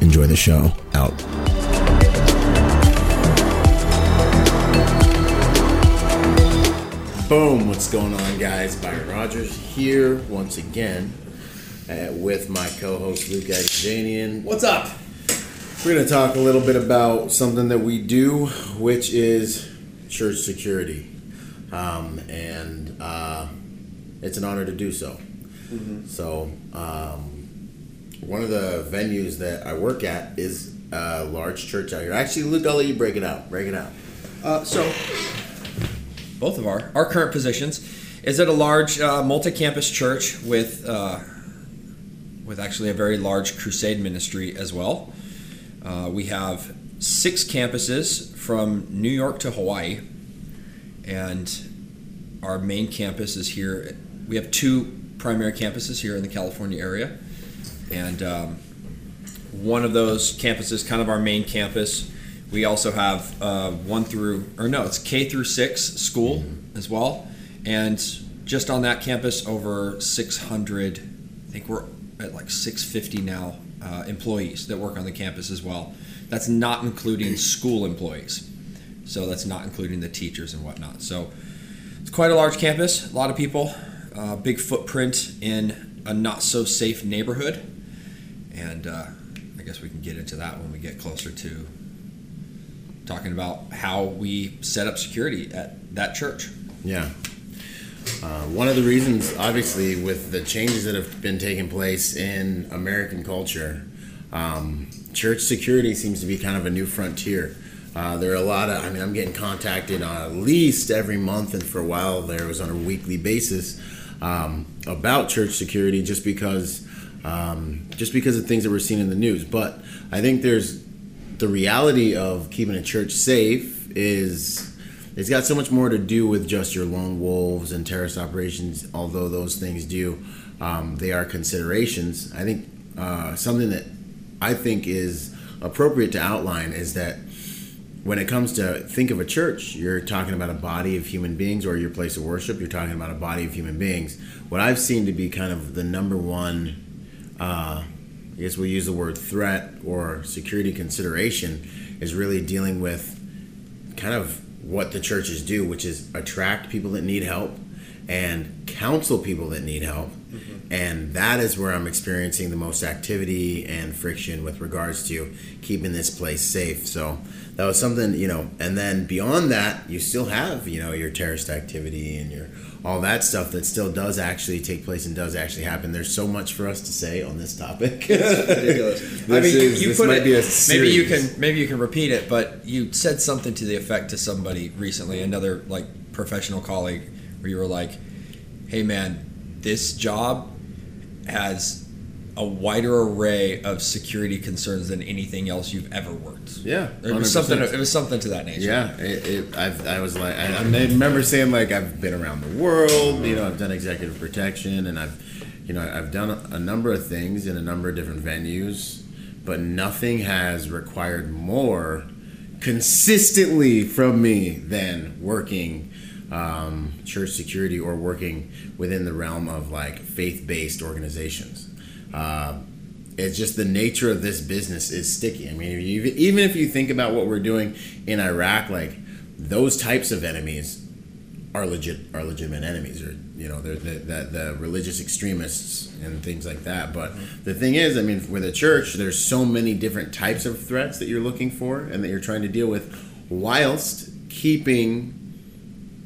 Enjoy the show. Out. Boom. What's going on, guys? Byron Rogers here once again uh, with my co host Luke Agajanian. What's up? We're going to talk a little bit about something that we do, which is church security. Um, and uh, it's an honor to do so. Mm-hmm. So, um, one of the venues that I work at is a large church out here. Actually, Luke, I'll let you break it out. Break it out. Uh, so, both of our our current positions is at a large uh, multi-campus church with uh, with actually a very large crusade ministry as well. Uh, we have six campuses from New York to Hawaii, and our main campus is here. We have two primary campuses here in the California area and um, one of those campuses, kind of our main campus. We also have uh, one through, or no, it's K through six school mm-hmm. as well, and just on that campus, over 600. I think we're at like 650 now uh, employees that work on the campus as well. That's not including school employees, so that's not including the teachers and whatnot. So it's quite a large campus, a lot of people, uh, big footprint in a not so safe neighborhood and uh, I guess we can get into that when we get closer to talking about how we set up security at that church. Yeah. Uh, one of the reasons, obviously, with the changes that have been taking place in American culture, um, church security seems to be kind of a new frontier. Uh, there are a lot of, I mean, I'm getting contacted on at least every month, and for a while there was on a weekly basis um, about church security just because um, just because of things that we're seeing in the news. But I think there's the reality of keeping a church safe is it's got so much more to do with just your lone wolves and terrorist operations. Although those things do, um, they are considerations. I think uh, something that I think is appropriate to outline is that when it comes to think of a church, you're talking about a body of human beings, or your place of worship. You're talking about a body of human beings. What I've seen to be kind of the number one uh, I guess we'll use the word threat or security consideration, is really dealing with kind of what the churches do, which is attract people that need help and counsel people that need help. Mm-hmm. And that is where I'm experiencing the most activity and friction with regards to keeping this place safe. So that was something, you know, and then beyond that, you still have, you know, your terrorist activity and your all that stuff that still does actually take place and does actually happen. There's so much for us to say on this topic. ridiculous. I mean, is, you put it, maybe you can maybe you can repeat it, but you said something to the effect to somebody recently, another like professional colleague, where you were like, "Hey, man, this job has a wider array of security concerns than anything else you've ever worked. Yeah, it was something. It was something to that nature. Yeah, it, it, i was like, I, I, remember saying like I've been around the world. You know, I've done executive protection, and I've, you know, I've done a, a number of things in a number of different venues, but nothing has required more consistently from me than working um, church security or working within the realm of like faith-based organizations uh, it's just the nature of this business is sticky. I mean, even if you think about what we're doing in Iraq, like those types of enemies are legit are legitimate enemies or you know the, the, the religious extremists and things like that but the thing is i mean with a church there's so many different types of threats that you're looking for and that you're trying to deal with whilst keeping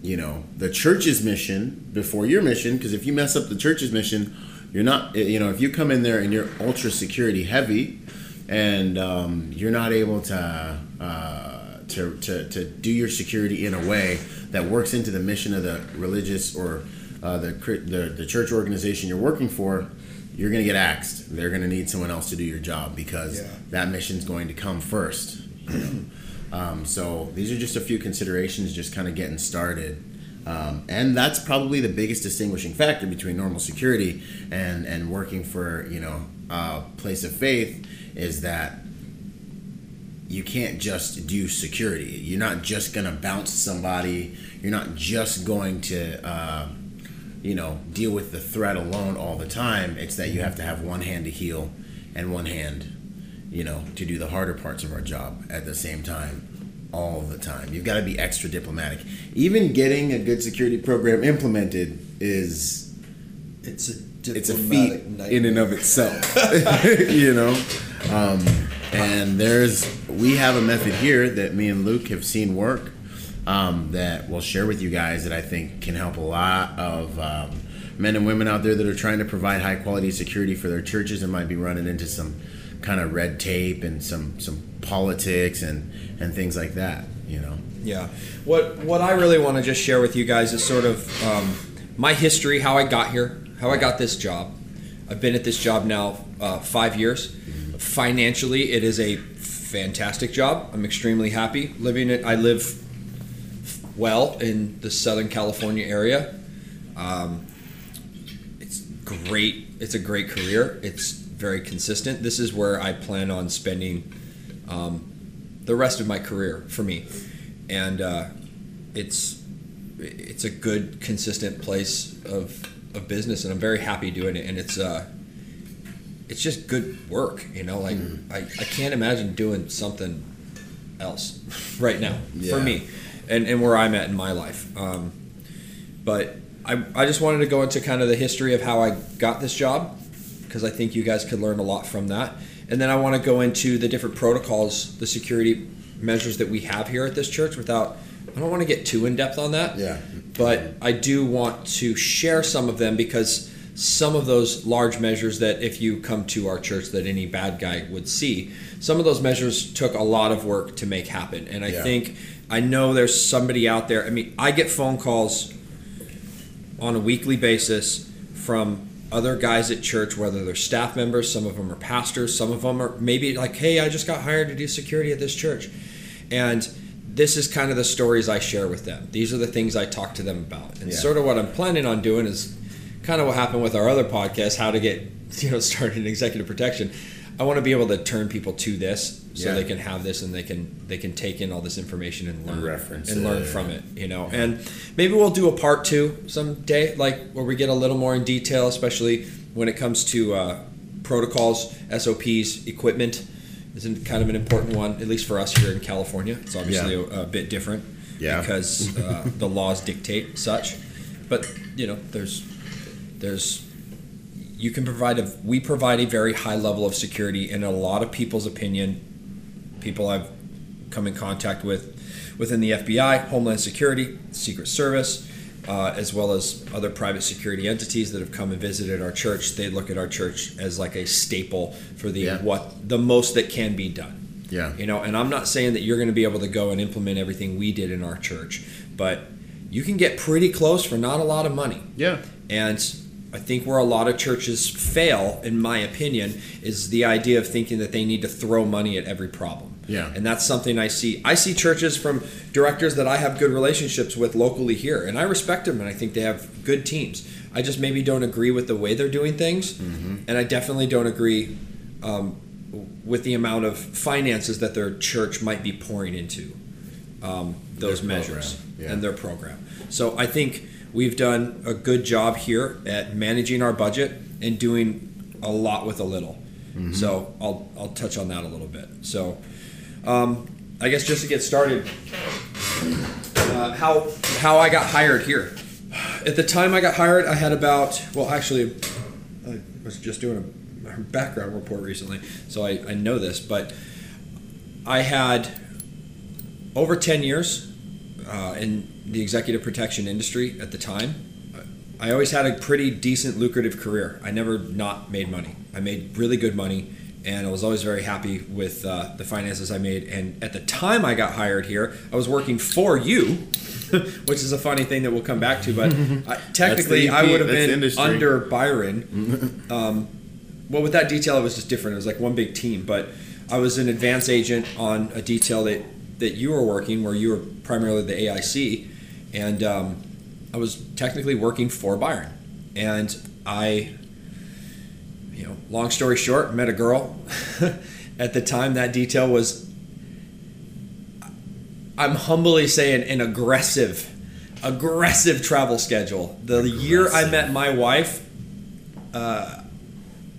you know the church's mission before your mission because if you mess up the church's mission you're not you know if you come in there and you're ultra security heavy and um, you're not able to uh, to, to, to do your security in a way that works into the mission of the religious or uh, the, the the church organization you're working for, you're going to get axed. They're going to need someone else to do your job because Yeah. that mission's going to come first. um, so these are just a few considerations, just kind of getting started. Um, and that's probably the biggest distinguishing factor between normal security and, and working for you know a place of faith is that you can't just do security. You're not just gonna bounce somebody. You're not just going to, uh, you know, deal with the threat alone all the time. It's that you have to have one hand to heal and one hand, you know, to do the harder parts of our job at the same time, all the time. You've got to be extra diplomatic. Even getting a good security program implemented is It's a it's a feat diplomatic in and of itself you know um, and there's we have a method here that me and luke have seen work um, that we'll share with you guys that i think can help a lot of um, men and women out there that are trying to provide high quality security for their churches and might be running into some kind of red tape and some some politics and and things like that you know Yeah. What what I really want to just share with you guys is sort of um, my history, how I got here, how I got this job. I've been at this job now uh, five years. Financially, it is a fantastic job. I'm extremely happy living it. I live well in the Southern California area. Um, it's great. It's a great career. It's very consistent. This is where I plan on spending um, the rest of my career for me, and uh, it's it's a good, consistent place of of business, and I'm very happy doing it. And it's uh, it's just good work, you know. Like I, I can't imagine doing something else right now Yeah. for me, and and where I'm at in my life. Um, but I, I just wanted to go into kind of the history of how I got this job because I think you guys could learn a lot from that. And then I want to go into the different protocols, the security measures that we have here at this church without, I don't want to get too in depth on that. Yeah. But I do want to share some of them because some of those large measures that if you come to our church that any bad guy would see, some of those measures took a lot of work to make happen. And I Yeah. think, I know there's somebody out there, I mean, I get phone calls on a weekly basis from other guys at church, whether they're staff members, some of them are pastors, some of them are maybe like, hey, I just got hired to do security at this church. And this is kind of the stories I share with them. These are the things I talk to them about. And Yeah. sort of what I'm planning on doing is kind of what happened with our other podcast, how to get, you know, started in executive protection. I want to be able to turn people to this so Yeah. they can have this and they can they can take in all this information and learn reference and learn from it, you know. And maybe we'll do a part two someday, like where we get a little more in detail, especially when it comes to uh, protocols, SOPs, equipment. Is kind of an important one, at least for us here in California. It's obviously Yeah. a, a bit different Yeah. because uh, the laws dictate such. But you know, there's there's you can provide a we provide a very high level of security in a lot of people's opinion people i've come in contact with within the fbi homeland security secret service uh, as well as other private security entities that have come and visited our church they look at our church as like a staple for the Yeah. what the most that can be done Yeah. you know and i'm not saying that you're going to be able to go and implement everything we did in our church but you can get pretty close for not a lot of money Yeah. and I think where a lot of churches fail, in my opinion, is the idea of thinking that they need to throw money at every problem. Yeah. And that's something I see. I see churches from directors that I have good relationships with locally here, and I respect them, and I think they have good teams. I just maybe don't agree with the way they're doing things, Mm-hmm. and I definitely don't agree um, with the amount of finances that their church might be pouring into um, those measures yeah. and their program. So I think we've done a good job here at managing our budget and doing a lot with a little. Mm-hmm. So I'll I'll touch on that a little bit. So um, I guess just to get started, uh, how how I got hired here. At the time I got hired, I had about well, actually, I was just doing a background report recently, so I, I know this, but I had over ten years uh, in the executive protection industry at the time. I always had a pretty decent, lucrative career. I never not made money. I made really good money, and I was always very happy with uh, the finances I made. And at the time I got hired here, I was working for you, which is a funny thing that we'll come back to. But I, technically, I would have been industry. under Byron. Um, well, with that detail, it was just different. It was like one big team, but I was an advance agent on a detail that that you were working, where you were primarily the AIC, and um, I was technically working for Byron, and I, you know, long story short, met a girl. At the time, that detail was, I'm humbly saying, an aggressive, aggressive travel schedule. The year I met my wife, uh,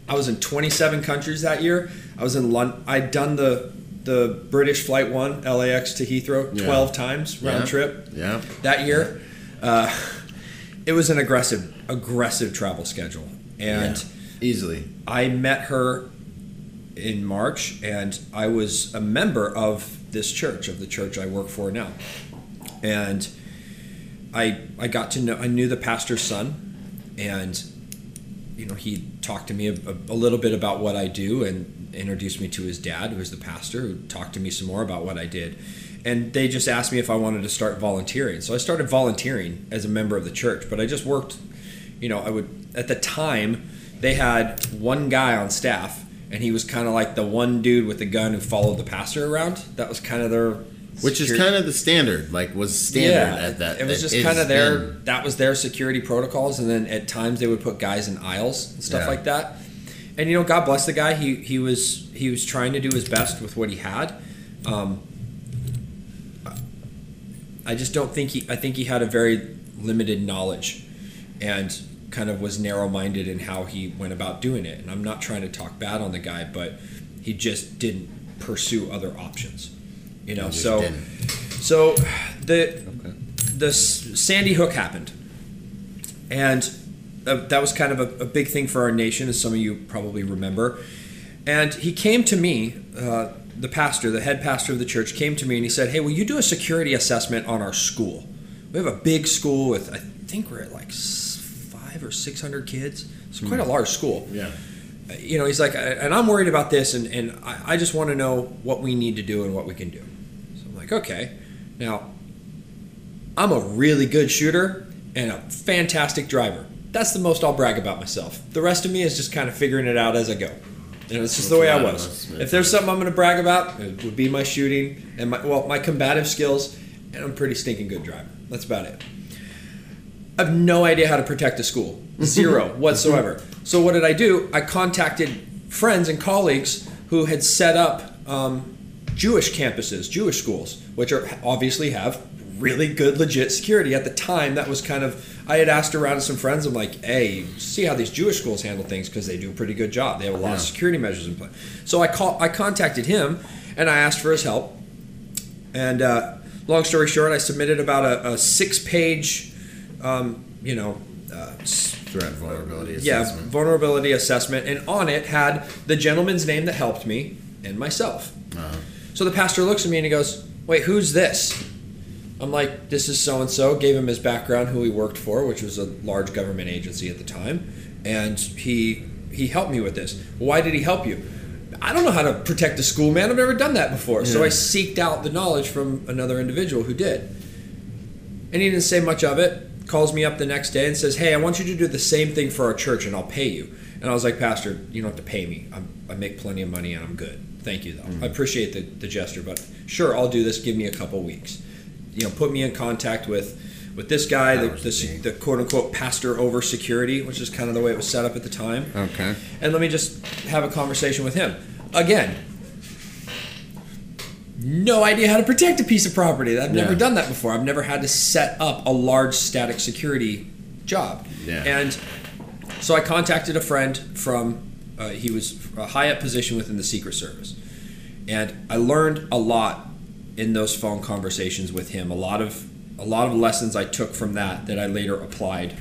I was in 27 countries that year. I was in London. I'd done the the British flight one LAX to Heathrow Yeah. 12 times round Yeah. trip Yeah. that year. Uh, it was an aggressive, aggressive travel schedule, and. Easily. I met her in March, and I was a member of this church, of the church I work for now, and I I got to know I knew the pastor's son, and you know he talked to me a, a little bit about what I do and introduced me to his dad, who was the pastor, who talked to me some more about what I did. And they just asked me if I wanted to start volunteering. So I started volunteering as a member of the church, but I just worked, you know, I would, at the time, they had one guy on staff, and he was kind of like the one dude with the gun who followed the pastor around. That was kind of their. Which is kind of the standard, like was standard at that. it was just kind of their been- that was their security protocols, and then at times they would put guys in aisles and stuff Yeah. like that. And you know, God bless the guy. He he was he was trying to do his best with what he had. Um, I just don't think he. I think he had a very limited knowledge, and kind of was narrow-minded in how he went about doing it. And I'm not trying to talk bad on the guy, but he just didn't pursue other options. You know, so didn't. so the the S- Sandy Hook happened, and uh, that was kind of a, a big thing for our nation, as some of you probably remember. And he came to me, uh, the pastor, the head pastor of the church, came to me and he said, "Hey, will you do a security assessment on our school? We have a big school with I think we're at like five or six hundred kids. It's quite a large school." Yeah. you know, he's like, and I'm worried about this, and, and I, I just want to know what we need to do and what we can do. So I'm like, okay. Now, I'm a really good shooter and a fantastic driver. That's the most I'll brag about myself. The rest of me is just kind of figuring it out as I go. You know, it's just the way I was. If there's something I'm going to brag about, it would be my shooting and my well, my combative skills, and I'm pretty stinking good driver. That's about it. I have no idea how to protect a school. Zero whatsoever. So what did I do? I contacted friends and colleagues who had set up um, Jewish campuses, Jewish schools, which are obviously have really good, legit security. At the time, that was kind of I had asked around to some friends. I'm like, hey, see how these Jewish schools handle things because they do a pretty good job. They have a lot of security measures in place. So I call, I contacted him and I asked for his help. And uh, long story short, I submitted about a, a six-page, um, you know, uh, Threat vulnerability yeah, assessment. vulnerability assessment, and on it had the gentleman's name that helped me and myself. Uh-huh. So the pastor looks at me and he goes, "Wait, who's this?" I'm like, "This is so and so." Gave him his background, who he worked for, which was a large government agency at the time, and he he helped me with this. Why did he help you? I don't know how to protect a school, man. I've never done that before. So I seeked out the knowledge from another individual who did. And he didn't say much of it. Calls me up the next day and says, Hey, I want you to do the same thing for our church and I'll pay you. And I was like, Pastor, you don't have to pay me. I'm, I make plenty of money and I'm good. Thank you, though. Mm. I appreciate the, the gesture, but sure, I'll do this. Give me a couple weeks. You know, put me in contact with with this guy, the, the, the quote unquote pastor over security, which is kind of the way it was set up at the time Okay. and let me just have a conversation with him. Again, no idea how to protect a piece of property. I've never Yeah. done that before. I've never had to set up a large static security job. Yeah. And so I contacted a friend from, uh, he was a high up position within the Secret Service. And I learned a lot in those phone conversations with him. A lot of a lot of lessons I took from that that I later applied.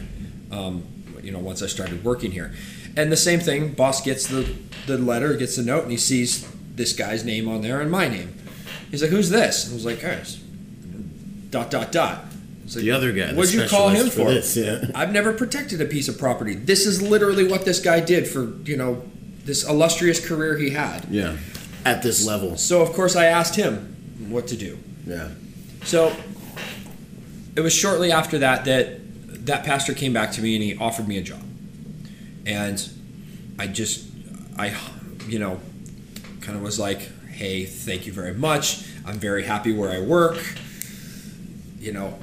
Um, you know, once I started working here, and the same thing. Boss gets the the letter, gets the note, and he sees this guy's name on there and my name. He's like, "Who's this?" And I was like, "Guys, dot dot dot." Like, The other guy. What'd you call him specialist for? this? Yeah. I've never protected a piece of property. This is literally what this guy did for you know this illustrious career he had. Yeah. At this level. So of course I asked him what to do. Yeah. So it was shortly after that that that pastor came back to me and he offered me a job. And I just I you know kind of was like, "Hey, thank you very much. I'm very happy where I work." You know,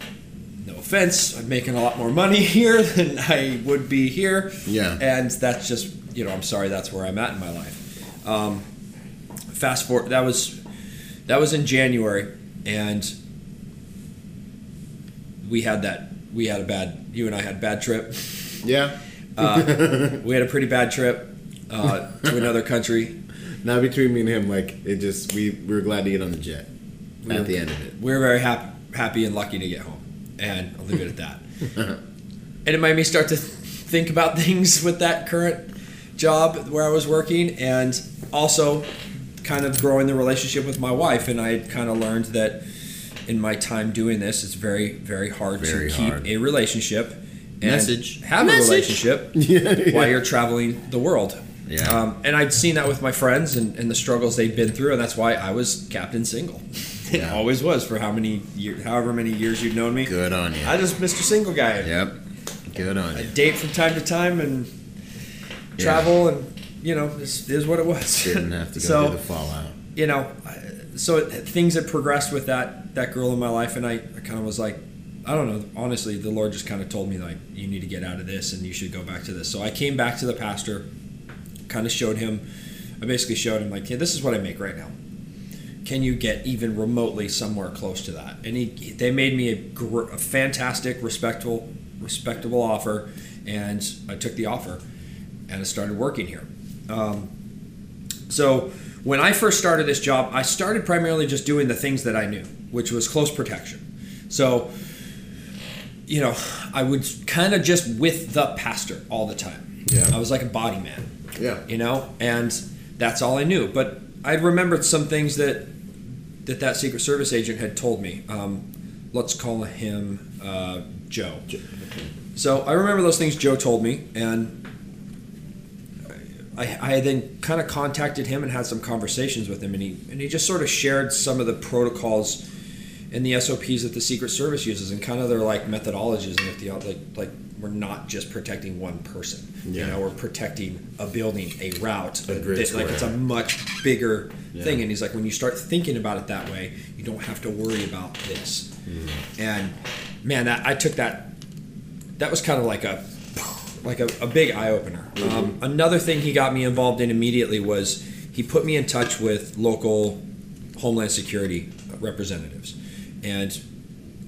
no offense, I'm making a lot more money here than I would be here. Yeah. And that's just, you know, I'm sorry that's where I'm at in my life. Um, fast forward, that was that was in January, and we had that we had a bad you and I had a bad trip. Yeah. Uh, we had a pretty bad trip uh, to another country. Now between me and him, like it just we, we were glad to get on the jet We at were- the end of it. We were very happy, happy and lucky to get home, and I'll leave it at that. and it made me start to think about things with that current job where I was working, and also kind of growing the relationship with my wife. And I kind of learned that in my time doing this, it's very, very hard Very to keep hard. a relationship and Message. have Message. a relationship Yeah. while you're traveling the world. Yeah. Um, and I'd seen that with my friends and, and the struggles they've been through, and that's why I was captain single. Yeah. always was for how many years, however many years you'd known me. Good on you. I just Mr. Single Guy. Yep. Good on you. I you. date from time to time and Yeah. travel, and you know, this is what it was. Didn't have to go so through the fallout. you know, so it, things had progressed with that that girl in my life, and I, I kind of was like, I don't know. Honestly, the Lord just kind of told me like, you need to get out of this, and you should go back to this. So I came back to the pastor, kind of showed him. I basically showed him like, hey, this is what I make right now. Can you get even remotely somewhere close to that? And he, they made me a, gr- a fantastic, respectable, respectable offer, and I took the offer, and I started working here. Um, so when I first started this job, I started primarily just doing the things that I knew, which was close protection. So, you know, I would kind of just with the pastor all the time. Yeah. I was like a body man, Yeah. you know, and that's all I knew. But I remembered some things that that that Secret Service agent had told me. Um, let's call him uh, Joe. So I remember those things Joe told me, and I, I then kind of contacted him and had some conversations with him, and he and he just sort of shared some of the protocols and the SOPs that the Secret Service uses, and kind of their like methodologies, and if the like like we're not just protecting one person, Yeah. you know, we're protecting a building, a route, A grid like it's a much bigger Yeah. thing. And he's like, when you start thinking about it that way, you don't have to worry about this. Mm-hmm. And man, that I took that. That was kind of like a like a, a big eye opener. Um, another thing he got me involved in immediately was he put me in touch with local Homeland Security representatives, and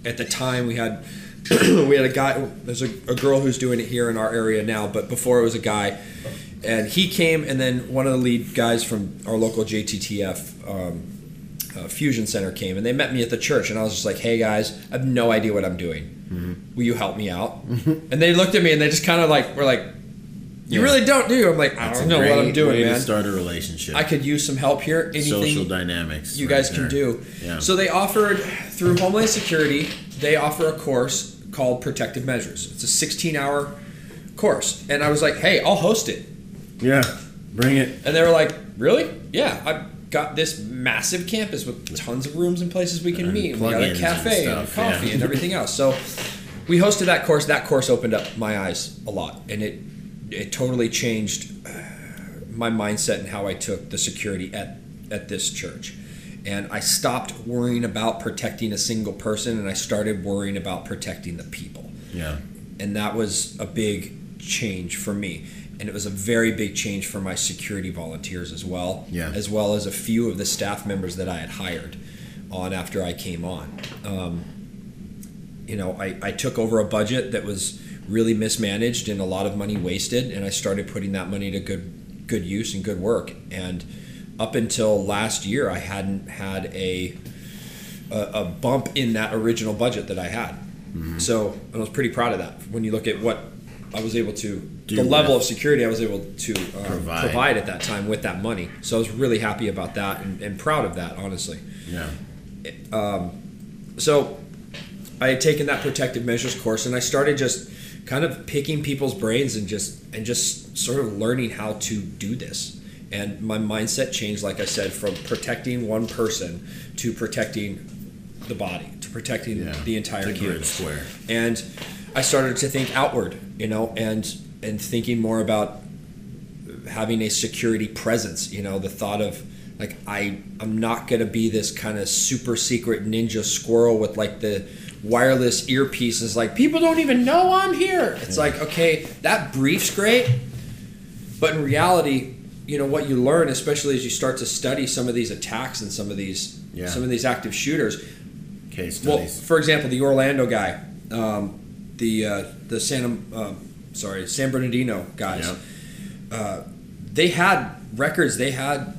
at the time we had we had a guy. There's a, a girl who's doing it here in our area now, but before it was a guy, and he came, and then one of the lead guys from our local JTTF. Um, uh, Fusion Center came and they met me at the church, and I was just like, "Hey guys, I have no idea what I'm doing. Will you help me out?" and they looked at me and they just kind of like were like, "You Yeah. really don't, do? I'm like, "I That's don't know what I'm doing, way man. To start a relationship. I could use some help here. Anything Social dynamics. you right guys can do. Yeah. So they offered through Homeland Security, they offer a course called Protective Measures. It's a 16-hour course, and I was like, "Hey, I'll host it." Yeah. Bring it. And they were like, "Really? Yeah, I've got this massive campus with tons of rooms and places we can And meet. And we got a and cafe and, stuff, coffee yeah. and everything else." So we hosted that course. That course opened up my eyes a lot, and it it totally changed uh, my mindset and how I took the security at at this church. And I stopped worrying about protecting a single person, and I started worrying about protecting the people Yeah. and that was a big change for me and it was a very big change for my security volunteers as well Yeah. as well as a few of the staff members that i had hired on after i came on um, you know I, I took over a budget that was really mismanaged and a lot of money wasted and i started putting that money to good good use and good work and up until last year i hadn't had a a, a bump in that original budget that I had. Mm-hmm. So I was pretty proud of that. When you look at what I was able to, Do the level of security I was able to um, Provide. provide. at that time with that money. So I was really happy about that and, and proud of that, honestly. Yeah. Um, So I had taken that protective measures course and I started just kind of picking people's brains and just and just sort of learning how to do this. And my mindset changed, like I said, from protecting one person to protecting the body, to protecting Yeah. the entire The grid square. And I started to think outward, you know, and and thinking more about having a security presence. You know, the thought of like I I'm not gonna be this kind of super secret ninja squirrel with like the wireless earpieces. Like people don't even know I'm here. It's like okay, that brief's great, but in reality, you know what you learn, especially as you start to study some of these attacks and some of these Yeah. some of these active shooters. Case Well, for example, the Orlando guy, um, the uh, the Santa, um, sorry, San Bernardino guys, Yeah. uh, they had records, they had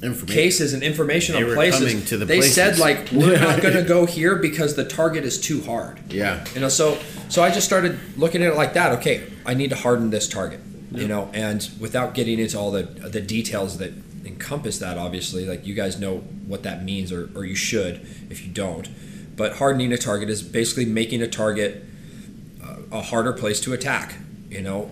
Information. cases and information They on places. the they said like we're not going to go here because the target is too hard. Yeah. You know, so so I just started looking at it like that. Okay, I need to harden this target. You know, and without getting into all the the details that encompass that, obviously, like you guys know what that means, or or you should if you don't. But hardening a target is basically making a target uh, a harder place to attack. You know,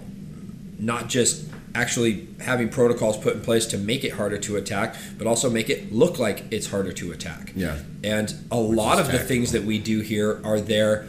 not just actually having protocols put in place to make it harder to attack, but also make it look like it's harder to attack. Yeah. And a lot is of the things that we do here are there.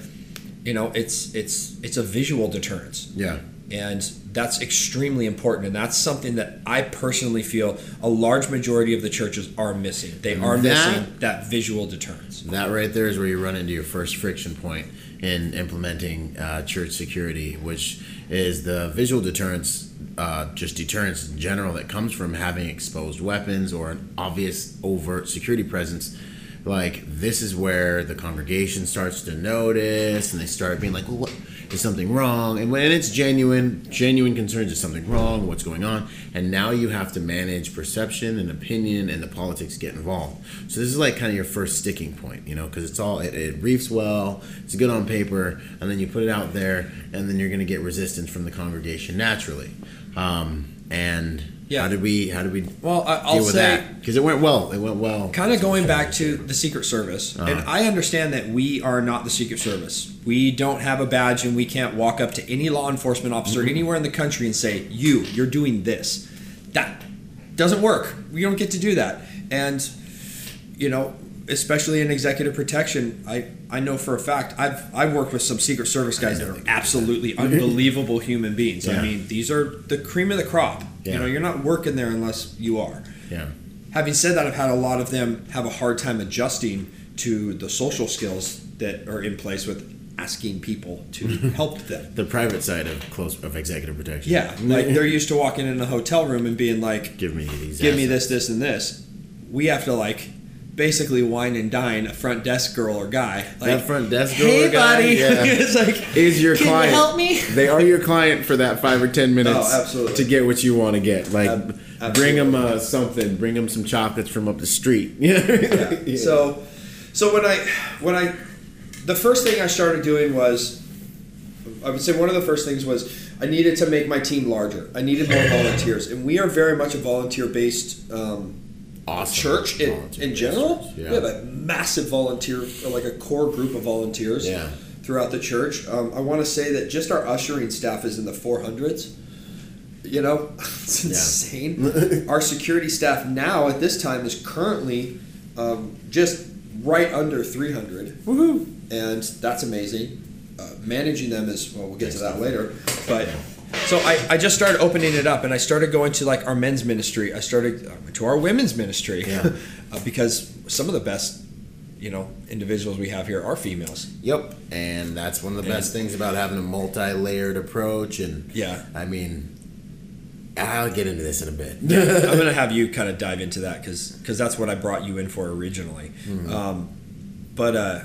You know, it's it's it's a visual deterrence, Yeah. And that's extremely important. And that's something that I personally feel a large majority of the churches are missing. They are That- missing that visual deterrence. That right there is where you run into your first friction point in implementing uh, church security, which is the visual deterrence, uh, just deterrence in general that comes from having exposed weapons or an obvious overt security presence. Like this is where the congregation starts to notice, and they start being like, "Well, what is something wrong?" And when it's genuine, genuine concerns, is something wrong? What's going on? And now you have to manage perception and opinion, and the politics get involved. So this is like kind of your first sticking point, you know, because it's all it, it reefs well, it's good on paper, and then you put it out there, and then you're going to get resistance from the congregation naturally. Um, and Yeah. how did we? How did we Well, I, I'll deal with say that? Because it went well. It went well. kind of going back to the Secret Service, uh-huh. and I understand that we are not the Secret Service. We don't have a badge, and we can't walk up to any law enforcement officer mm-hmm. anywhere in the country and say, "You, you're doing this." That doesn't work. We don't get to do that, and you know, especially in executive protection, I I know for a fact I've I've worked with some Secret Service guys that are absolutely unbelievable human beings. Yeah. I mean, these are the cream of the crop. Yeah. You know, you're not working there unless you are. Yeah. Having said that, I've had a lot of them have a hard time adjusting to the social skills that are in place with asking people to help them. The private side of close of executive protection. Yeah, like they're used to walking in a hotel room and being like, Give me these. "Give me this, this, and this." We have to like basically wine and dine a front desk girl or guy. Like, That front desk girl Hey, or guy, buddy. yeah. it's like, is your Can you client. help me? They are your client for that five or ten minutes Oh, absolutely. to get what you want to get. Like, Ab- bring them uh, something. Bring them some chocolates from up the street. Yeah. So, so when I when I the first thing I started doing was I would say one of the first things was I needed to make my team larger. I needed more volunteers, and we are very much a volunteer based um, awesome. church in, in general. Yeah. We have a massive volunteer, or like a core group of volunteers Yeah. throughout the church. Um, I want to say that just our ushering staff is in the 400s. You know, it's Yeah. insane. our security staff now at this time is currently um, just right under 300 Woohoo! and that's amazing. Uh, managing them is well, we'll get to that later. But so I, I just started opening it up, and I started going to like our men's ministry. I started I to our women's ministry Yeah. uh, because some of the best, you know, individuals we have here are females. Yep. And that's one of the best things about having a multi-layered approach. And Yeah. I mean, I'll get into this in a bit. I'm gonna have you kind of dive into that because that's what I brought you in for originally. Mm-hmm. Um, but uh,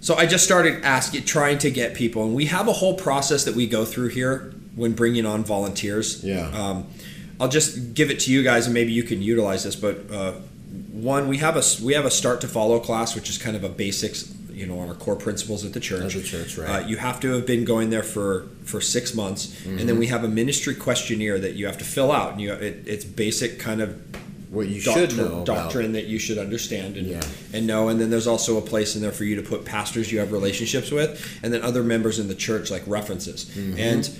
so I just started asking, trying to get people, and we have a whole process that we go through here when bringing on volunteers. Yeah. Um, I'll just give it to you guys, and maybe you can utilize this. But uh, one we have a we have a start to follow class, which is kind of a basics, you know, on our core principles at the church. At the church, right. Uh, you have to have been going there for for six months, and then Mm-hmm. we have a ministry questionnaire that you have to fill out, and you it, it's basic kind of What you doctrine, should know doctrine that you should understand and, Yeah. and know. And then there's also a place in there for you to put pastors you have relationships with, and then other members in the church like references. And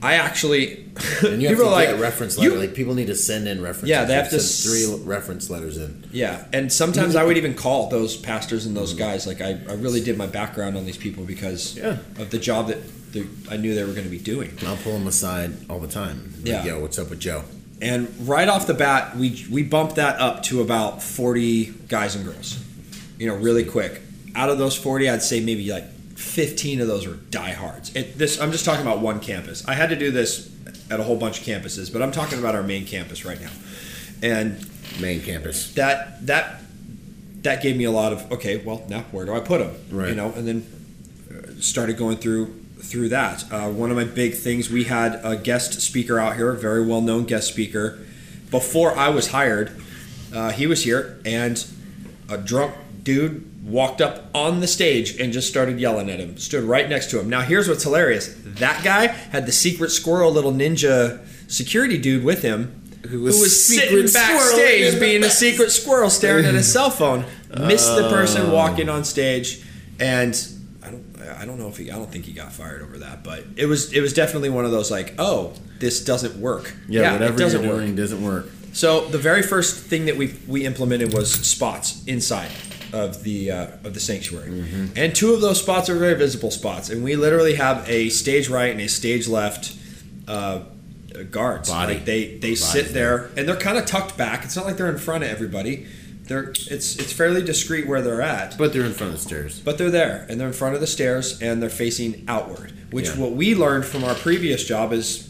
I actually. And you have people to get like a reference letter. you- like people need to send in references. Yeah, they have to send three reference letters in. yeah, and sometimes I would even call those pastors and Mm-hmm. those guys. Like I, I really did my background on these people because Yeah. of the job that the, I knew they were going to be doing. I'll pull them aside all the time. Like, Yeah. Yo, what's up with Joe? And right off the bat, we we bumped that up to about forty guys and girls. You know, really quick. Out of those forty, I'd say maybe like fifteen of those were diehards. It, this I'm just talking about one campus. I had to do this at a whole bunch of campuses, but I'm talking about our main campus right now. And Main campus. that that that gave me a lot of okay. Well, now where do I put them? Right. You know, and then uh, started going through through that. Uh, one of my big things we had a guest speaker out here, a very well known guest speaker. Before I was hired, uh, he was here, and a drunk dude walked up on the stage and just started yelling at him. Stood right next to him. Now here's what's hilarious: that guy had the secret squirrel little ninja security dude with him. Who was sitting secret squirrel backstage being a secret squirrel staring at his cell phone. Missed the person oh. walking on stage, and I don't, I don't know if he, I don't think he got fired over that, but it was, it was definitely one of those like, oh, this doesn't work. Yeah, whatever it doesn't you're work. doesn't work. So the very first thing that we we implemented was spots inside of the uh, of the sanctuary, Mm-hmm. and two of those spots are very visible spots, and we literally have a stage right and a stage left. Uh, guards Body. like they they sit there and they're kind of tucked back it's not like they're in front of everybody they're it's it's fairly discreet where they're at But they're in front of the stairs. but they're there and they're in front of the stairs and they're facing outward which Yeah. what we learned from our previous job is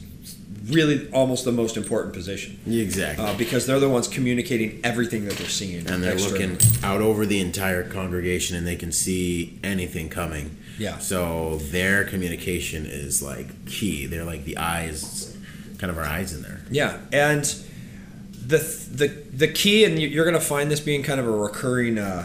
really almost the most important position Exactly. uh, because they're the ones communicating everything that they're seeing and they're externally. looking out over the entire congregation and they can see anything coming. Yeah. So their communication is like key. They're like the eyes, kind of our eyes in there. yeah and the the the key and you- you're going to find this being kind of a recurring uh,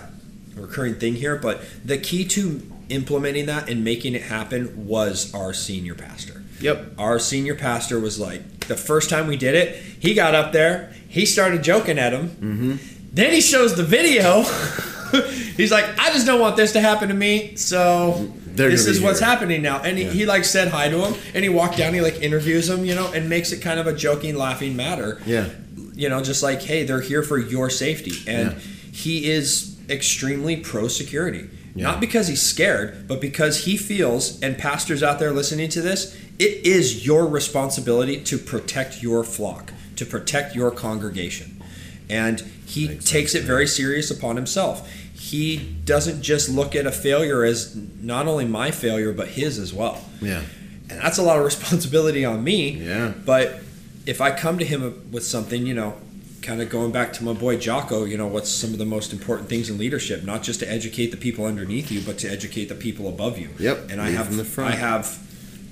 recurring thing here but the key to implementing that and making it happen was our senior pastor Yep. our senior pastor was like the first time we did it he got up there he started joking at him Mm-hmm. then he shows the video he's like i just don't want this to happen to me so They're this is what's here." happening now and he, he like said hi to him and he walked down he like interviews him you know and makes it kind of a joking laughing matter Yeah. you know just like hey they're here for your safety and Yeah. he is extremely pro security Yeah. not because he's scared but because he feels and pastors out there listening to this it is your responsibility to protect your flock to protect your congregation and he Makes takes sense, it very serious upon himself he doesn't just look at a failure as not only my failure but his as well Yeah. and that's a lot of responsibility on me. Yeah. But if I come to him with something, you know, kind of going back to my boy Jocko, you know, what's some of the most important things in leadership? Not just to educate the people underneath you, but to educate the people above you. Yep, And I have, from the front. I have,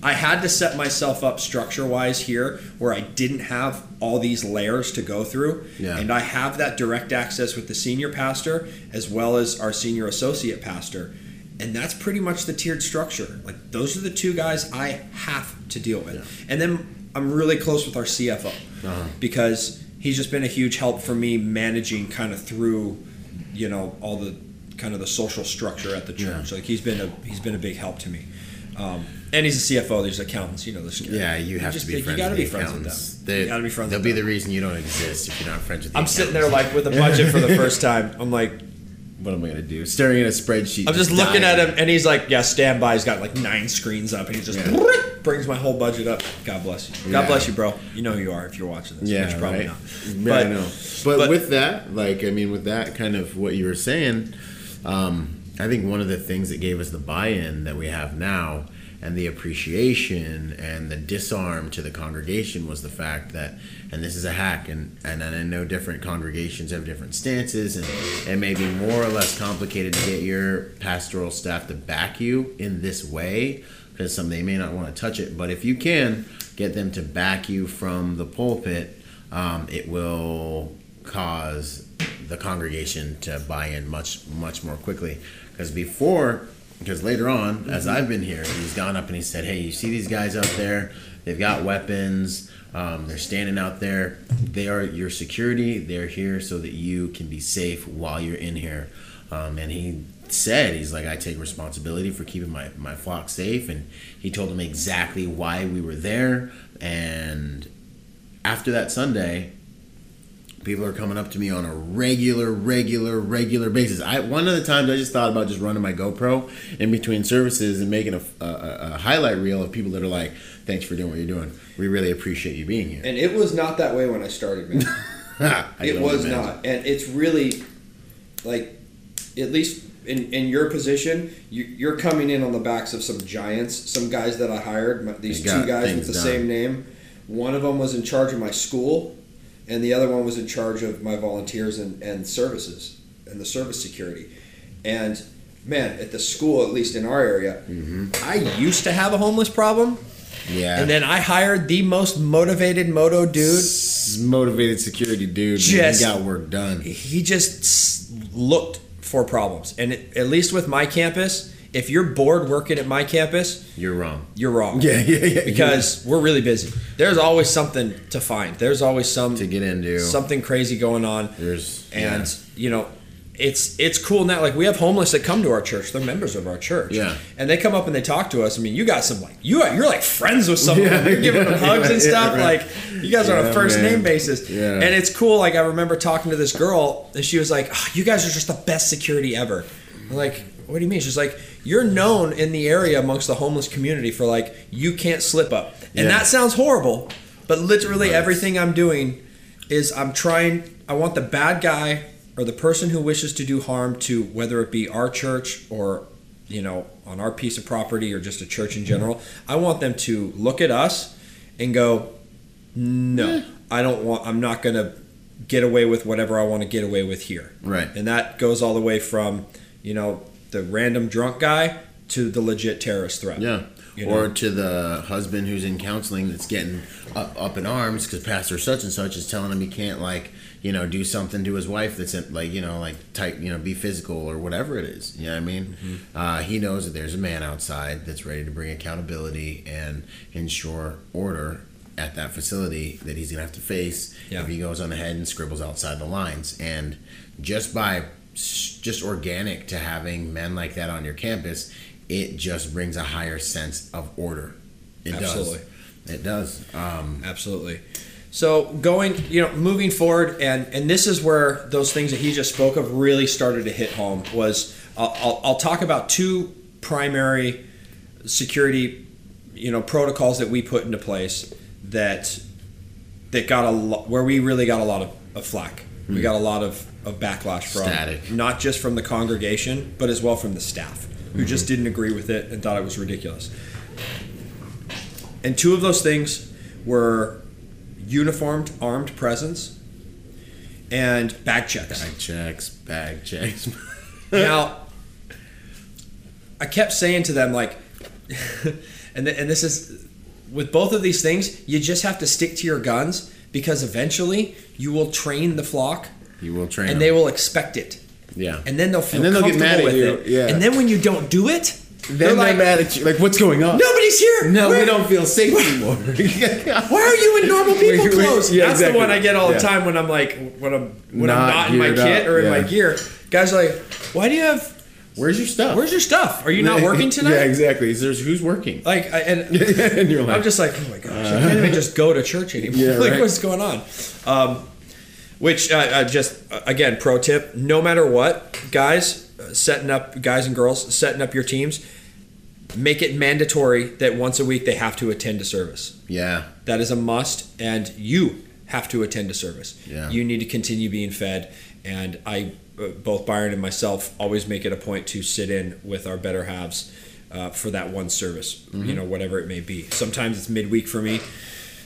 I had to set myself up structure wise here where I didn't have all these layers to go through. Yeah. And I have that direct access with the senior pastor as well as our senior associate pastor. And that's pretty much the tiered structure. Like those are the two guys I have to deal with. And then I'm really close with our CFO Uh-huh. because he's just been a huge help for me managing kind of through, you know, all the kind of the social structure at the church. Like he's been a he's been a big help to me. Um, and he's a CFO. There's accountants, you know. This Yeah, you have just- to be You friends got to with be the friends with them. They, you got to be friends. They'll with be them. the reason you don't exist if you're not friends with the I'm sitting there like with a budget for the first time. I'm like, what am I going to do? Staring at a spreadsheet. I'm just looking at him, and he's like, "Yeah, stand by." He's got like nine screens up, and he just Yeah. brings my whole budget up. God bless you. God Yeah. bless you, bro. You know who you are if you're watching this. Yeah, which probably right. not. Yeah, But- I know. But, but- with that, like, I mean, with that kind of what you were saying, um, I think one of the things that gave us the buy-in that we have now and the appreciation and the disarm to the congregation was the fact that, and this is a hack, and, and I know different congregations have different stances, and it may be more or less complicated to get your pastoral staff to back you in this way because some they may not want to touch it, but if you can get them to back you from the pulpit, um, it will cause the congregation to buy in much much more quickly. Because before because later on as i've been here he's gone up and he said hey you see these guys out there? They've got weapons. Um, they're standing out there. They are your security. They're here so that you can be safe while you're in here. Um, and he said he's like i take responsibility for keeping my, my flock safe. And he told them exactly why we were there. And after that sunday people are coming up to me on a regular regular regular basis i one of the times i just thought about just running my gopro in between services and making a, a, a highlight reel of people that are like thanks for doing what you're doing we really appreciate you being here And it was not that way when I started, man. I it was imagine. not, and it's really like, at least in, in your position, you, you're coming in on the backs of some giants, some guys that I hired. These two guys with the done. same name. One of them was in charge of my school, and the other one was in charge of my volunteers and, and services and the service security. And man, at the school, at least in our area, mm-hmm. I used to have a homeless problem. yeah And then I hired the most motivated moto dude. S- motivated security dude Just- he got work done He just looked for problems. And it, at least with my campus, if you're bored working at my campus, you're wrong you're wrong. yeah yeah yeah Because we're really busy. There's always something to find. There's always some to get into something crazy going on. there's And yeah. you know, it's it's cool now. Like we have homeless that come to our church. They're members of our church. Yeah. And they come up and they talk to us. I mean, you got some like you are, you're like friends with some of them. Yeah, You're giving them yeah, hugs and yeah, stuff. right. Like you guys are on a first man. name basis. Yeah. And it's cool. Like I remember talking to this girl and she was like, oh, "You guys are just the best security ever." I'm like, "What do you mean?" She's like, "You're known in the area amongst the homeless community for like you can't slip up." And Yeah. that sounds horrible, but literally Right. everything I'm doing is I'm trying I want the bad guy or the person who wishes to do harm to whether it be our church or you know on our piece of property or just a church in general I want them to look at us and go no I don't want I'm not going to get away with whatever I want to get away with here right and that goes all the way from you know the random drunk guy to the legit terrorist threat Yeah. You or to the husband who's in counseling that's getting up, up in arms because pastor such and such is telling him he can't like you know do something to his wife that's in, like you know like type you know be physical or whatever it is you know what i mean Mm-hmm. uh, he knows that there's a man outside that's ready to bring accountability and ensure order at that facility that he's gonna have to face Yeah. if he goes on ahead and scribbles outside the lines and just by just organic to having men like that on your campus it just brings a higher sense of order it Absolutely. does it does um, Absolutely. So going, you know, moving forward, and and this is where those things that he just spoke of really started to hit home. Was I'll, I'll, I'll talk about two primary security, you know, protocols that we put into place that that got a lot where we really got a lot of, of flack. We hmm. got a lot of, of backlash from Static. not just from the congregation, but as well from the staff who hmm. just didn't agree with it and thought it was ridiculous. And two of those things were uniformed armed presence and bag checks. bag checks bag checks Now, I kept saying to them like, and th- and this is with both of these things, you just have to stick to your guns because eventually you will train the flock you will train and them. they will expect it, yeah and then they'll feel And then they'll get comfortable mad at with you, it. yeah. And then when you don't do it, then they're they're like, mad at you like what's going on nobody's here. no Where- we don't feel safe anymore Why are you in normal people Wait, wait, clothes? yeah, That's exactly. the one I get all the Yeah. time when I'm like when I'm when I'm Not not in my kit up, or in yeah. my gear. Guys are like, why do you have? Where's your stuff Where's your stuff? Are you not working tonight? yeah exactly there's who's working Like, I, and and you're like I'm just like, oh my gosh, I can't even just go to church anymore. Yeah, like, right. what's going on? Um, which, uh, uh, just uh, again, pro tip: no matter what, guys, uh, setting up guys and girls setting up your teams, make it mandatory that once a week they have to attend a service. yeah That is a must, and you have to attend a service. Yeah. You need to continue being fed, and I, uh, both Byron and myself, always make it a point to sit in with our better halves uh, for that one service. Mm-hmm. You know, whatever it may be. Sometimes it's midweek for me.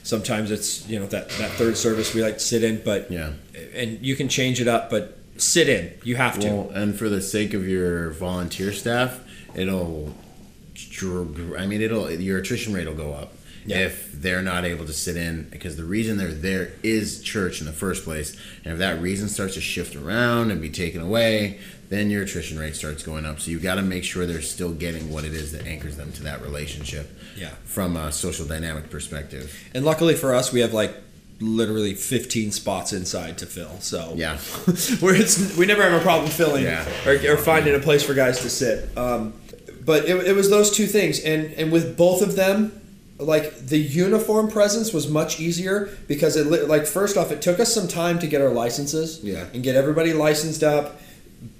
Sometimes it's you know that that third service we like to sit in, but yeah and you can change it up, but sit in. You have to. Well, and for the sake of your volunteer staff, it'll. I mean, it'll your attrition rate will go up, Yeah. if they're not able to sit in because the reason they're there is church in the first place and if that reason starts to shift around and be taken away then your attrition rate starts going up so you've got to make sure they're still getting what it is that anchors them to that relationship Yeah. from a social dynamic perspective And luckily for us, we have like literally 15 spots inside to fill. So yeah where it's we never have a problem filling Yeah. or, or finding a place for guys to sit. Um, but it, it was those two things, and and with both of them, like the uniform presence was much easier because it like first off, it took us some time to get our licenses, Yeah. and get everybody licensed up,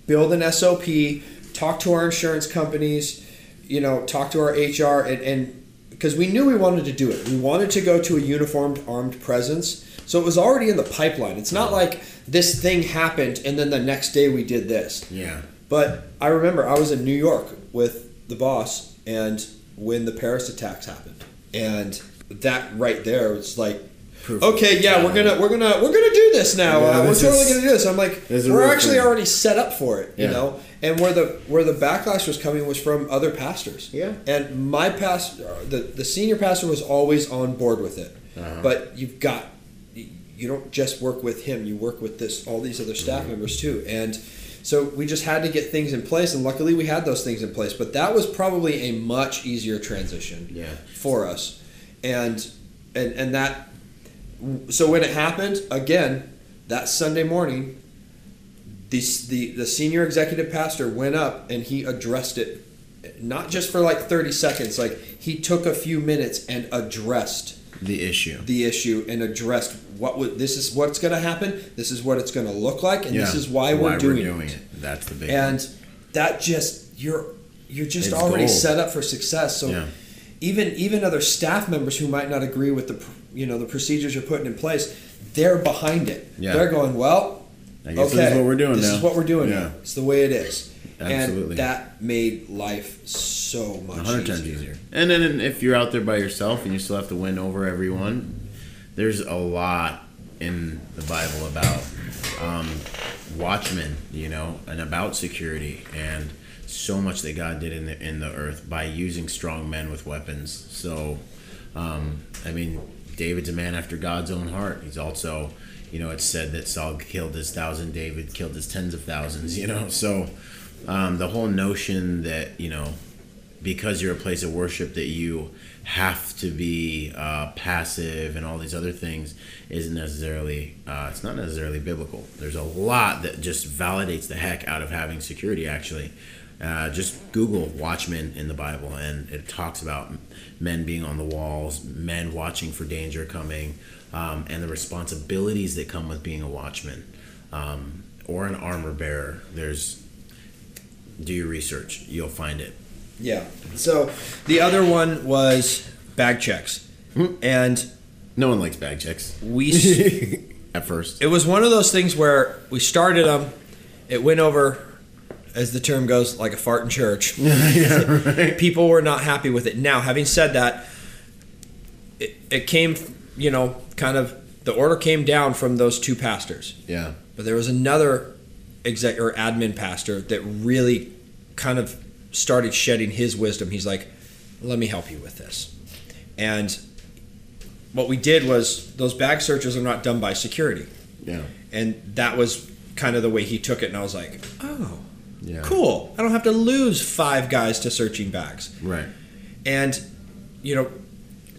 build an SOP, talk to our insurance companies, you know, talk to our HR, and and because we knew we wanted to do it, we wanted to go to a uniformed armed presence. So it was already in the pipeline. It's not like this thing happened and then the next day we did this. yeah But I remember I was in New York with the boss, and when the Paris attacks happened, and that right there was like, Proof. okay, yeah, we're gonna we're gonna we're gonna do this now. Yeah, uh, we're totally is- gonna do this. I'm like, this we're actually thing. already set up for it, you know. And where the where the backlash was coming was from other pastors. Yeah. And my past, the the senior pastor was always on board with it, Uh-huh. but you've got you don't just work with him you work with this all these other staff Mm-hmm. members too and so we just had to get things in place and luckily we had those things in place but that was probably a much easier transition Yeah. for us and and and that so when it happened again that sunday morning the, the, the senior executive pastor went up and he addressed it not just for like 30 seconds like he took a few minutes and addressed the issue the issue and addressed what would this is what's going to happen this is what it's going to look like and this is why, we're, doing, it. that's the big and one. that just you're you're just It's already gold. set up for success so Yeah. even even other staff members who might not agree with the you know the procedures you're putting in place they're behind it Yeah. they're going well I guess okay this is what we're doing this now is what we're doing yeah now it's the way it is Absolutely. and that made life so much A hundred times easier. easier. And then if you're out there by yourself and you still have to win over everyone, there's a lot in the Bible about um, watchmen, you know, and about security, and so much that God did in the in the earth by using strong men with weapons. So, um, I mean, David's a man after God's own heart. He's also, you know, it's said that Saul killed his thousand, David killed his tens of thousands. You know, so um, the whole notion that you know because you're a place of worship that you have to be uh, passive and all these other things isn't necessarily uh, it's not necessarily biblical. There's a lot that just validates the heck out of having security actually. Uh, just google watchmen in the bible and it talks about men being on the walls men watching for danger coming um, and the responsibilities that come with being a watchman. Um, or an armor bearer. There's do your research. You'll find it. Yeah. So the other one was bag checks. Hmm. and No one likes bag checks. We at first. it was one of those things where we started them it went over as the term goes like a fart in church. Yeah, right. people were not happy with it. Now having said that it, it came you know kind of the order came down from those two pastors. Yeah, but there was another exec or admin pastor that really kind of started shedding his wisdom. He's like let me help you with this. And what we did was those bag searches are not done by security. Yeah, and that was kind of the way he took it and i was like oh yeah. cool. I don't have to lose five guys to searching bags. Right. and you know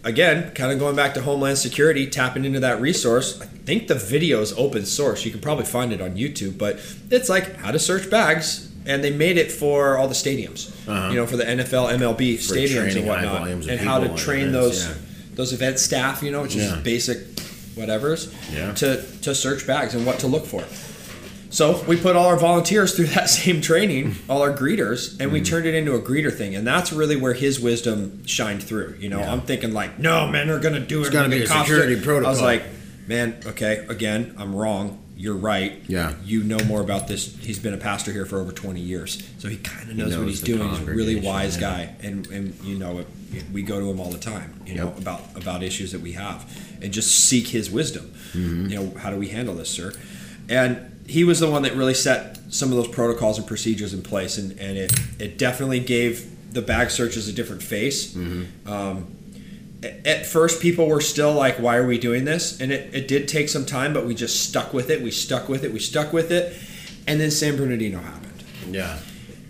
again kind of going back to homeland security tapping into that resource i think the video is open source you can probably find it on youtube but it's like how to search bags and they made it for all the stadiums Uh-huh. you know for the nfl mlb stadiums and whatnot and how to train events, those yeah. those event staff you know which Yeah. is basic whatever's Yeah. to to search bags and what to look for so we put all our volunteers through that same training, all our greeters, and Mm-hmm. we turned it into a greeter thing. And that's really where his wisdom shined through. You know, Yeah. I'm thinking like, no, men are going to do it. It's gotta be a security I was like, man, okay, again, I'm wrong. You're right. Yeah. You know more about this. He's been a pastor here for over 20 years, so he kind of knows, what he's doing. He's a really wise yeah. guy, and and you know, we go to him all the time. You know about about issues that we have, and just seek his wisdom. Mm-hmm. You know, how do we handle this, sir? And he was the one that really set some of those protocols and procedures in place, and, and it, it definitely gave the bag searches a different face. Mm-hmm. Um, at first people were still like, why are we doing this? And it, it did take some time, but we just stuck with it. We stuck with it. We stuck with it. And then San Bernardino happened. Yeah.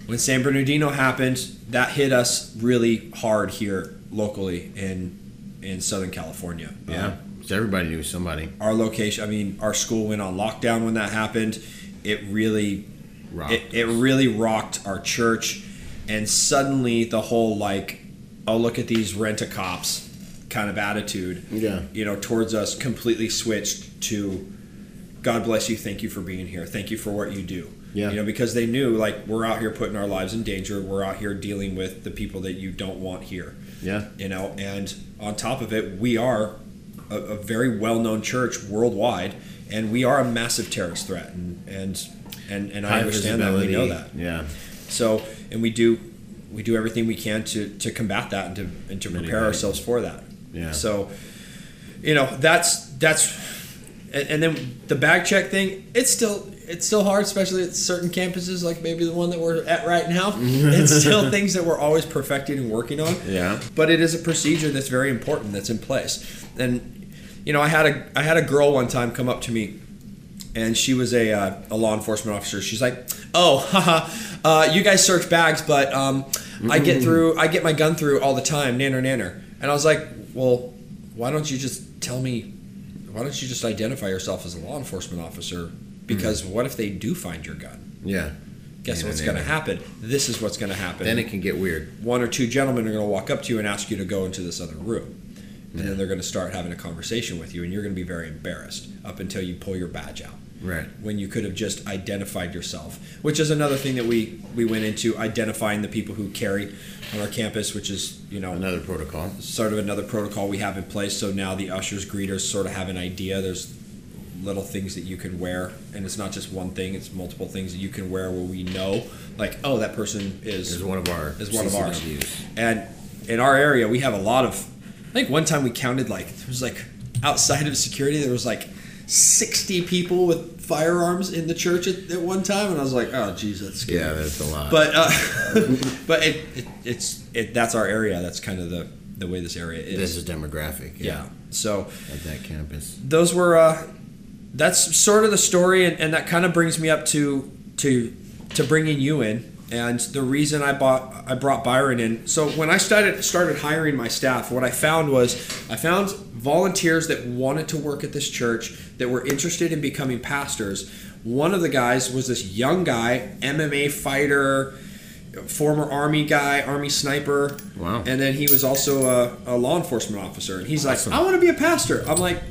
When San Bernardino happened, that hit us really hard here locally in in Southern California. Yeah. Um, Everybody knew somebody. our location, I mean, our school went on lockdown when that happened. It really Rocked it, it really rocked our church and suddenly the whole like oh look at these rent a cops kind of attitude Yeah. you know towards us completely switched to god bless you thank you for being here thank you for what you do Yeah. you know because they knew like we're out here putting our lives in danger we're out here dealing with the people that you don't want here Yeah. you know and on top of it we are a, a very well-known church worldwide and we are a massive terrorist threat and and and, and i understand that we know that Yeah. so and we do we do everything we can to to combat that and to and to prepare Mitigate. ourselves for that Yeah. so you know that's that's and, and then the bag check thing it's still it's still hard especially at certain campuses like maybe the one that we're at right now it's still things that we're always perfecting and working on Yeah. but it is a procedure that's very important that's in place and you know i had a i had a girl one time come up to me and she was a, uh, a law enforcement officer. She's like oh haha uh, you guys search bags but um, i get through i get my gun through all the time nanner nanner. And i was like well why don't you just tell me why don't you just identify yourself as a law enforcement officer? Because what if they do find your gun? Yeah. guess Nanner, what's going to happen? This is what's going to happen. Then it can get weird. one or two gentlemen are going to walk up to you and ask you to go into this other room. And Yeah. then they're going to start having a conversation with you, and you're going to be very embarrassed up until you pull your badge out. Right. When you could have just identified yourself, which is another thing that we, we went into identifying the people who carry on our campus, which is, you know, Another protocol. sort of another protocol we have in place. So now the ushers, greeters sort of have an idea. There's little things that you can wear, and it's not just one thing; it's multiple things that you can wear where we know, like, oh, that person is Is one of our is one of ours. And in our area, we have a lot of. I think one time we counted like there was like outside of security, there was like sixty people with firearms in the church at, at one time, and I was like, oh, geez, that's scary. Yeah, that's a lot. But uh, but it, it, it's it, that's our area. That's kind of the the way this area is. this is demographic. yeah. So At that campus. those were uh, that's sort of the story, and, and that kind of brings me up to to to bringing you in. And the reason I bought I brought Byron in. So when I started started hiring my staff, what I found was I found volunteers that wanted to work at this church that were interested in becoming pastors. One of the guys was this young guy, MMA fighter, former army guy, army sniper. Wow. And then he was also a, a law enforcement officer. And he's Awesome. like, I want to be a pastor. I'm like,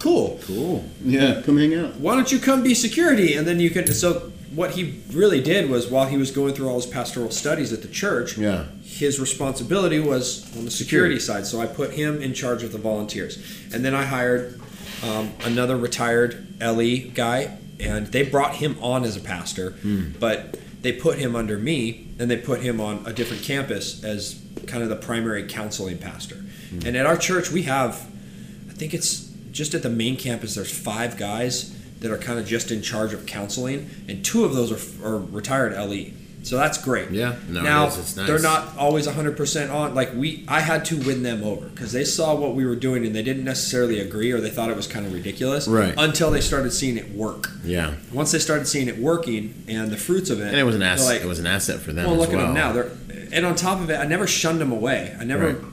cool. Cool. Yeah, come hang out. Why don't you come be security? And then you can. So what he really did was while he was going through all his pastoral studies at the church, Yeah. his responsibility was on the security side. So I put him in charge of the volunteers, and then I hired um, another retired LE guy, and they brought him on as a pastor, but they put him under me, and they put him on a different campus as kind of the primary counseling pastor. And at our church, we have, I think it's just at the main campus. There's five guys that are kind of just in charge of counseling, and two of those are, are retired LE. So that's great. Yeah, no, now nice. they're not always 100% on. Like we, I had to win them over because they saw what we were doing and they didn't necessarily agree or they thought it was kind of ridiculous. Right. Until they started seeing it work. Yeah. Once they started seeing it working and the fruits of it, And it was an asset. Like, it was an asset for them well, as look well. at them now. They're and on top of it, I never shunned them away. I never Right.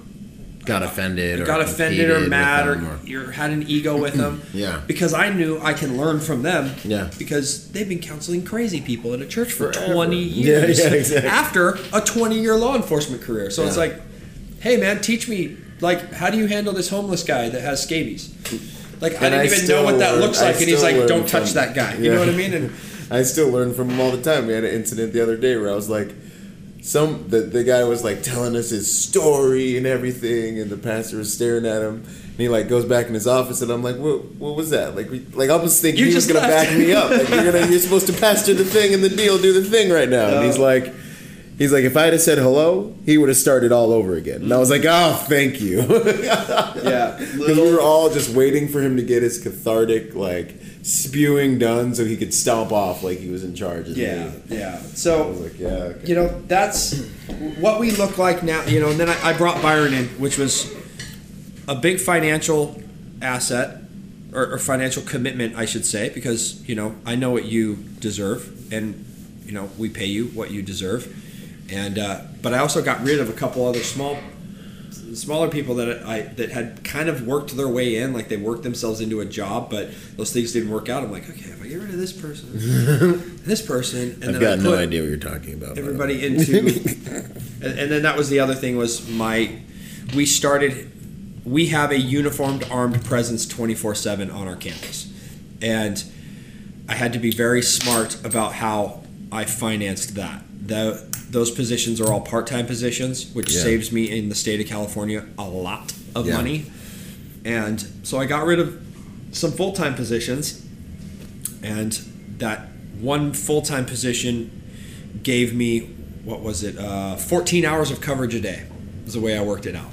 Got offended or got offended or mad or, you had an ego with them. Yeah. Because I knew I can learn from them. Yeah. Because they've been counseling crazy people in a church for Forever. 20 years. yeah, yeah, exactly. After a 20 year law enforcement career. So it's like, hey man, teach me like how do you handle this homeless guy that has scabies? Like I And didn't I even know what that learn- looks I like, and he's like, "Don't touch that guy." You Yeah. know what I mean? And I still learn from him all the time. We had an incident the other day where I was like, some the, the guy was like telling us his story and everything, and the pastor was staring at him. And he like goes back in his office, and I'm like, "What? What was that?" Like, we, like I was thinking You he was gonna back me up. Like, you're gonna, you're supposed to pastor the thing and the deal, do the thing right now. And he's like, he's like, if I had said hello, he would have started all over again. And I was like, oh, thank you. yeah, Because we were all just waiting for him to get his cathartic, like, spewing done so he could stomp off like he was in charge. of yeah, me. yeah. So like, yeah. Okay. you know that's what we look like now you know and then I, I brought byron in which was a big financial asset or, or financial commitment, I should say, because you know I know what you deserve, and you know we pay you what you deserve, and uh, but I also got rid of a couple other small smaller people that I that had kind of worked their way in, like they worked themselves into a job, but those things didn't work out. I'm like, okay, if I get rid of this person, this person, and I've then got no idea what you're talking about. everybody into, and, and then that was the other thing was my, we started, we have a uniformed armed presence 24 seven on our campus, and I had to be very smart about how I financed that. The, those positions are all part-time positions, which Yeah. saves me in the state of California a lot of Yeah. money. And so I got rid of some full-time positions, and that one full-time position gave me what was it? Uh, 14 hours of coverage a day. Is the way I worked it out.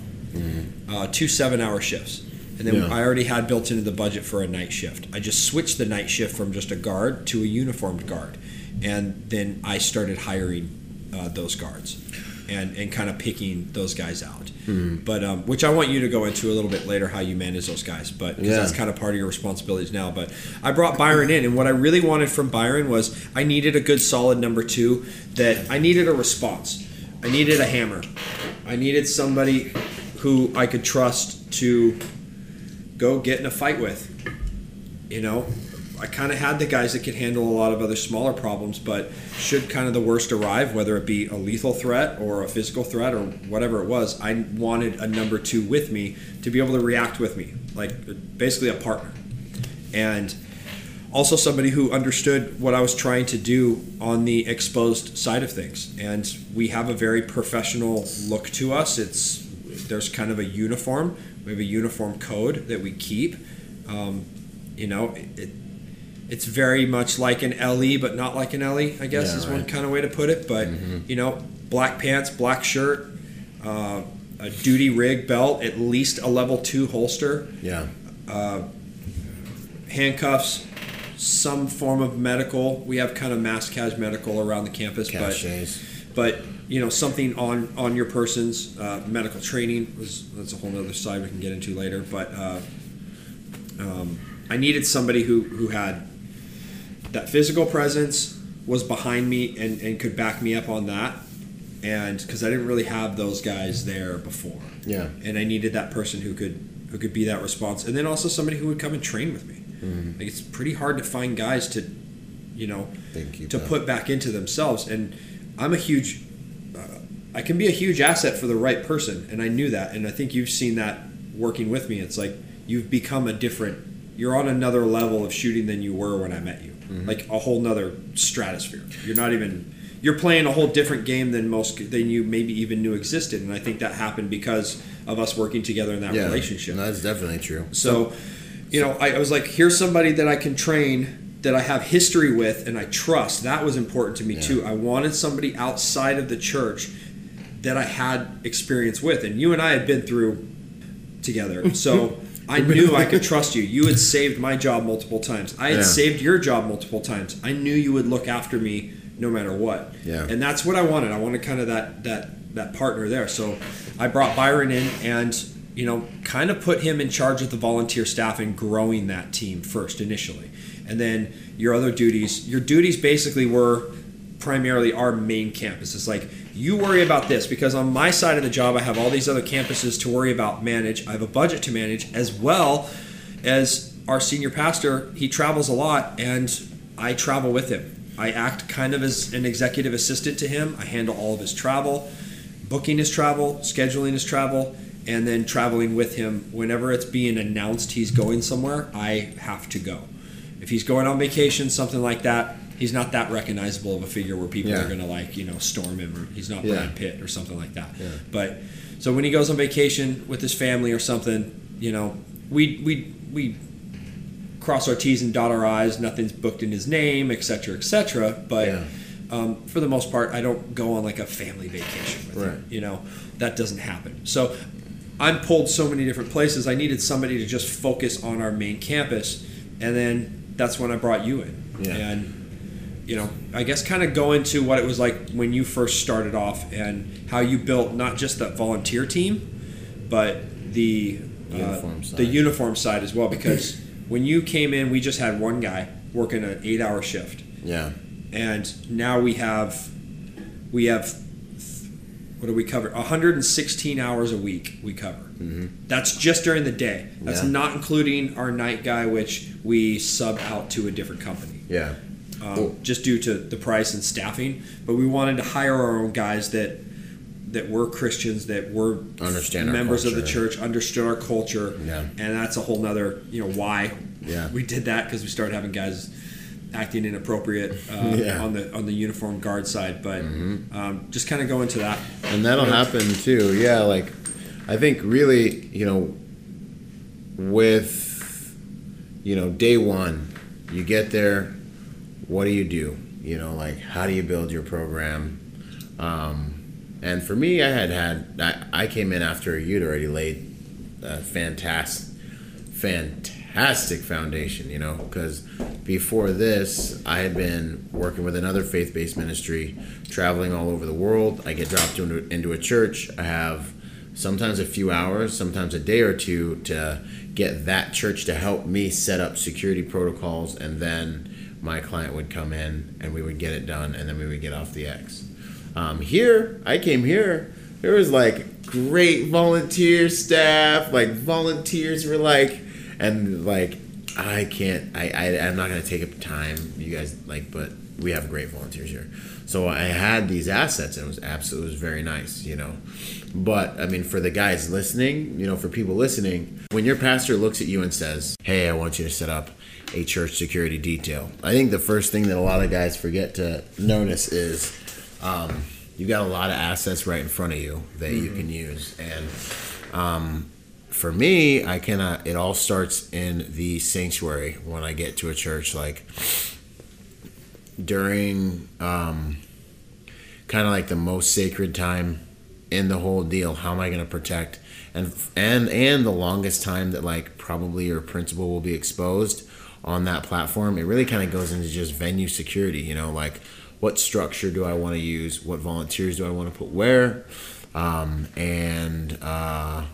Uh, two seven-hour shifts, and then Yeah. I already had built into the budget for a night shift. I just switched the night shift from just a guard to a uniformed guard, and then I started hiring uh, those guards, and and kind of picking those guys out. But um, which I want you to go into a little bit later how you manage those guys, but 'cause Yeah. that's kind of part of your responsibilities now. But I brought Byron in, and what I really wanted from Byron was I needed a good, solid number two. That I needed a response. I needed a hammer. I needed somebody who I could trust to go get in a fight with. You know, I kind of had the guys that could handle a lot of other smaller problems, but should kind of the worst arrive, whether it be a lethal threat or a physical threat or whatever it was, I wanted a number two with me to be able to react with me, like basically a partner. And also somebody who understood what I was trying to do on the exposed side of things. And we have a very professional look to us. It's there's kind of a uniform. We have a uniform code that we keep. Um, you know, it, it's very much like an LE, but not like an LE. I guess Yeah, is one kind of way to put it. But you know, black pants, black shirt, uh, a duty rig belt, at least a level two holster Yeah. handcuffs, some form of medical. We have kind of mass cas medical around the campus, Cachets. but but you know something on on your person's uh, medical training was that's a whole other side we can get into later. But uh, um, I needed somebody who who had that physical presence was behind me and, and could back me up on that and because i didn't really have those guys there before Yeah. and I needed that person who could who could be that response, and then also somebody who would come and train with me. Mm-hmm. Like it's pretty hard to find guys to, you know, keep to put back into themselves. And I'm a huge, uh, I can be a huge asset for the right person, and I knew that, and I think you've seen that working with me. It's like you've become a different. You're on another level of shooting than you were when I met you, Mm-hmm. like a whole nother stratosphere. You're not even. You're playing a whole different game than most than you maybe even knew existed, and I think that happened because of us working together in that Yeah. relationship. No, that's definitely true. So, you know, I, I was like, here's somebody that I can train that I have history with and I trust. That was important to me Yeah. too. I wanted somebody outside of the church that I had experience with, and you and I had been through together. So I knew I could trust you. You had saved my job multiple times. I had Yeah. saved your job multiple times. I knew you would look after me no matter what. Yeah. And that's what I wanted. I wanted kind of that that that partner there. So I brought Byron in and you know kind of put him in charge of the volunteer staff and growing that team first initially. And then your other duties, your duties basically were primarily our main campus. It's like you worry about this because on my side of the job I have all these other campuses to worry about, manage. I have a budget to manage as well as our senior pastor. He travels a lot and I travel with him. I act kind of as an executive assistant to him. I handle all of his travel, booking his travel, scheduling his travel, and then traveling with him whenever it's being announced he's going somewhere, I have to go. If he's going on vacation, something like that, he's not that recognizable of a figure where people Yeah. are going to like, you know, storm him or he's not Yeah. Brad Pitt or something like that. Yeah. But so when he goes on vacation with his family or something, you know, we we we cross our T's and dot our I's. Nothing's booked in his name, et cetera, et cetera. But um, for the most part, I don't go on like a family vacation with Right. him. You know, that doesn't happen. So I'm pulled so many different places. I needed somebody to just focus on our main campus, and then that's when I brought you in. Yeah. And you know, I guess kind of go into what it was like when you first started off and how you built not just that volunteer team, but the Uniform uh, side. the uniform side as well because when you came in, we just had one guy working an eight-hour shift, Yeah. and now we have we have what do we cover? 116 hours a week we cover. That's just during the day. That's Yeah. not including our night guy, which we sub out to a different company Yeah. Um, Cool. just due to the price and staffing. But we wanted to hire our own guys that that were Christians, that were Understand members of the church, understood our culture, Yeah. and that's a whole nother you know why Yeah. we did that because we started having guys acting inappropriate uh, Yeah. Mm-hmm. on the on the uniform guard side. But um, just kind of go into that. and that'll happen too yeah like i think really you know with you know day one you get there what do you do? You know like how do you build your program? Um, and for me i had had I, I came in after you'd already laid a fantastic fantastic foundation you know because before this i had been working with another faith-based ministry traveling all over the world. I get dropped into, into a church. I have sometimes a few hours sometimes a day or two to get that church to help me set up security protocols and then my client would come in and we would get it done and then we would get off the x. Um, here i came here there was like great volunteer staff like volunteers were like and like i can't i, I i'm not gonna take up time you guys like but we have great volunteers here. So i had these assets and it was absolutely it was very nice you know. But i mean for the guys listening you know for people listening when your pastor looks at you and says hey i want you to set up a church security detail. I think the first thing that a lot of guys forget to notice is um, you got a lot of assets right in front of you that you can use. And um, for me i cannot it all starts in the sanctuary when i get to a church. Like during um, kind of like the most sacred time in the whole deal how am i going to protect? And and and the longest time that like probably your principal will be exposed on that platform it really kind of goes into just venue security you know like what structure do i want to use? What volunteers do i want to put where? Um, and uh,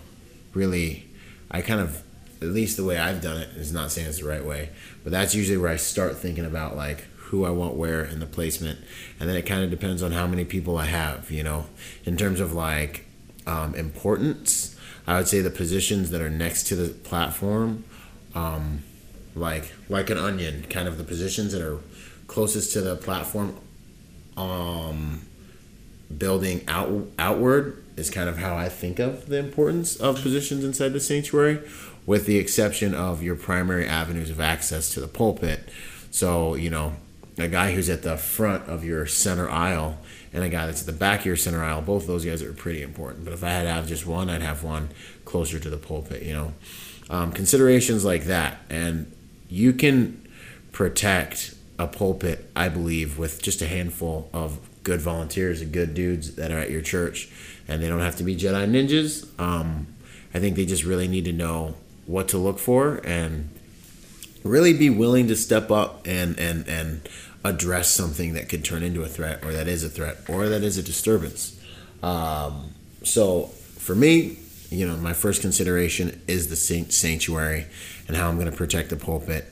really i kind of at least the way i've done it is not saying it's the right way but that's usually where i start thinking about like who I want where in the placement, and then it kind of depends on how many people I have. You know, in terms of like um, importance, I would say the positions that are next to the platform, um, like like an onion, kind of the positions that are closest to the platform, um, building out outward is kind of how I think of the importance of positions inside the sanctuary, with the exception of your primary avenues of access to the pulpit. So you know a guy who's at the front of your center aisle and a guy that's at the back of your center aisle, both those guys are pretty important. But if I had to have just one, I'd have one closer to the pulpit, you know. Um, considerations like that. And you can protect a pulpit, I believe, with just a handful of good volunteers and good dudes that are at your church. And they don't have to be Jedi ninjas. Um, I think they just really need to know what to look for and really be willing to step up and and and address something that could turn into a threat or that is a threat or that is a disturbance um, so for me you know my first consideration is the sanctuary and how i'm going to protect the pulpit.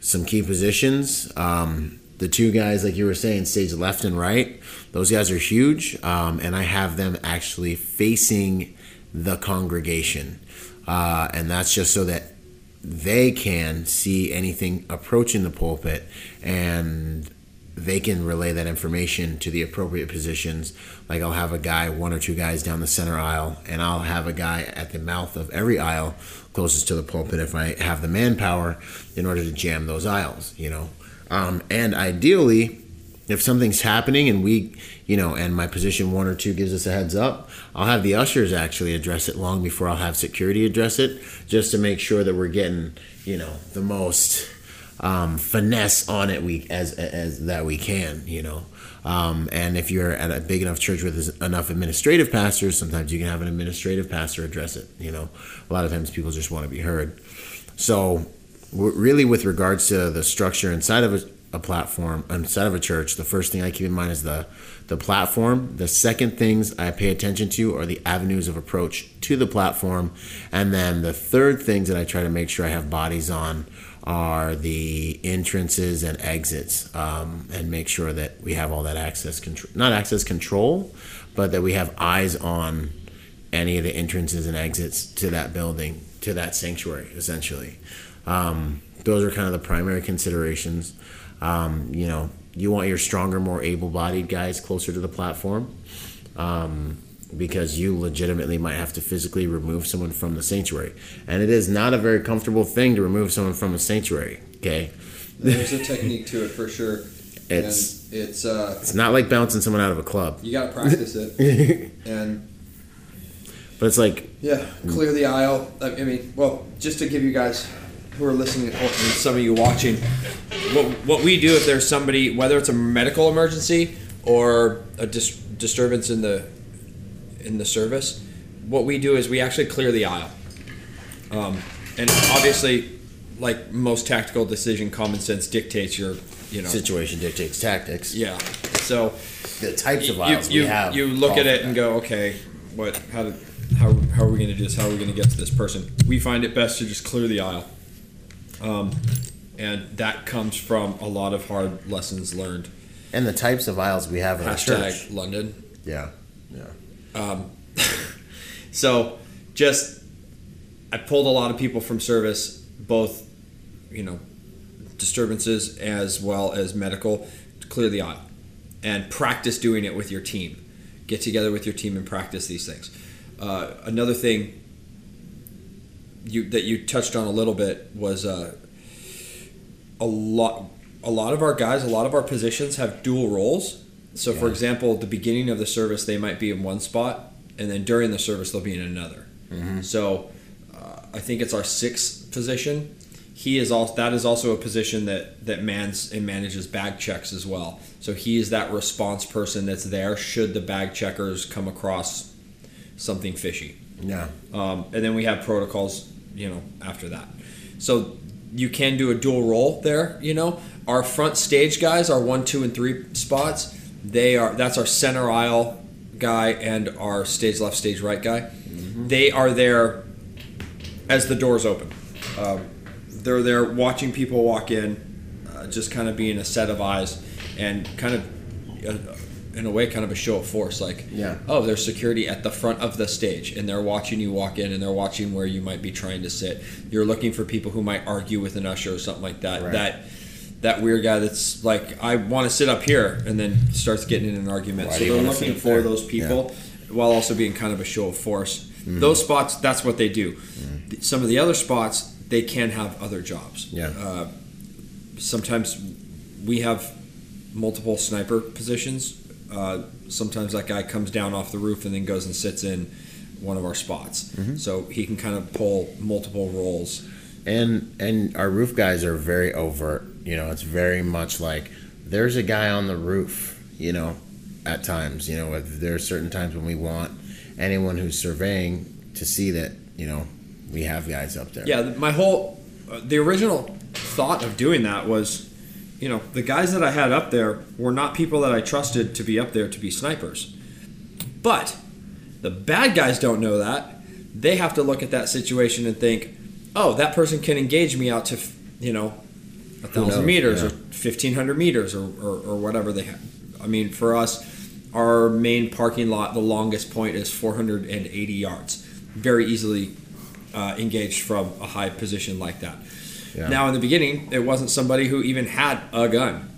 Some key positions um, the two guys like you were saying stage left and right those guys are huge um, and i have them actually facing the congregation. Uh, and that's just so that they can see anything approaching the pulpit. And they can relay that information to the appropriate positions. Like I'll have a guy, one or two guys down the center aisle, and I'll have a guy at the mouth of every aisle closest to the pulpit if I have the manpower in order to jam those aisles, you know. Um, and ideally, if something's happening and we, you know, and my position one or two gives us a heads up, I'll have the ushers actually address it long before I'll have security address it, just to make sure that we're getting, you know, the most um, finesse on it we as as that we can, you know. Um, and if you're at a big enough church with enough administrative pastors, sometimes you can have an administrative pastor address it. You know, a lot of times people just want to be heard. So, really, with regards to the structure inside of a a platform instead of a church, the first thing I keep in mind is the the platform. The second things I pay attention to are the avenues of approach to the platform, and then the third things that I try to make sure I have bodies on are the entrances and exits, um, and make sure that we have all that access control, not access control, but that we have eyes on any of the entrances and exits to that building, to that sanctuary, essentially. Um, those are kind of the primary considerations. Um, you know, you want your stronger, more able-bodied guys closer to the platform, um, because you legitimately might have to physically remove someone from the sanctuary, and it is not a very comfortable thing to remove someone from a sanctuary. Okay, There's a technique to it for sure. It's- and it's uh, it's not like bouncing someone out of a club, you got to practice it, and but it's like yeah, clear the aisle. I I mean, well, just to give you guys who are listening and some of you watching, what what we do if there's somebody, whether it's a medical emergency or a dis- disturbance in the in the service, what we do is we actually clear the aisle. Um, and obviously, like most tactical decision, common sense dictates your, you know, situation dictates tactics. yeah. So The types of aisles you, we have. you look at it and go, okay, what? How did? How, how are we going to do this? How are we going to get to this person? We find it best to just clear the aisle, um, and that comes from a lot of hard lessons learned. and the types of aisles we have in our church. London. Yeah. Um, so just I pulled a lot of people from service, both you know disturbances as well as medical, clear the aisle and practice doing it with your team. Get together with your team and practice these things. Uh, another thing you that you touched on a little bit was uh, a lot. A lot of our guys, a lot of our positions have dual roles. So, for example, at the beginning of the service, they might be in one spot, and then during the service, they'll be in another. So, uh, I think it's our sixth position. He is also that is also a position that that mans and manages bag checks as well. So he is that response person that's there should the bag checkers come across something fishy. Yeah. Um, and then we have protocols, you know, after that. So you can do a dual role there. You know, our front stage guys, our one, two, and three spots, they are that's our center aisle guy and our stage left, stage right guy. They are there as the doors open. Um, they're there watching people walk in, uh, just kind of being a set of eyes, and kind of, uh, in a way, kind of a show of force. Like, Yeah. oh, there's security at the front of the stage, and they're watching you walk in, and they're watching where you might be trying to sit. You're looking for people who might argue with an usher or something like that. Right. That that weird guy that's like, I want to sit up here, and then starts getting in an argument. Why so they're looking for there? those people, while also being kind of a show of force. Those spots, that's what they do. Th- Some of the other spots, they can have other jobs. Yeah. Uh, sometimes we have multiple sniper positions. Uh, sometimes that guy comes down off the roof and then goes and sits in one of our spots. So he can kind of pull multiple roles. and and our roof guys are very overt you know it's very much like there's a guy on the roof you know at times you know there are certain times when we want anyone who's surveying to see that you know we have guys up there Yeah, my whole uh, the original thought of doing that was, you know, the guys that I had up there were not people that I trusted to be up there to be snipers. But the bad guys don't know that. They have to look at that situation and think, "Oh, that person can engage me out to, you know, a thousand meters Yeah. or fifteen hundred meters or, or, or whatever they have." I mean, for us, our main parking lot, the longest point is four hundred and eighty yards. Very easily uh, engaged from a high position like that. Yeah. Now, in the beginning, it wasn't somebody who even had a gun.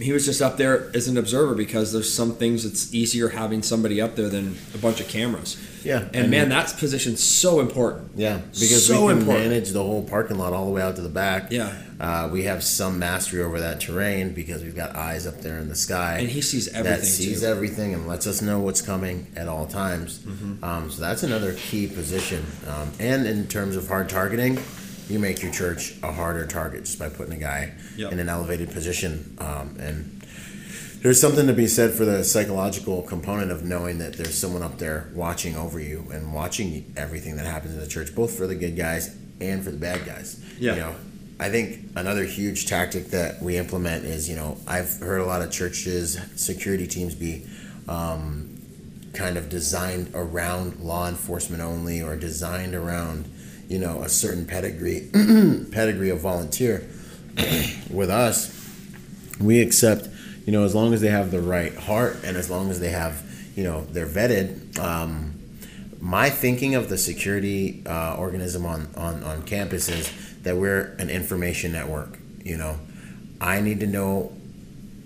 He was just up there as an observer because there's some things it's easier having somebody up there than a bunch of cameras. Yeah, And, and- man, that position's so important. Yeah, because So we can important. manage the whole parking lot all the way out to the back. Yeah. uh, we have some mastery over that terrain because we've got eyes up there in the sky. And he sees everything. that sees too. everything and lets us know what's coming at all times. Mm-hmm. Um, so that's another key position. Um, and in terms of hard targeting, you make your church a harder target just by putting a guy Yep. in an elevated position. Um, and there's something to be said for the psychological component of knowing that there's someone up there watching over you and watching everything that happens in the church, both for the good guys and for the bad guys. Yeah. You know, I think another huge tactic that we implement is, you know, I've heard a lot of churches, security teams be um, kind of designed around law enforcement only or designed around, you know, a certain pedigree, pedigree of volunteer. With us, we accept, you know, as long as they have the right heart and as long as they have, you know, they're vetted. Um, my thinking of the security uh, organism on, on, on campus is that we're an information network. You know, I need to know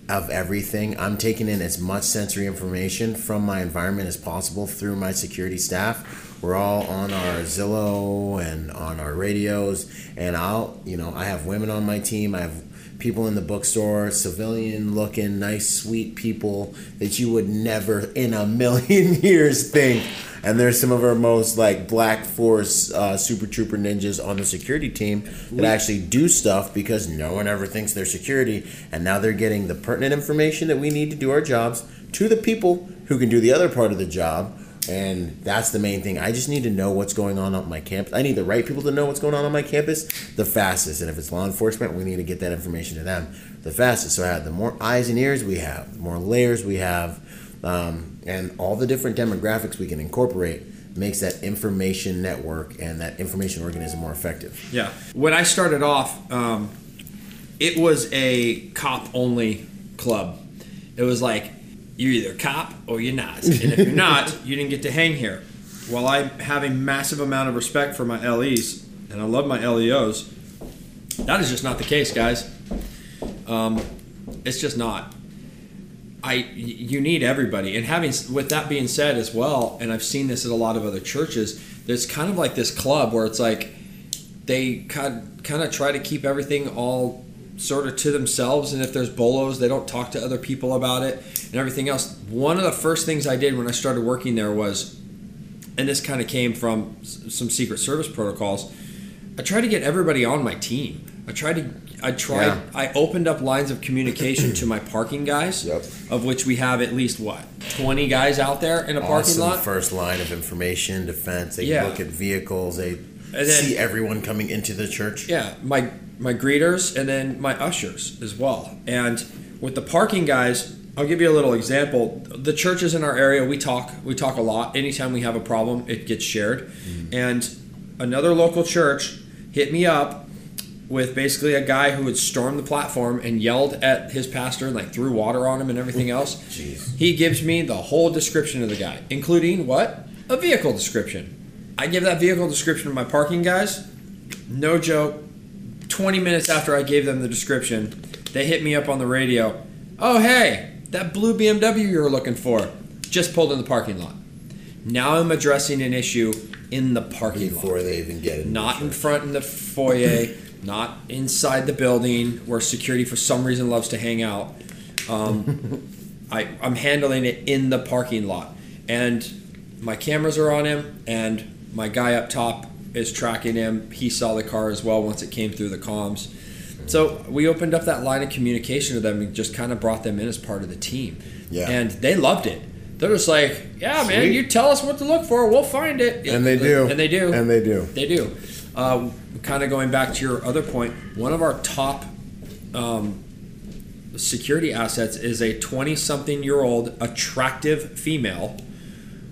of everything. I'm taking in as much sensory information from my environment as possible through my security staff. We're all on our Zello and on our radios, and I'll, you know, I have women on my team. I have people in the bookstore, civilian looking, nice, sweet people that you would never in a million years think. And there's some of our most like black force uh, super trooper ninjas on the security team that actually do stuff because no one ever thinks they're security. And now they're getting the pertinent information that we need to do our jobs to the people who can do the other part of the job and that's the main thing. I just need to know what's going on on my campus. I need the right people to know what's going on on my campus the fastest. And if it's law enforcement, we need to get that information to them the fastest. So I have the more eyes and ears we have, the more layers we have, um, and all the different demographics we can incorporate makes that information network and that information organism more effective. Yeah. When I started off, um, it was a cop only club. It was like you're either cop or you're not, and if you're not, you didn't get to hang here. While I have a massive amount of respect for my LEs and I love my LEOs, that is just not the case, guys. Um, it's just not. I you need everybody, and having with that being said as well, and I've seen this at a lot of other churches. There's kind of like this club where it's like they kind kind of try to keep everything all sort of to themselves, and if there's bolos, they don't talk to other people about it and everything else. One of the first things I did when I started working there was, and this kind of came from some Secret Service protocols. I tried to get everybody on my team. I tried to I tried. Yeah. I opened up lines of communication to my parking guys, Yep. of which we have at least what twenty guys out there in a parking lot. first line of information defense. They Yeah. look at vehicles. They then- see everyone coming into the church. Yeah, my my greeters and then my ushers as well. And with the parking guys, I'll give you a little example. The churches in our area, we talk. We talk a lot. Anytime we have a problem, it gets shared. Mm-hmm. And another local church hit me up with basically a guy who had stormed the platform and yelled at his pastor and like threw water on him and everything else. Jeez. He gives me the whole description of the guy, including what? A vehicle description. I give that vehicle description to my parking guys. No joke. 20 minutes after I gave them the description, they hit me up on the radio. Oh, hey, that blue BMW you were looking for just pulled in the parking lot. Now I'm addressing an issue in the parking lot Before they even get it. not in front in the foyer, not inside the building where security for some reason loves to hang out. Um, I, I'm handling it in the parking lot, and my cameras are on him, and my guy up top is tracking him. He saw the car as well once it came through the comms. So we opened up that line of communication to them and just kind of brought them in as part of the team. Yeah. And they loved it. They're just like, yeah, man, you tell us what to look for, we'll find it. And they do. And they do. And they do. They do. Uh, kind of going back to your other point, one of our top um, security assets is a 20 something year old attractive female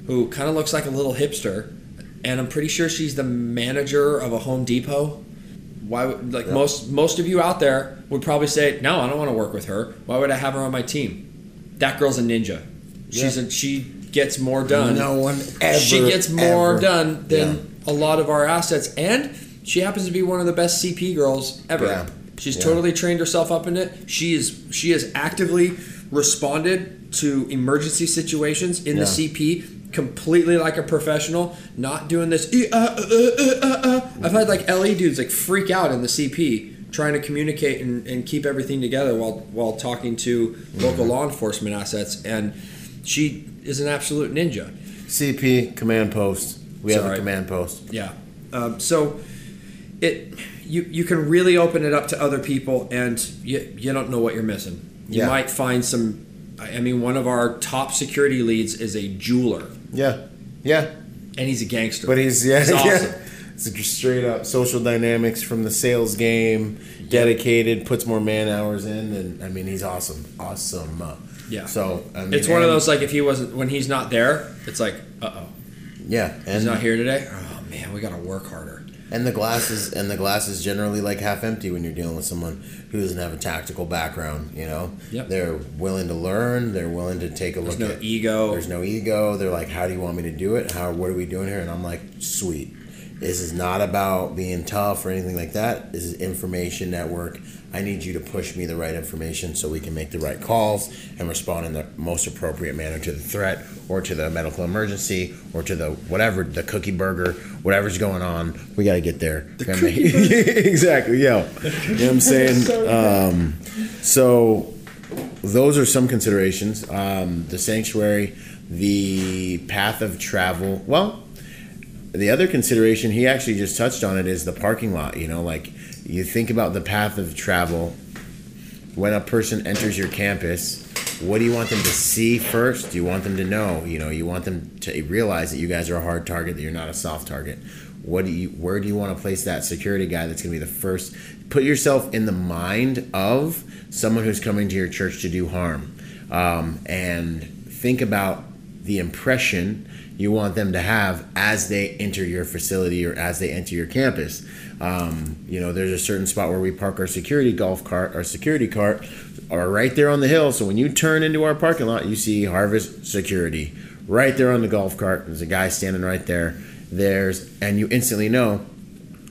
who kind of looks like a little hipster. And I'm pretty sure she's the manager of a Home Depot. Why, would, like Yeah. most most of you out there would probably say, no, I don't want to work with her. Why would I have her on my team? That girl's a ninja. She's Yeah. a, she gets more done No one ever. she gets more ever- done than Yeah. a lot of our assets and she happens to be one of the best cp girls ever Yeah. she's totally trained herself up in it she is she has actively responded to emergency situations in the cp completely like a professional not doing this "Eh, uh, uh, uh, uh, uh." i've had like le dudes like freak out in the cp trying to communicate and, and keep everything together while while talking to local law enforcement assets and she is an absolute ninja CP command post. We have a command post. Yeah. Um, so it you you can really open it up to other people, and you you don't know what you're missing. You Yeah. might find some. I mean, one of our top security leads is a jeweler, Yeah. Yeah. and he's a gangster. But he's yeah, He's yeah. awesome. It's just straight up social dynamics from the sales game. Dedicated, puts more man hours in, and I mean he's awesome, awesome. Yeah. So I mean, It's one of those like if he wasn't when he's not there, it's like uh oh, Yeah, and he's not here today. Oh man, we got to work harder. And the glass is and the glass is generally like half empty when you're dealing with someone who doesn't have a tactical background. You know, Yep. they're willing to learn. They're willing to take a There's look no at. ego. There's no ego. They're like, "How do you want me to do it? How? What are we doing here?" And I'm like, "Sweet. This is not about being tough or anything like that. This is information network. I need you to push me the right information so we can make the right calls and respond in the most appropriate manner to the threat or to the medical emergency or to the whatever the cookie burger, whatever's going on. We got to get there. Make- exactly. Yeah. you know what I'm saying. Um, so those are some considerations. Um, the sanctuary, the path of travel. Well, the other consideration he actually just touched on it is the parking lot. You know, like you think about the path of travel when a person enters your campus. What do you want them to see first? Do you want them to know? You know, you want them to realize that you guys are a hard target, that you're not a soft target. What do you? Where do you want to place that security guy that's going to be the first? Put yourself in the mind of someone who's coming to your church to do harm, um, and think about the impression you want them to have as they enter your facility or as they enter your campus. Um, you know, there's a certain spot where we park our security golf cart, our security cart, are right there on the hill. So when you turn into our parking lot, you see Harvest Security right there on the golf cart. There's a guy standing right there. There's, and you instantly know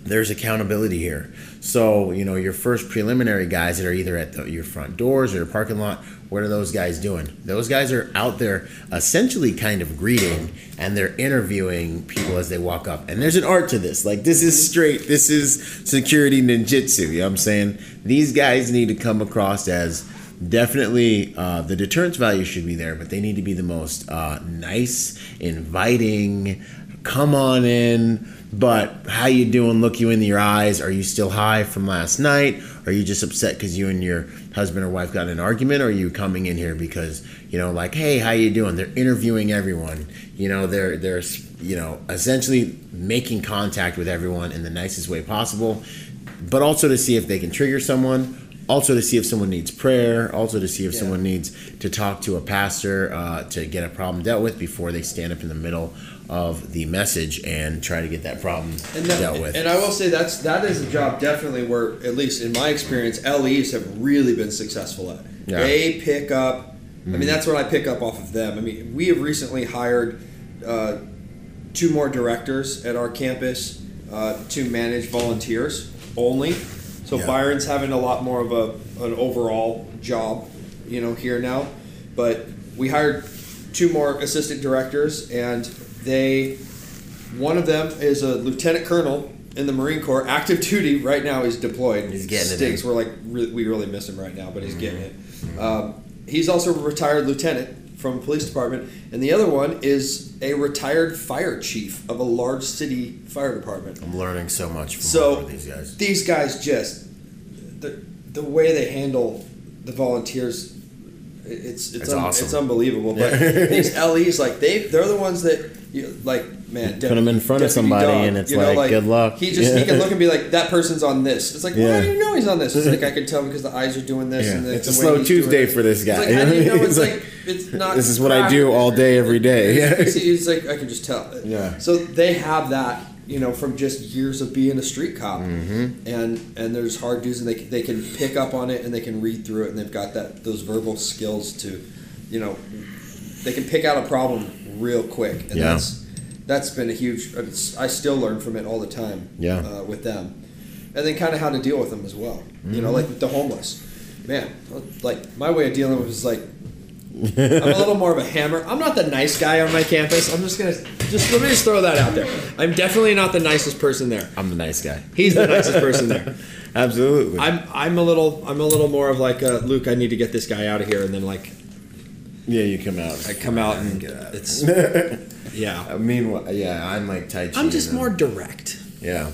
there's accountability here. So, you know, your first preliminary guys that are either at the, your front doors or your parking lot, what are those guys doing? Those guys are out there essentially kind of greeting and they're interviewing people as they walk up. And there's an art to this. Like, this is straight, this is security ninjutsu. You know what I'm saying? These guys need to come across as definitely uh, the deterrence value should be there, but they need to be the most uh, nice, inviting, come on in but how you doing look you in your eyes are you still high from last night are you just upset because you and your husband or wife got in an argument or are you coming in here because you know like hey how you doing? They're interviewing everyone. You know they're they're you know essentially making contact with everyone in the nicest way possible but also to see if they can trigger someone also to see if someone needs prayer also to see if someone needs to talk to a pastor uh, to get a problem dealt with before they stand up in the middle of the message and try to get that problem And, that, dealt with and I will say that's that is a job definitely where, at least in my experience, LEs have really been successful at. Yeah. They pick up. I mean, that's what I pick up off of them. I mean, we have recently hired uh, two more directors at our campus uh, to manage volunteers only. So Yeah. Byron's having a lot more of a an overall job, you know, here now. But we hired two more assistant directors, and they one of them is a lieutenant colonel in the Marine Corps, active duty right now. He's deployed. He's getting it Stinks. in. We're like re- we really miss him right now, but he's getting it. Um, he's also a retired lieutenant from police department, and the other one is a retired fire chief of a large city fire department. i'm learning so much from So these guys these guys just the the way they handle the volunteers, it's it's It's un- awesome. it's unbelievable. But these LEs like they they're the ones that you like man. put him in front of somebody and it's like, good luck. He just he can look and be like that person's on this. It's like Yeah. why do you know he's on this? It's like I can tell because the eyes are doing this. Yeah. And the, It's a the way slow Tuesday for this It's guy. like, how do you know It's it's like, like it's not. this is what I do all day every day yeah he's like, I can just tell. Yeah. So they have that, you know, from just years of being a street cop, Mm-hmm. and and there's hard dudes, and they they can pick up on it, and they can read through it, and they've got that those verbal skills to, you know, they can pick out a problem real quick, and Yeah. that's that's been a huge. I still learn from it all the time. Yeah. Uh, with them, and then kind of how to deal with them as well. You know, like Mm-hmm. the homeless. Man, like my way of dealing with it is like I'm a little more of a hammer. I'm not the nice guy on my campus. I'm just gonna just let me just throw that out there. I'm definitely not the nicest person there. i'm the nice guy He's the nicest person there. absolutely I'm I'm a little I'm a little more of like uh, Luke. I need to get this guy out of here, and then like yeah you come out I come out and Get out. it's yeah. I mean, yeah, I'm like Tai Chi. I'm just and- more direct. Yeah,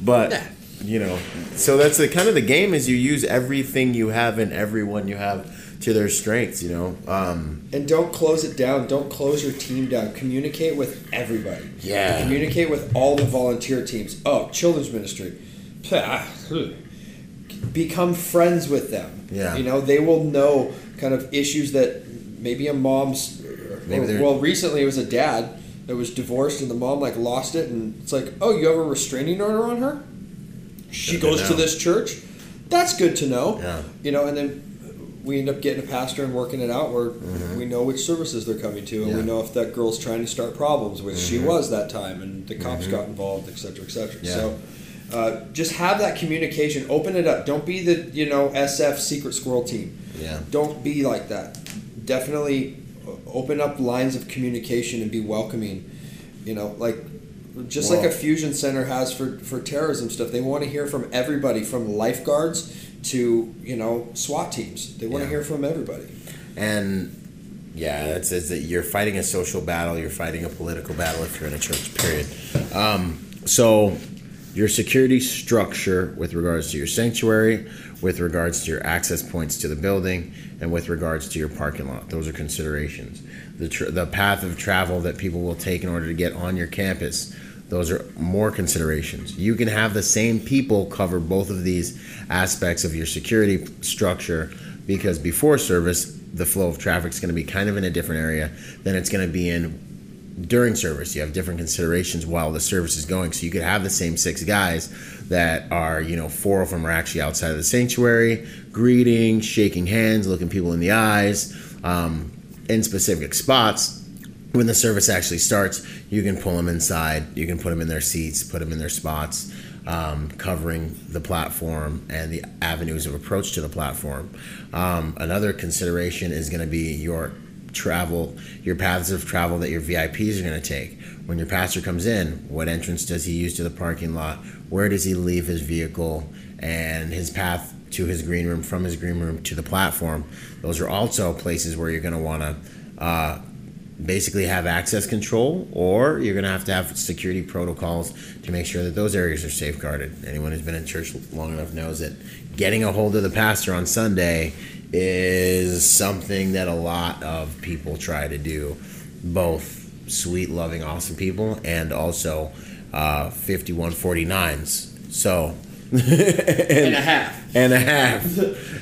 but Yeah. you know, so that's the kind of the game is you use everything you have and everyone you have to their strengths. You know. Um, And don't close it down. Don't close your team down. Communicate with everybody. Yeah. Communicate with all the volunteer teams. Oh, children's ministry. Become friends with them. Yeah. You know, they will know kind of issues that maybe a mom's. Maybe well, recently it was a dad that was divorced and the mom like lost it and it's like, oh, you have a restraining order on her. She goes to this church. That's good to know. Yeah. You know, and then we end up getting a pastor and working it out where we know which services they're coming to and Mm-hmm. Yeah. Mm-hmm. we know if that girl's trying to start problems, which she was that time, and the cops got involved, et cetera, et cetera. Yeah. So uh, just have that communication. Open it up. Don't be the you know SF secret squirrel team. yeah. Don't be like that. Definitely open up lines of communication and be welcoming. You know, like just like a fusion center has for for terrorism stuff. They want to hear from everybody, from lifeguards to you know SWAT teams. They want Yeah. to hear from everybody. And yeah, that's is that you're fighting a social battle. You're fighting a political battle if you're in a church. Period. Um, so your security structure with regards to your sanctuary, with regards to your access points to the building, and with regards to your parking lot. Those are considerations. The tr- the path of travel that people will take in order to get on your campus. Those are more considerations. You can have the same people cover both of these aspects of your security structure because before service, the flow of traffic is going to be kind of in a different area than it's going to be in during service. You have different considerations while the service is going. So you could have the same six guys that are, you know, four of them are actually outside of the sanctuary, greeting, shaking hands, looking people in the eyes, um, in specific spots. When the service actually starts, you can pull them inside. You can put them in their seats, put them in their spots, um, covering the platform and the avenues of approach to the platform. Um, another consideration is going to be your travel, your paths of travel that your VIPs are going to take. When your pastor comes in, what entrance does he use to the parking lot? Where does he leave his vehicle? And his path to his green room, from his green room to the platform. Those are also places where you're going to want to uh, basically have access control, or you're going to have to have security protocols to make sure that those areas are safeguarded. Anyone who's been in church long enough knows that getting a hold of the pastor on Sunday is something that a lot of people try to do, both sweet, loving, awesome people and also uh, 5149s. So, And a half. and a half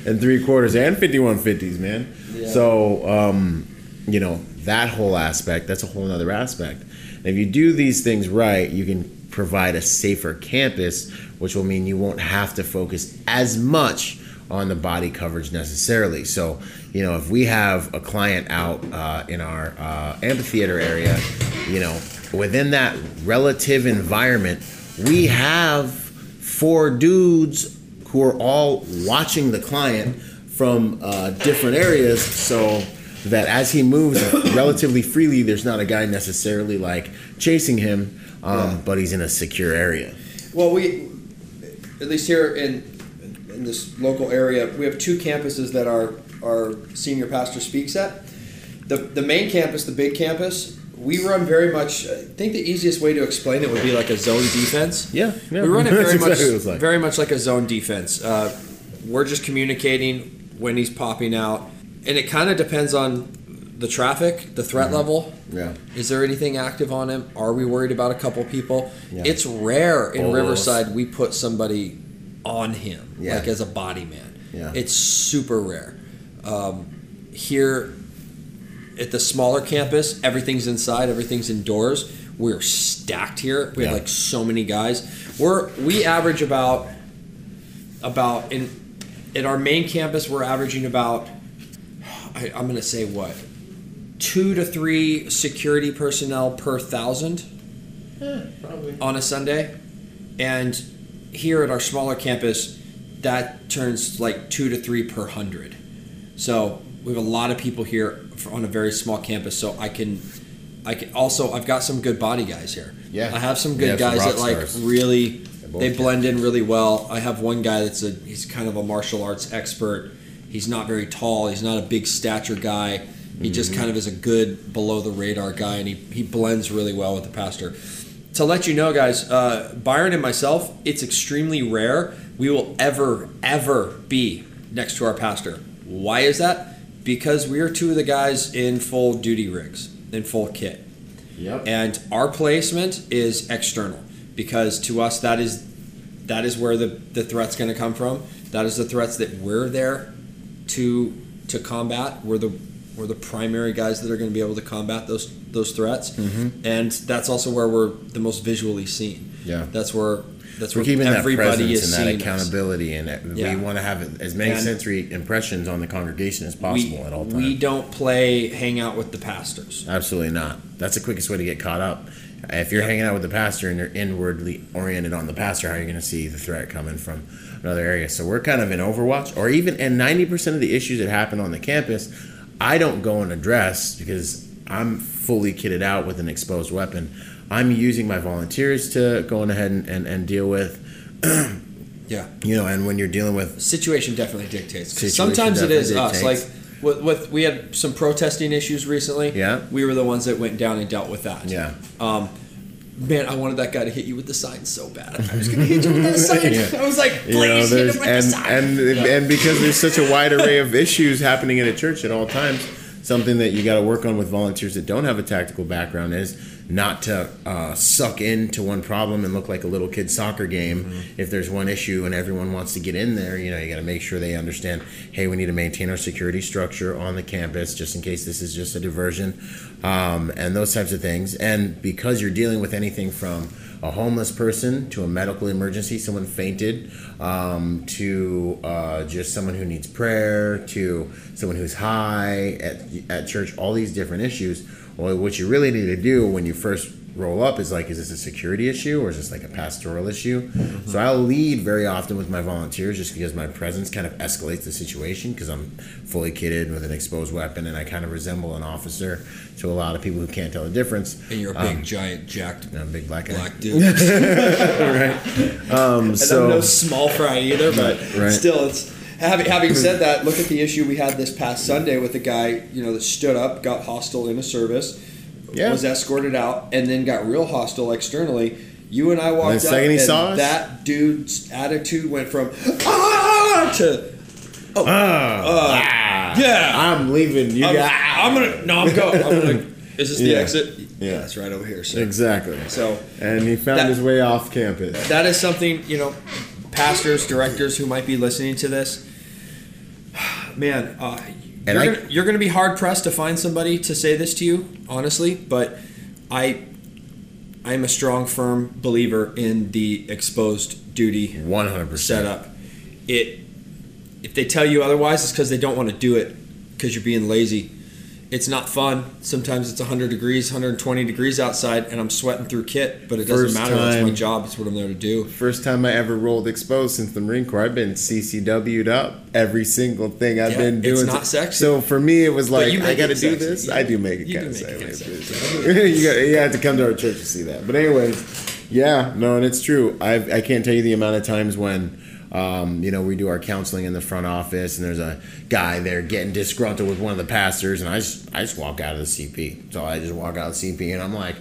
and three quarters and 5150s man Yeah. so um, you know that whole aspect that's a whole other aspect and if you do these things right you can provide a safer campus which will mean you won't have to focus as much on the body coverage necessarily. So you know if we have a client out uh, in our uh, amphitheater area you know within that relative environment we have four dudes who are all watching the client from uh, different areas. So that as he moves relatively freely there's not a guy necessarily like chasing him um, Yeah. but he's in a secure area. Well, we, at least here in in this local area, we have two campuses that our our senior pastor speaks at. The the main campus, the big campus, we run very much. I think the easiest way to explain it would be like a zone defense. yeah, yeah. We run it very much, exactly like. very much like a zone defense. Uh, we're just communicating when he's popping out, and it kind of depends on the traffic, the threat Mm-hmm. level. yeah Is there anything active on him? Are we worried about a couple people? Yeah. It's rare in. Riverside we put somebody on him, Yeah. like as a body man. Yeah. It's super rare. Um, here at the smaller campus, everything's inside, everything's indoors. We're stacked here. We have like so many guys. We're we average about about in at our main campus we're averaging about I, I'm gonna say what two to three security personnel per thousand probably on a Sunday, and here at our smaller campus, that turns like two to three per hundred. So we have a lot of people here on a very small campus. So I can, I can also I've got some good body guys here. Yeah. I have some good have guys rock that like stars. really they blend in really well. I have one guy that's a he's kind of a martial arts expert. He's not very tall. He's not a big stature guy. He just Mm-hmm. kind of is a good below the radar guy, and he, he blends really well with the pastor. To let you know, guys, uh, Byron and myself, it's extremely rare we will ever, ever be next to our pastor. Why is that? because we are two of the guys in full duty rigs, in full kit. Yep. And our placement is external because to us that is that is where the, the threat's going to come from. That is the threats that we're there to to combat. We're the we're the primary guys that are going to be able to combat those those threats, Mm-hmm. and that's also where we're the most visually seen. Yeah. That's where that's We're where keeping that everybody presence is and that us. accountability, and it- Yeah. we want to have as many And- sensory impressions on the congregation as possible we, at all times. we don't play hang out with the pastors. Absolutely not. That's the quickest way to get caught up. If you're hanging out with the pastor and you're inwardly oriented on the pastor, how are you going to see the threat coming from another area? So we're kind of in Overwatch, or even and 90% of the issues that happen on the campus, I don't go and address because I'm fully kitted out with an exposed weapon. I'm using my volunteers to go on ahead and, and, and deal with, Yeah. you know, and when you're dealing with situation definitely dictates. Situation Sometimes it is definitely us. Like dictates. with, with we had some protesting issues recently. Yeah. we were the ones that went down and dealt with that. Yeah. Um, man, I wanted that guy to hit you with the sign so bad. I was gonna hit you with that sign. Yeah. I was like, you know, please hit him with and the sign. and and because there's such a wide array of issues happening in a church at all times, something that you got to work on with volunteers that don't have a tactical background is not to uh, suck into one problem and look like a little kid soccer game. Mm-hmm. If there's one issue and everyone wants to get in there, you know, you got to make sure they understand. Hey, we need to maintain our security structure on the campus just in case this is just a diversion, um, and those types of things. And because you're dealing with anything from a homeless person to a medical emergency, someone fainted, um, to uh, just someone who needs prayer, to someone who's high at, at church, all these different issues. Well, what you really need to do when you first roll up is like, is this a security issue or is this like a pastoral issue? So I'll lead very often with my volunteers just because my presence kind of escalates the situation because I'm fully kitted with an exposed weapon and I kind of resemble an officer to a lot of people who can't tell the difference. and you're a big, giant, jacked I'm a big black guy. black dude. Um, And so I'm no small fry either, but Right. still, it's having, having said that. Look at the issue we had this past Sunday with a guy, you know, that stood up, got hostile in a service, Yeah. was escorted out, and then got real hostile externally. You and I walked the up, second he and saw us? that dude's attitude went from ah to Ah, ah, yeah. I'm leaving. You I'm, got. I'm gonna no, I'm going. I'm gonna. Is this the Yeah. exit? Yeah. it's right over here. sir. exactly. So And he found That- his way off campus. that is something you know pastors directors who might be listening to this man uh, And you're, I- gonna, you're gonna be hard pressed to find somebody to say this to you honestly but i i'm a strong firm believer in the exposed duty 100%. setup it if they tell you otherwise it's because they don't want to do it because you're being lazy it's not fun sometimes it's 100 degrees 120 degrees outside and i'm sweating through kit but it doesn't First matter that's my job it's what i'm there to do First time I ever rolled exposed since the Marine Corps. I've been CCW'd up every single thing I've Yeah, been doing. it's not sexy. So for me, it was like I got to do this. Yeah. I do make it kind of sexy. you got you have to come to our church to see that. But anyways, yeah, no, and it's true. I I can't tell you the amount of times when. Um, you know, we do our counseling in the front office, and there's a guy there getting disgruntled with one of the pastors, and I just, I just walk out of the CP. So I just walk out of the CP, and I'm like,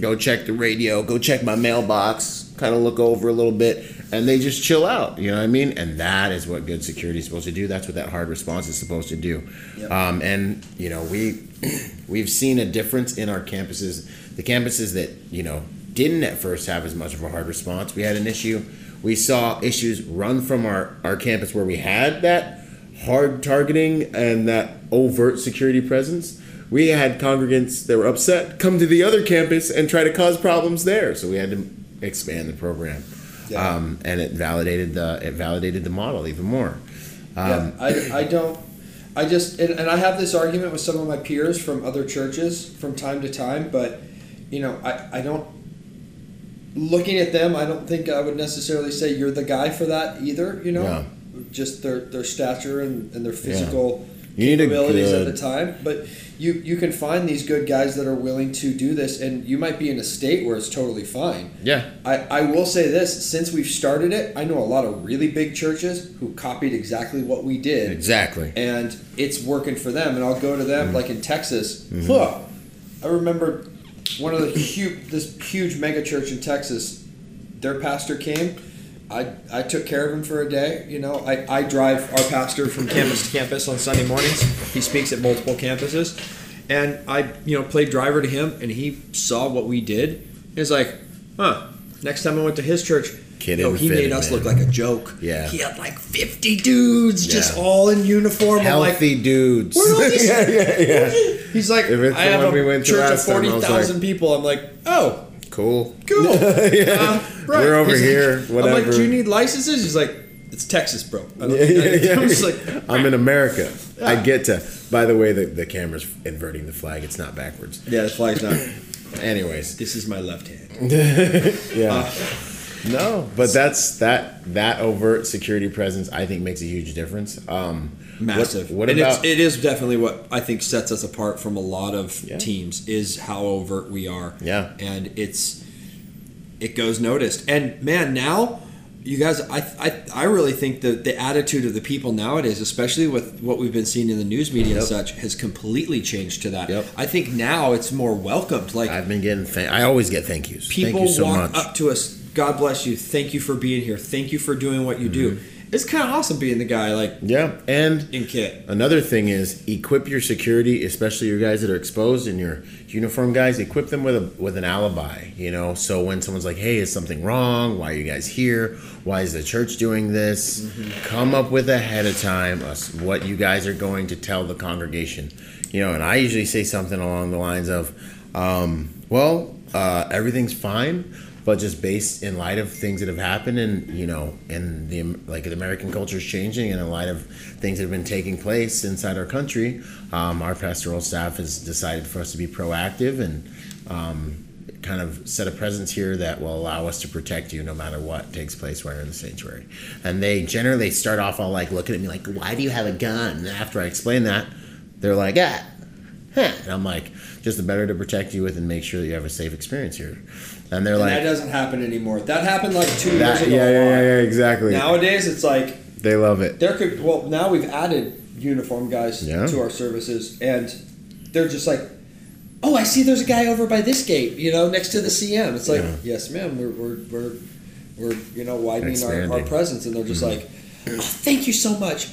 go check the radio, go check my mailbox, kind of look over a little bit, and they just chill out. You know what I mean? And that is what good security is supposed to do. That's what that hard response is supposed to do. Um, and you know, we we've seen a difference in our campuses. The campuses that you know didn't at first have as much of a hard response. We had an issue. We saw issues run from our our campus where we had that hard targeting and that overt security presence. We had congregants that were upset come to the other campus and try to cause problems there. So we had to expand the program, Yeah. um, and it validated the it validated the model even more. Um, yeah, I, I don't. I just and, and I have this argument with some of my peers from other churches from time to time, but you know I, I don't. Looking at them, I don't think I would necessarily say you're the guy for that either. You know, Yeah. just their their stature and, and their physical a capabilities at the time. But you you can find these good guys that are willing to do this, and you might be in a state where it's totally fine. yeah, I, I will say this since we've started it, I know a lot of really big churches who copied exactly what we did. exactly. And it's working for them. And I'll go to them, like in Texas. Mm-hmm. Huh, I remember one of the huge, this huge mega church in Texas, their pastor came, I, I took care of him for a day. You know, I, I drive our pastor from campus to campus on Sunday mornings. He speaks at multiple campuses. And I, you know, played driver to him and he saw what we did. He was like, huh, next time I went to his church, Kid no, he made us look like a joke. Yeah. He had like 50 dudes just all in uniform. I'm like, Healthy dudes. Where are all these yeah, yeah, yeah. He's like, If it's I the have we went to church of last time, I was forty thousand like- people. I'm like, oh, Cool. cool. Uh, right. We're over He's like- here, I'm like, whatever. do you need licenses? He's like, it's Texas, bro. I Yeah, yeah, yeah. I'm just like, I'm in America. I get to. By the way, the, the camera's inverting the flag. It's not backwards. yeah, the flag's not. Anyways, This is my left hand. yeah. No, but that's that that overt security presence. I think makes a huge difference. Um, Massive. What, what and about? it's, it is definitely what I think sets us apart from a lot of Yeah. teams is how overt we are. Yeah. And it's it goes noticed. And man, now you guys, I, I, I really think that the attitude of the people nowadays, especially with what we've been seeing in the news media and such, has completely changed to that. Yep. I think now it's more welcomed. Like I've been getting. Thank, I always get thank yous. people Thank you so walk much. up to us. God bless you. Thank you for being here. Thank you for doing what you do. Mm-hmm. It's kind of awesome being the guy like Yeah, and in kit. Another thing is equip your security, especially your guys that are exposed and your uniform guys. Equip them with a with an alibi. You know, so when someone's like, "Hey, is something wrong? Why are you guys here? Why is the church doing this?" Come up with ahead of time us what you guys are going to tell the congregation. You know, and I usually say something along the lines of, um, "Well, uh, everything's fine." But just based in light of things that have happened and you know and the like the american culture is changing and in light of things that have been taking place inside our country um, our pastoral staff has decided for us to be proactive and um, kind of set a presence here that will allow us to protect you no matter what takes place you're in the sanctuary. And they generally start off all like looking at me like why do you have a gun? And after i explain that they're like ah and i'm like just the better to protect you with and make sure that you have a safe experience here and they're And like that doesn't happen anymore. That happened like two years ago. yeah, yeah, yeah, yeah, exactly. Nowadays, it's like they love it. there could. Well, now we've added uniform guys Yeah. to our services, and they're just like, "Oh, I see. There's a guy over by this gate. You know, next to the CM." It's like, Yeah. "Yes, ma'am. We're we're we're, we're you know widening our, our Mm-hmm. presence," and they're just like, oh, "Thank you so much."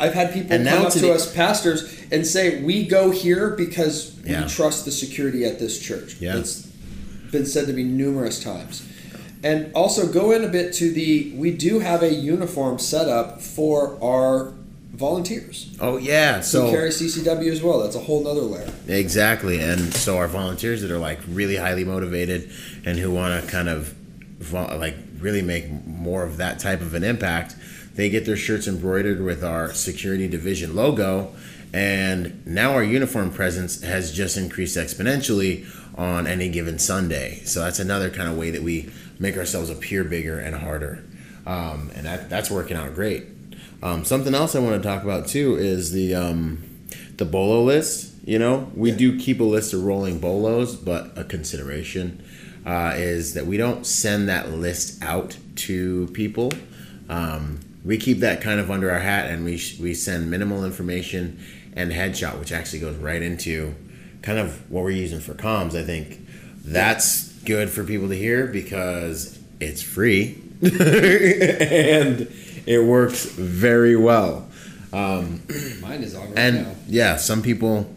I've had people And come up to to the- us pastors and say, "We go here because Yeah. we trust the security at this church." Yeah. It's been said to me numerous times. And also go in a bit to the we do have a uniform set up for our volunteers Oh yeah, so carry CCW as well. That's a whole nother layer. exactly, and so our volunteers that are like really highly motivated and who want to kind of like really make more of that type of an impact, they get their shirts embroidered with our security division logo, and now our uniform presence has just increased exponentially on any given Sunday. So that's another kind of way that we make ourselves appear bigger and harder, um, and that that's working out great. Um, something else I want to talk about too is the um, the bolo list. You know, we do keep a list of rolling bolos, but a consideration uh, is that we don't send that list out to people. Um, we keep that kind of under our hat, and we sh- we send minimal information and headshot, which actually goes right into kind of what we're using for comms. I think that's good for people to hear because it's free and it works very well. Um, Mine is on right and now. yeah, some people,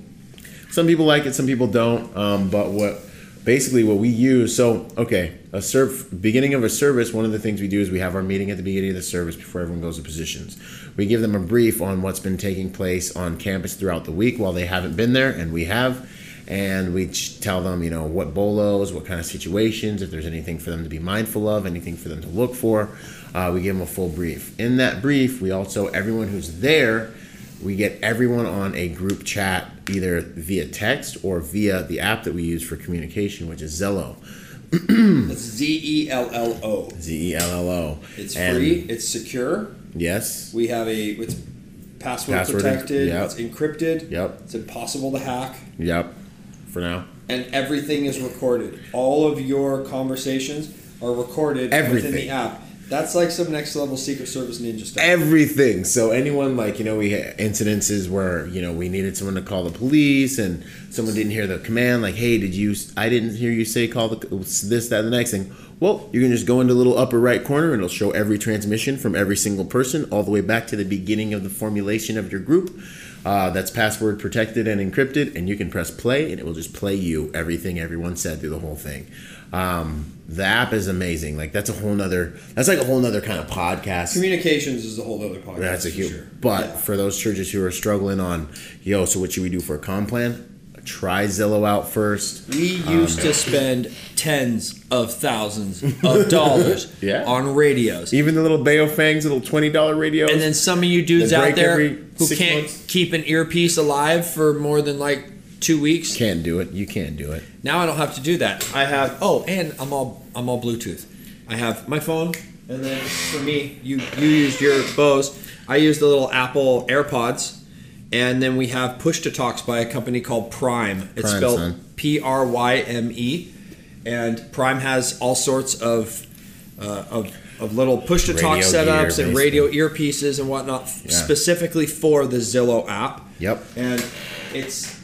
some people like it, some people don't. Um, but what basically what we use? So okay, a serv beginning of a service. One of the things we do is we have our meeting at the beginning of the service before everyone goes to positions. We give them a brief on what's been taking place on campus throughout the week while they haven't been there, and we have. And we tell them, you know, what bolos, what kind of situations, if there's anything for them to be mindful of, anything for them to look for. Uh, we give them a full brief. In that brief, we also, everyone who's there, we get everyone on a group chat either via text or via the app that we use for communication, which is Zello. It's Z E L L O. Z E L L O. It's And- free. It's secure. Yes. We have a it's password Password, protected. yep. It's encrypted. Yep. It's impossible to hack. Yep. For now. and everything is recorded. All of your conversations are recorded within Everything. the app. That's like some next level Secret Service ninja stuff. everything. So anyone like you know we had incidences where you know we needed someone to call the police and someone didn't hear the command like hey did you I didn't hear you say call the this that and the next thing. Well, you can just go into the little upper right corner and it'll show every transmission from every single person all the way back to the beginning of the formulation of your group. Uh, that's password protected and encrypted, and you can press play and it will just play you everything everyone said through the whole thing. Um, the app is amazing. Like that's a whole nother. That's like a whole nother kind of podcast. Communications is a whole other podcast. That's a huge. sure. But Yeah. for those churches who are struggling on, yo, so what should we do for a com plan? Try Zello out first. We Um, used to spend tens of thousands of dollars Yeah. on radios. Even the little Baofengs, little twenty dollar radios. And then some of you dudes out there who can't months. keep an earpiece alive for more than like two weeks. can't do it. You can't do it. Now I don't have to do that. I have oh, and I'm all I'm all Bluetooth. I have my phone, and then for me, you you used your Bose. I use the little Apple AirPods, and then we have push to talks by a company called Pryme. It's Pryme, spelled. P R Y M E, and Pryme has all sorts of uh, of of little push to talk setups gear, and radio earpieces and whatnot, Yeah. specifically for the Zello app. Yep. And it's it-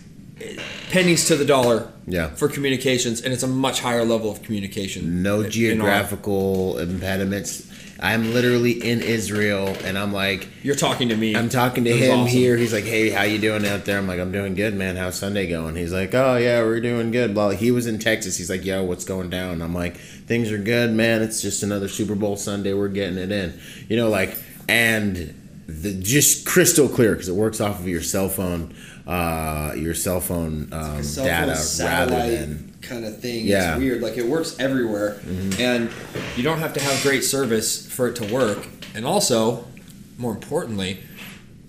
pennies to the dollar Yeah. for communications, and it's a much higher level of communication. No in geographical impediments. I'm literally in Israel, and I'm like, You're talking to me. I'm talking to him awesome. here. He's like, "Hey, how you doing out there?" I'm like, "I'm doing good, man. How's Sunday going?" He's like, "Oh yeah, we're doing good." Blah. He was in Texas. He's like, "Yo, what's going down?" I'm like, "Things are good, man. It's just another Super Bowl Sunday. We're getting it in." You know, like, and the just crystal clear because it works off of your cell phone, uh, your cell phone um, Cell phone data rather satellite than kind of thing. Yeah. Mm-hmm. It's weird. Like it works everywhere, and you don't have to have great service for it to work. And also, more importantly,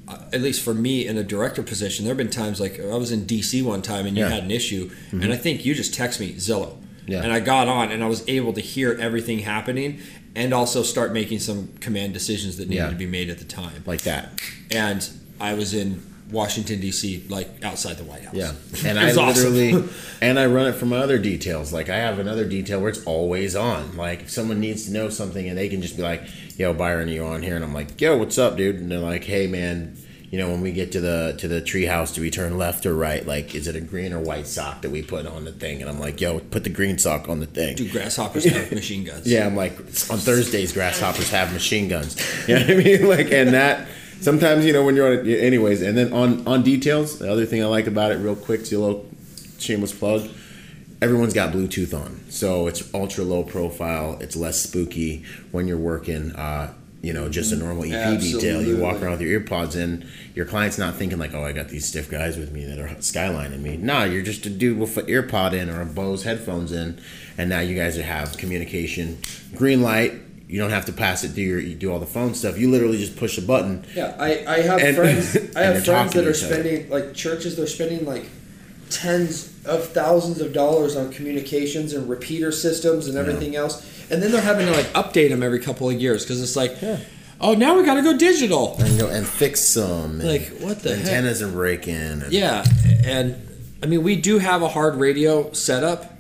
uh, at least for me in a director position, there have been times like I was in DC one time and you Yeah. Mm-hmm. had an issue, and I think you just text me Zello. Yeah. And I got on and I was able to hear everything happening and also start making some command decisions that needed Yeah. to be made at the time. like that. And I was in Washington D.C., like outside the White House. Yeah, and I awesome. literally, and I run it for my other details. Like I have another detail where it's always on. Like if someone needs to know something, and they can just be like, "Yo, Byron, are you on here?" And I'm like, "Yo, what's up, dude?" And they're like, "Hey, man." You know, when we get to the to the treehouse, do we turn left or right? Like, is it a green or white sock that we put on the thing? And I'm like, yo, put the green sock on the thing. Do grasshoppers have machine guns? Yeah, I'm like on Thursdays, grasshoppers have machine guns. You know what I mean? Like, and that sometimes you know when you're on it. Anyways, and then on on details, the other thing I like about it, real quick, to a little shameless plug. Everyone's got Bluetooth on, so it's ultra low profile. It's less spooky when you're working. Uh, you know, just a normal EP detail. You walk around with your earpods in. Your client's not thinking like, "Oh, I got these stiff guys with me that are skylining me." Nah, you're just a dude with an earpod in or a Bose headphones in, and now you guys have communication. Green light. You don't have to pass it through your. You do all the phone stuff. You literally just push a button. Yeah, I, I have And- friends. I have friends that are spending like churches. They're spending like tens of thousands of dollars on communications and repeater systems and everything else, and then they're having to like update them every couple of years because it's like, Yeah. oh, now we got to go digital. And know, and fix some. Like, what the heck? antennas are breaking. And Yeah, and I mean we do have a hard radio setup.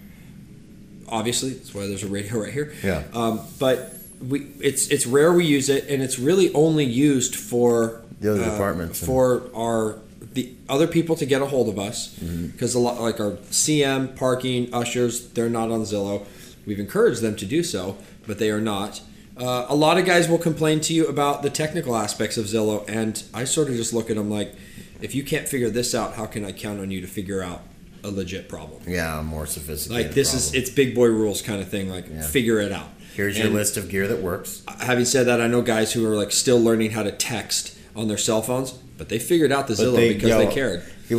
Obviously, that's why there's a radio right here. Yeah. Um, but we it's it's rare we use it, and it's really only used for The other uh, departments. for our the other people to get a hold of us Mm-hmm. because a lot like our CM parking ushers they're not on Zello. We've encouraged them to do so, but they are not. Uh, a lot of guys will complain to you about the technical aspects of Zello, and I sort of just look at them like, if you can't figure this out, how can I count on you to figure out a legit problem? yeah, more sophisticated. Like this is it's big boy rules kind of thing. Like Yeah. figure it out. Here's your list of gear that works. Having said that, I know guys who are like still learning how to text on their cell phones, but they figured out the Zello they- because yo, they cared. He,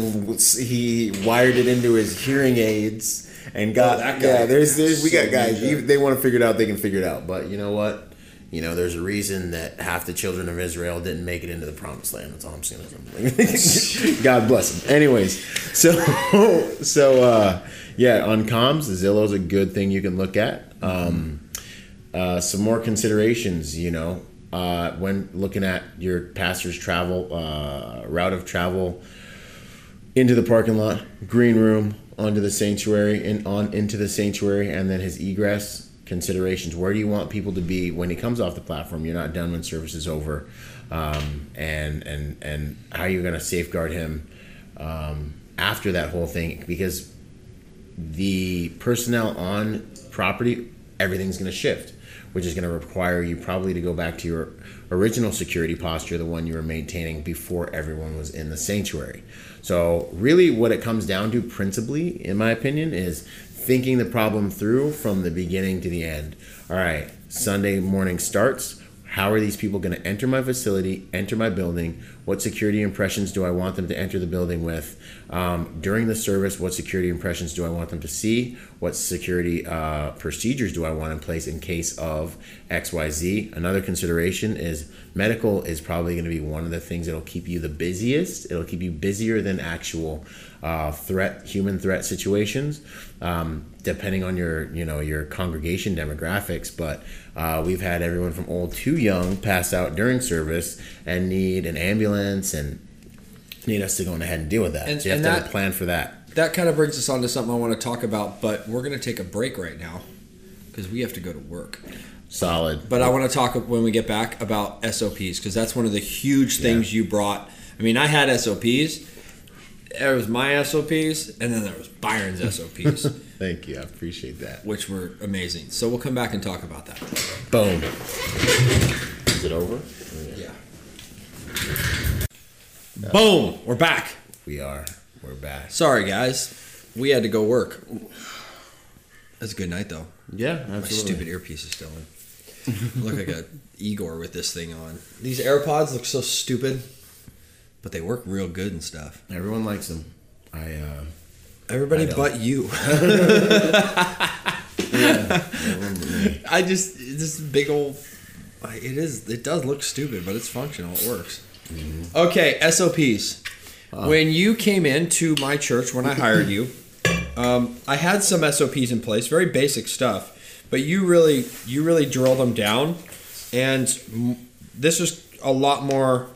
he wired it into his hearing aids and got Oh, that guy. yeah. There's there's we got guys. ninja. They want to figure it out, they can figure it out. But you know what? You know, there's a reason that half the children of Israel didn't make it into the promised land. That's all I'm saying. God bless them. Anyways, so so uh, yeah, on comms, the Zello's a good thing you can look at. Um, uh, some more considerations, you know, uh, when looking at your pastor's travel uh, route of travel into the parking lot, green room, onto the sanctuary, and on into the sanctuary, and then his egress considerations. Where do you want people to be when he comes off the platform? You're not done when service is over, um, and and and how you're going to safeguard him um, after that whole thing because the personnel on property, everything's going to shift, which is going to require you probably to go back to your original security posture, the one you were maintaining before everyone was in the sanctuary. So, really, what it comes down to, principally, in my opinion, is thinking the problem through from the beginning to the end. All right, Sunday morning starts. How are these people going to enter my facility, enter my building? What security impressions do I want them to enter the building with? Um, during the service, what security impressions do I want them to see? What security uh, procedures do I want in place in case of XYZ? Another consideration is medical is probably going to be one of the things that'll keep you the busiest. It'll keep you busier than actual uh, threat, human threat situations, um, depending on your, you know, your congregation demographics. But uh, we've had everyone from old to young pass out during service and need an ambulance and need us to go ahead and deal with that. And- so you have to have a plan for that. That kind of brings us on to something I want to talk about, but we're going to take a break right now because we have to go to work. Solid. But I want to talk when we get back about SOPs because that's one of the huge things you brought. I mean, I had SOPs. There was my SOPs, and then there was Byron's SOPs, Thank you. I appreciate that. which were amazing. So we'll come back and talk about that. Boom. Is it over? Yeah. Boom! We're back. We are. We're back. Sorry, guys. We had to go work. That's a good night, though. Yeah, absolutely. My stupid earpiece is still in. Look like a Igor with this thing on. These AirPods look so stupid, but they work real good and stuff. Everyone likes them. I uh Everybody I but you. everyone- I just this big old. It is. It does look stupid, but it's functional. It works. Okay, SOPs. When you came into my church when I hired you, um, I had some SOPs in place, very basic stuff, but you really you really drill them down, and m- this is a lot more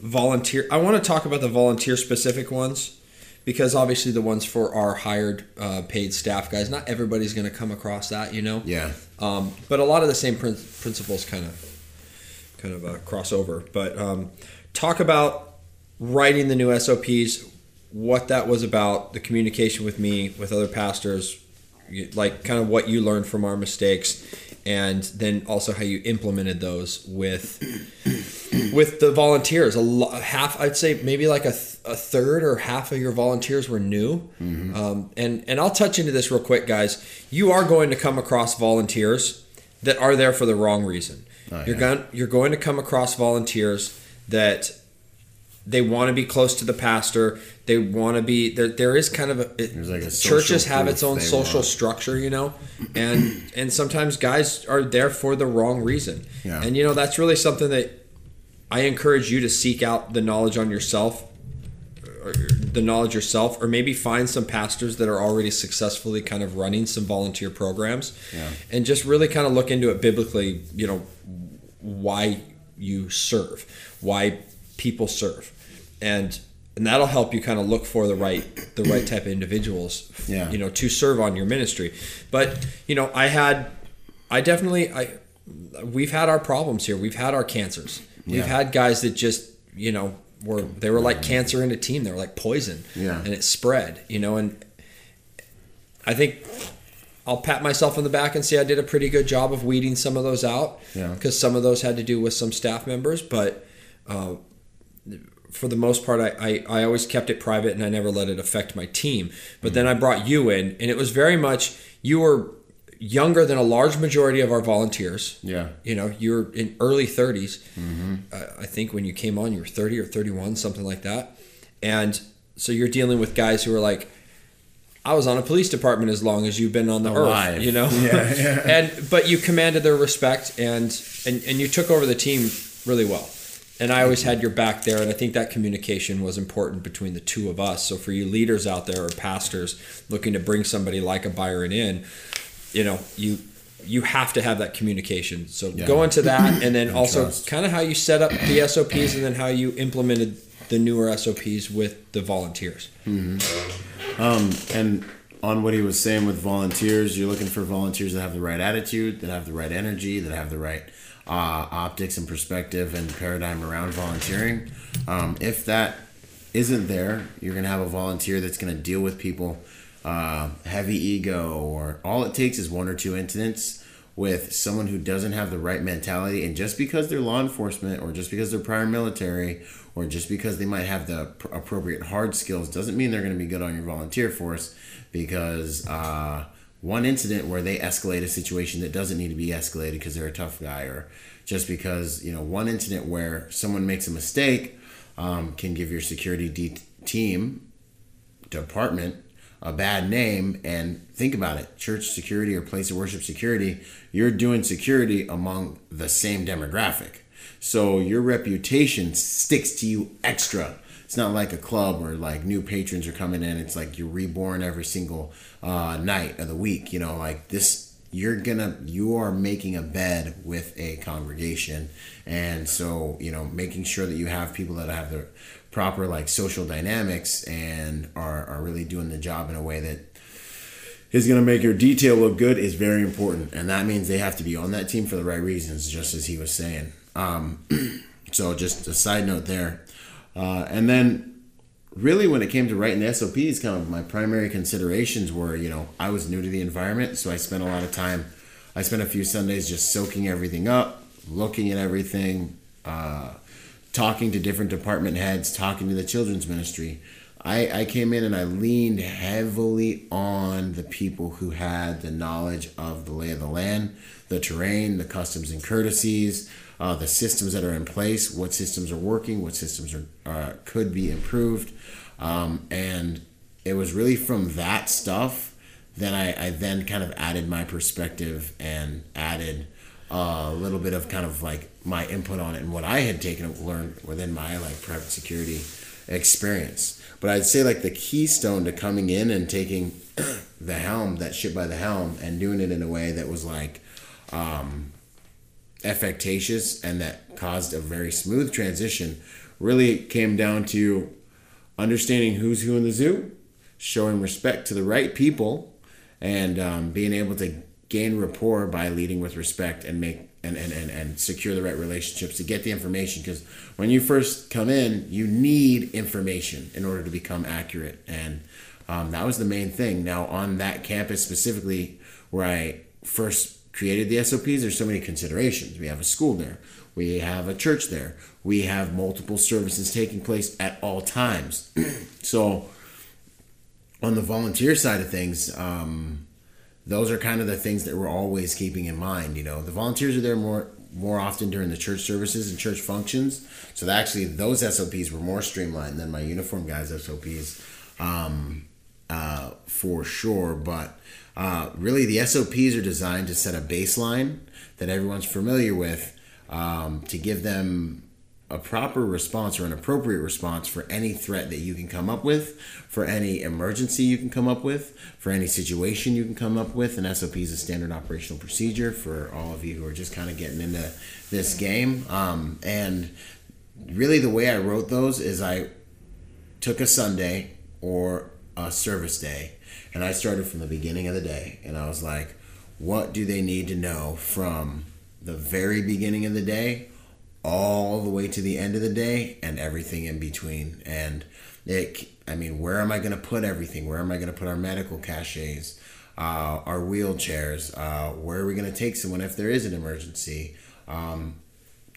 volunteer. I want to talk about the volunteer specific ones because obviously the ones for our hired uh, paid staff guys, not everybody's going to come across that, you know. yeah. Um, but a lot of the same prin- principles kind of kind of uh, cross over. But um, talk about writing the new SOPs, what that was about, the communication with me, with other pastors, like kind of what you learned from our mistakes, and then also how you implemented those with with the volunteers. A lo- half, I'd say maybe like a, th- a third or half of your volunteers were new. Um, and and I'll touch into this real quick, guys. You are going to come across volunteers that are there for the wrong reason. Oh, you're yeah. going you're going to come across volunteers that they want to be close to the pastor. They want to be there. There is kind of a it, like a churches have its own social want. structure, you know, and and sometimes guys are there for the wrong reason. Yeah. And you know that's really something that I encourage you to seek out the knowledge on yourself, or the knowledge yourself, or maybe find some pastors that are already successfully kind of running some volunteer programs, Yeah. and just really kind of look into it biblically. You know, why you serve, why people serve, and and that'll help you kind of look for the right the right type of individuals. Yeah. You know, to serve on your ministry. But you know, I had, I definitely, I, we've had our problems here. We've had our cancers. We've had guys that just, you know, were they were like cancer in a team. They were like poison. Yeah. And it spread. You know, and I think I'll pat myself on the back and say I did a pretty good job of weeding some of those out. Yeah. Because some of those had to do with some staff members, but. Uh, for the most part, I, I, I always kept it private and I never let it affect my team. But then I brought you in, and it was very much you were younger than a large majority of our volunteers. Yeah. You know, you were in early 30s. Uh, I think when you came on, you were 30 or 31, something like that. And so you're dealing with guys who are like, I was on a police department as long as you've been on the Alive. earth, you know. Yeah, yeah. and but you commanded their respect and, and and you took over the team really well. And I always had your back there, and I think that communication was important between the two of us. So for you leaders out there or pastors looking to bring somebody like a Byron in, you know, you you have to have that communication. So Yeah. go into that, and then And also trust. kind of how you set up the SOPs, and then how you implemented the newer SOPs with the volunteers. Um, and on what he was saying with volunteers, you're looking for volunteers that have the right attitude, that have the right energy, that have the right uh, optics and perspective and paradigm around volunteering. Um, if that isn't there, you're going to have a volunteer that's going to deal with people uh, heavy ego, or all it takes is one or two incidents with someone who doesn't have the right mentality, and just because they're law enforcement, or just because they're prior military, or just because they might have the pr- appropriate hard skills, doesn't mean they're going to be good on your volunteer force. Because uh, one incident where they escalate a situation that doesn't need to be escalated because they're a tough guy, or just because you know one incident where someone makes a mistake um, can give your security de- team department a bad name and think about it. Church security or place of worship security you're doing security among the same demographic. So your reputation sticks to you extra it's not like a club where like new patrons are coming in. It's like you're reborn every single uh, night of the week you know like this you're gonna you are making a bed with a congregation. And so you know making sure that you have people that have the proper like social dynamics and are, are really doing the job in a way that is going to make your detail look good is very important. And that means they have to be on that team for the right reasons just as he was saying. Um, so just a side note there uh, and then really when it came to writing the SOPs, kind of my primary considerations were, you know, I was new to the environment, so I spent a lot of time. I spent a few Sundays just soaking everything up, looking at everything, uh, talking to different department heads, talking to the children's ministry. I, I came in and I leaned heavily on the people who had the knowledge of the lay of the land, the terrain, the customs and courtesies, uh, the systems that are in place, what systems are working, what systems are uh, could be improved, um, and it was really from that stuff that I, I then kind of added my perspective and added a little bit of kind of like my input on it and what I had taken learned within my like private security experience. But I'd say like the keystone to coming in and taking the helm, that ship by the helm, and doing it in a way that was like um, affectatious and that caused a very smooth transition really came down to understanding who's who in the zoo, showing respect to the right people, and um, being able to gain rapport by leading with respect and make and, and, and, and secure the right relationships to get the information. Because when you first come in you need information in order to become accurate. And um, that was the main thing. Now on that campus specifically where i first created the SOPs, there's so many considerations. We have a school there, we have a church there, we have multiple services taking place at all times. so, on the volunteer side of things, um, those are kind of the things that we're always keeping in mind. You know, the volunteers are there more more often during the church services and church functions. So actually, those SOPs were more streamlined than my uniform guys SOPs, um, uh, for sure. But uh, really, the SOPs are designed to set a baseline that everyone's familiar with um, to give them a proper response or an appropriate response for any threat that you can come up with, for any emergency you can come up with, for any situation you can come up with. An SOP is a standard operational procedure for all of you who are just kind of getting into this game. Um, and really, the way I wrote those is I took a Sunday or a service day and I started from the beginning of the day and I was like, what do they need to know from the very beginning of the day all the way to the end of the day and everything in between? And it, I mean, where am I going to put everything? Where am I going to put our medical caches, uh, our wheelchairs? Uh, where are we going to take someone if there is an emergency? Um,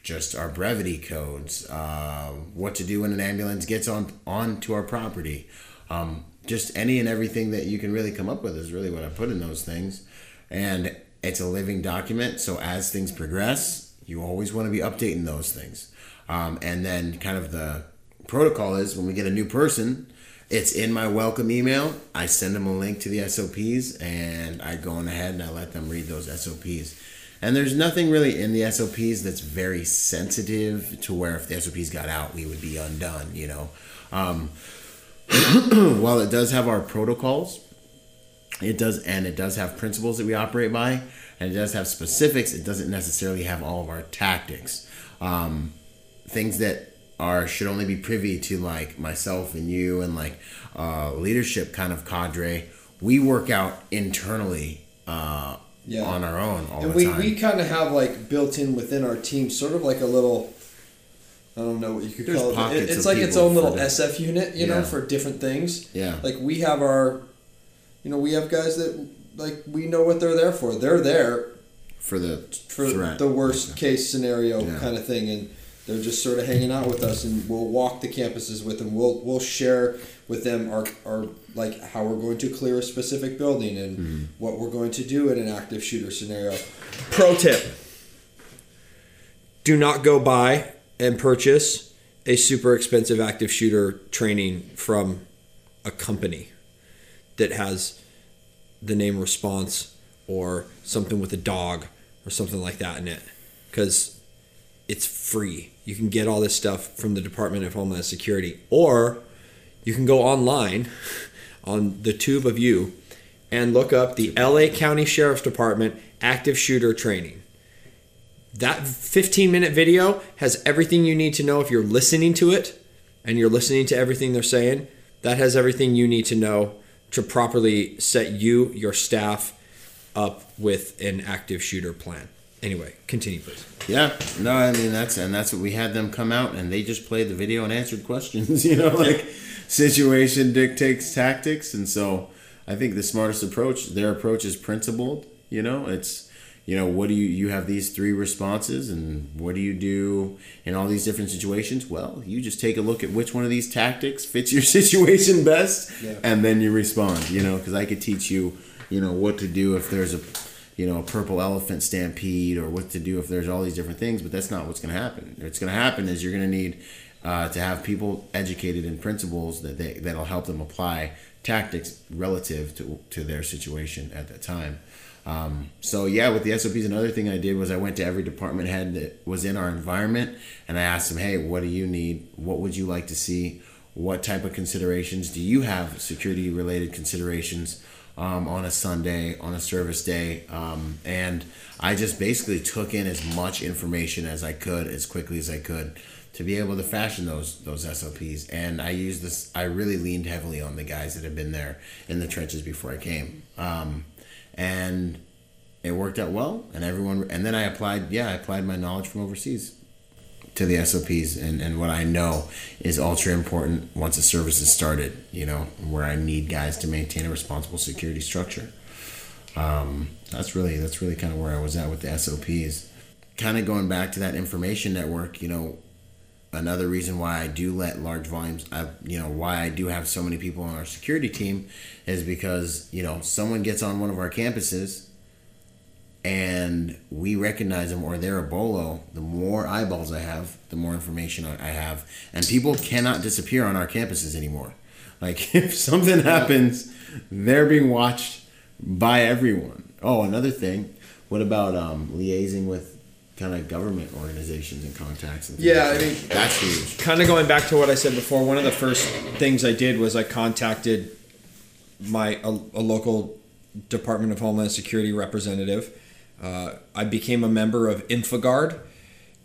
just our brevity codes, uh, what to do when an ambulance gets on onto our property. Um, just any and everything that you can really come up with is really what I put in those things. And it's a living document. So as things progress, you always want to be updating those things. Um, and then kind of the protocol is when we get a new person, it's in my welcome email. I send them a link to the SOPs and I go on ahead and I let them read those SOPs. And there's nothing really in the SOPs that's very sensitive to where if the SOPs got out, we would be undone, you know. Um, while it does have our protocols, it does and it does have principles that we operate by, and it does have specifics. It doesn't necessarily have all of our tactics, um, things that are should only be privy to like myself and you and like uh, leadership kind of cadre we work out internally uh, Yeah. on our own all and the we, time. we kind of have like built in within our team sort of like a little i don't know what you could There's call it pockets it it's like its own little for the- sf unit you know for different things Yeah. like we have our you know we have guys that like we know what they're there for they're there for the for threat. the worst case scenario Yeah. kind of thing and they're just sort of hanging out with us and we'll walk the campuses with them we'll we'll share with them our, our like how we're going to clear a specific building and Mm-hmm. what we're going to do in an active shooter scenario pro tip do not go buy and purchase a super expensive active shooter training from a company that has the name response or something with a dog or something like that in it because it's free. You can get all this stuff from the Department of Homeland Security or you can go online on the tube of you and look up the LA County Sheriff's Department active shooter training. That 15 minute video has everything you need to know if you're listening to it and you're listening to everything they're saying. That has everything you need to know to properly set you, your staff, up with an active shooter plan. Anyway, continue, please. Yeah, no, I mean that's and that's what we had them come out and they just played the video and answered questions. You know, like situation dictates tactics, and so I think the smartest approach, their approach is principled. You know, it's you know what do you you have these three responses and what do you do in all these different situations? Well, you just take a look at which one of these tactics fits your situation best, Yeah. and then you respond. You know, because I could teach you, you know, what to do if there's a you know, a purple elephant stampede or what to do if there's all these different things, but that's not what's going to happen. What's going to happen is you're going to need uh, to have people educated in principles that they, that'll help them apply tactics relative to, to their situation at that time. Um, so yeah, with the SOPs, another thing I did was I went to every department head that was in our environment and I asked them, hey, what do you need? What would you like to see? What type of considerations do you have? Security related considerations um, on a Sunday, on a service day, um, and I just basically took in as much information as I could as quickly as I could to be able to fashion those those SOPs. And I used this. I really leaned heavily on the guys that had been there in the trenches before I came, um, and it worked out well. And everyone. And then I applied. Yeah, I applied my knowledge from overseas to the SOPs and, and what I know is ultra important once a service is started, you know, where I need guys to maintain a responsible security structure. Um, that's really that's really kind of where I was at with the SOPs. Kind of going back to that information network, you know, another reason why I do let large volumes, I, you know, why I do have so many people on our security team is because, you know, someone gets on one of our campuses and we recognize them or they're a bolo, the more eyeballs I have, the more information I I have. And people cannot disappear on our campuses anymore. Like if something happens, they're being watched by everyone. Oh, another thing, what about um, liaising with kind of government organizations and contacts? And Yeah, like I mean- that's huge. kind of going back to what I said before, one of the first things I did was I contacted my a, a local Department of Homeland Security representative. Uh, I became a member of InfraGard.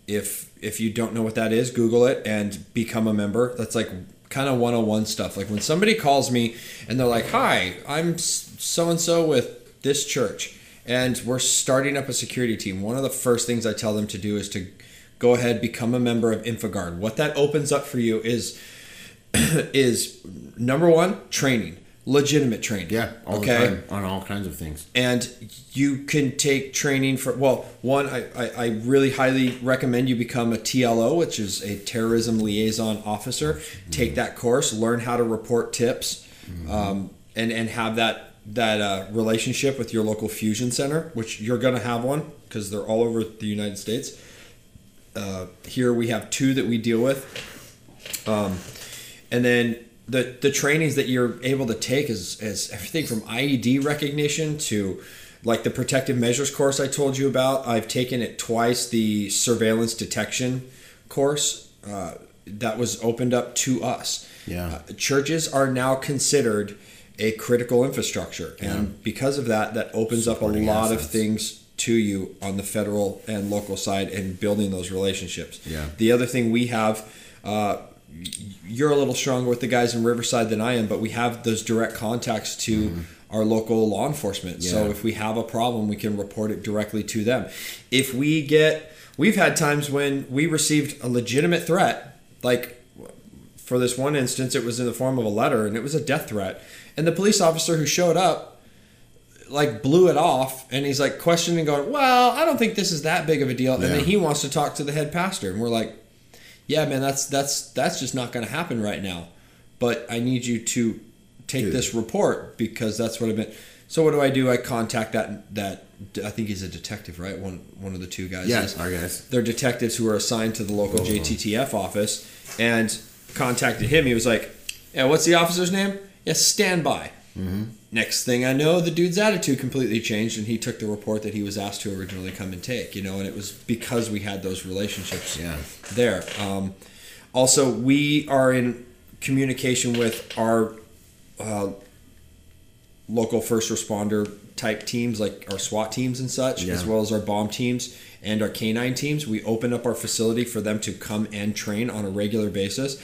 If if you don't know what that is, Google it and become a member. That's like kind of 101 stuff. Like when somebody calls me and they're like, "Hi, I'm so and so with this church." And we're starting up a security team. One of the first things I tell them to do is to go ahead become a member of InfraGard. What that opens up for you is is number one training, legitimate training. Yeah, all okay. the time on all kinds of things. And you can take training for well, one I, I, I really highly recommend you become a TLO, which is a terrorism liaison officer. Take that course, learn how to report tips, um, and and have that that uh, relationship with your local fusion center, which you're going to have one because they're all over the United States. Uh, here we have two that we deal with, um, and then the the trainings that you're able to take is is everything from IED recognition to like the protective measures course I told you about. I've taken it twice. The surveillance detection course uh, that was opened up to us. Yeah. Uh, churches are now considered a critical infrastructure, and because of that, that opens up a Supporting lot of things to you on the federal and local side and building those relationships. Yeah. The other thing we have, uh, you're a little stronger with the guys in Riverside than I am, but we have those direct contacts to our local law enforcement. So if we have a problem, we can report it directly to them. If we get, we've had times when we received a legitimate threat, like for this one instance, it was in the form of a letter and it was a death threat. And the police officer who showed up like blew it off and he's like questioning going well i don't think this is that big of a deal and then he wants to talk to the head pastor and we're like yeah man that's that's that's just not going to happen right now but i need you to take Dude. this report because that's what i've been so what do i do i contact that that i think he's a detective right one one of the two guys Yeah, our guys. they're detectives who are assigned to the local JTTF office and contacted him. He was like, Yeah, what's the officer's name? Yeah, standby. Mm-hmm. Next thing I know, the dude's attitude completely changed and he took the report that he was asked to originally come and take, you know, and it was because we had those relationships Yeah. there. Um, also, we are in communication with our uh, local first responder type teams, like our SWAT teams and such, Yeah. as well as our bomb teams and our canine teams. We open up our facility for them to come and train on a regular basis.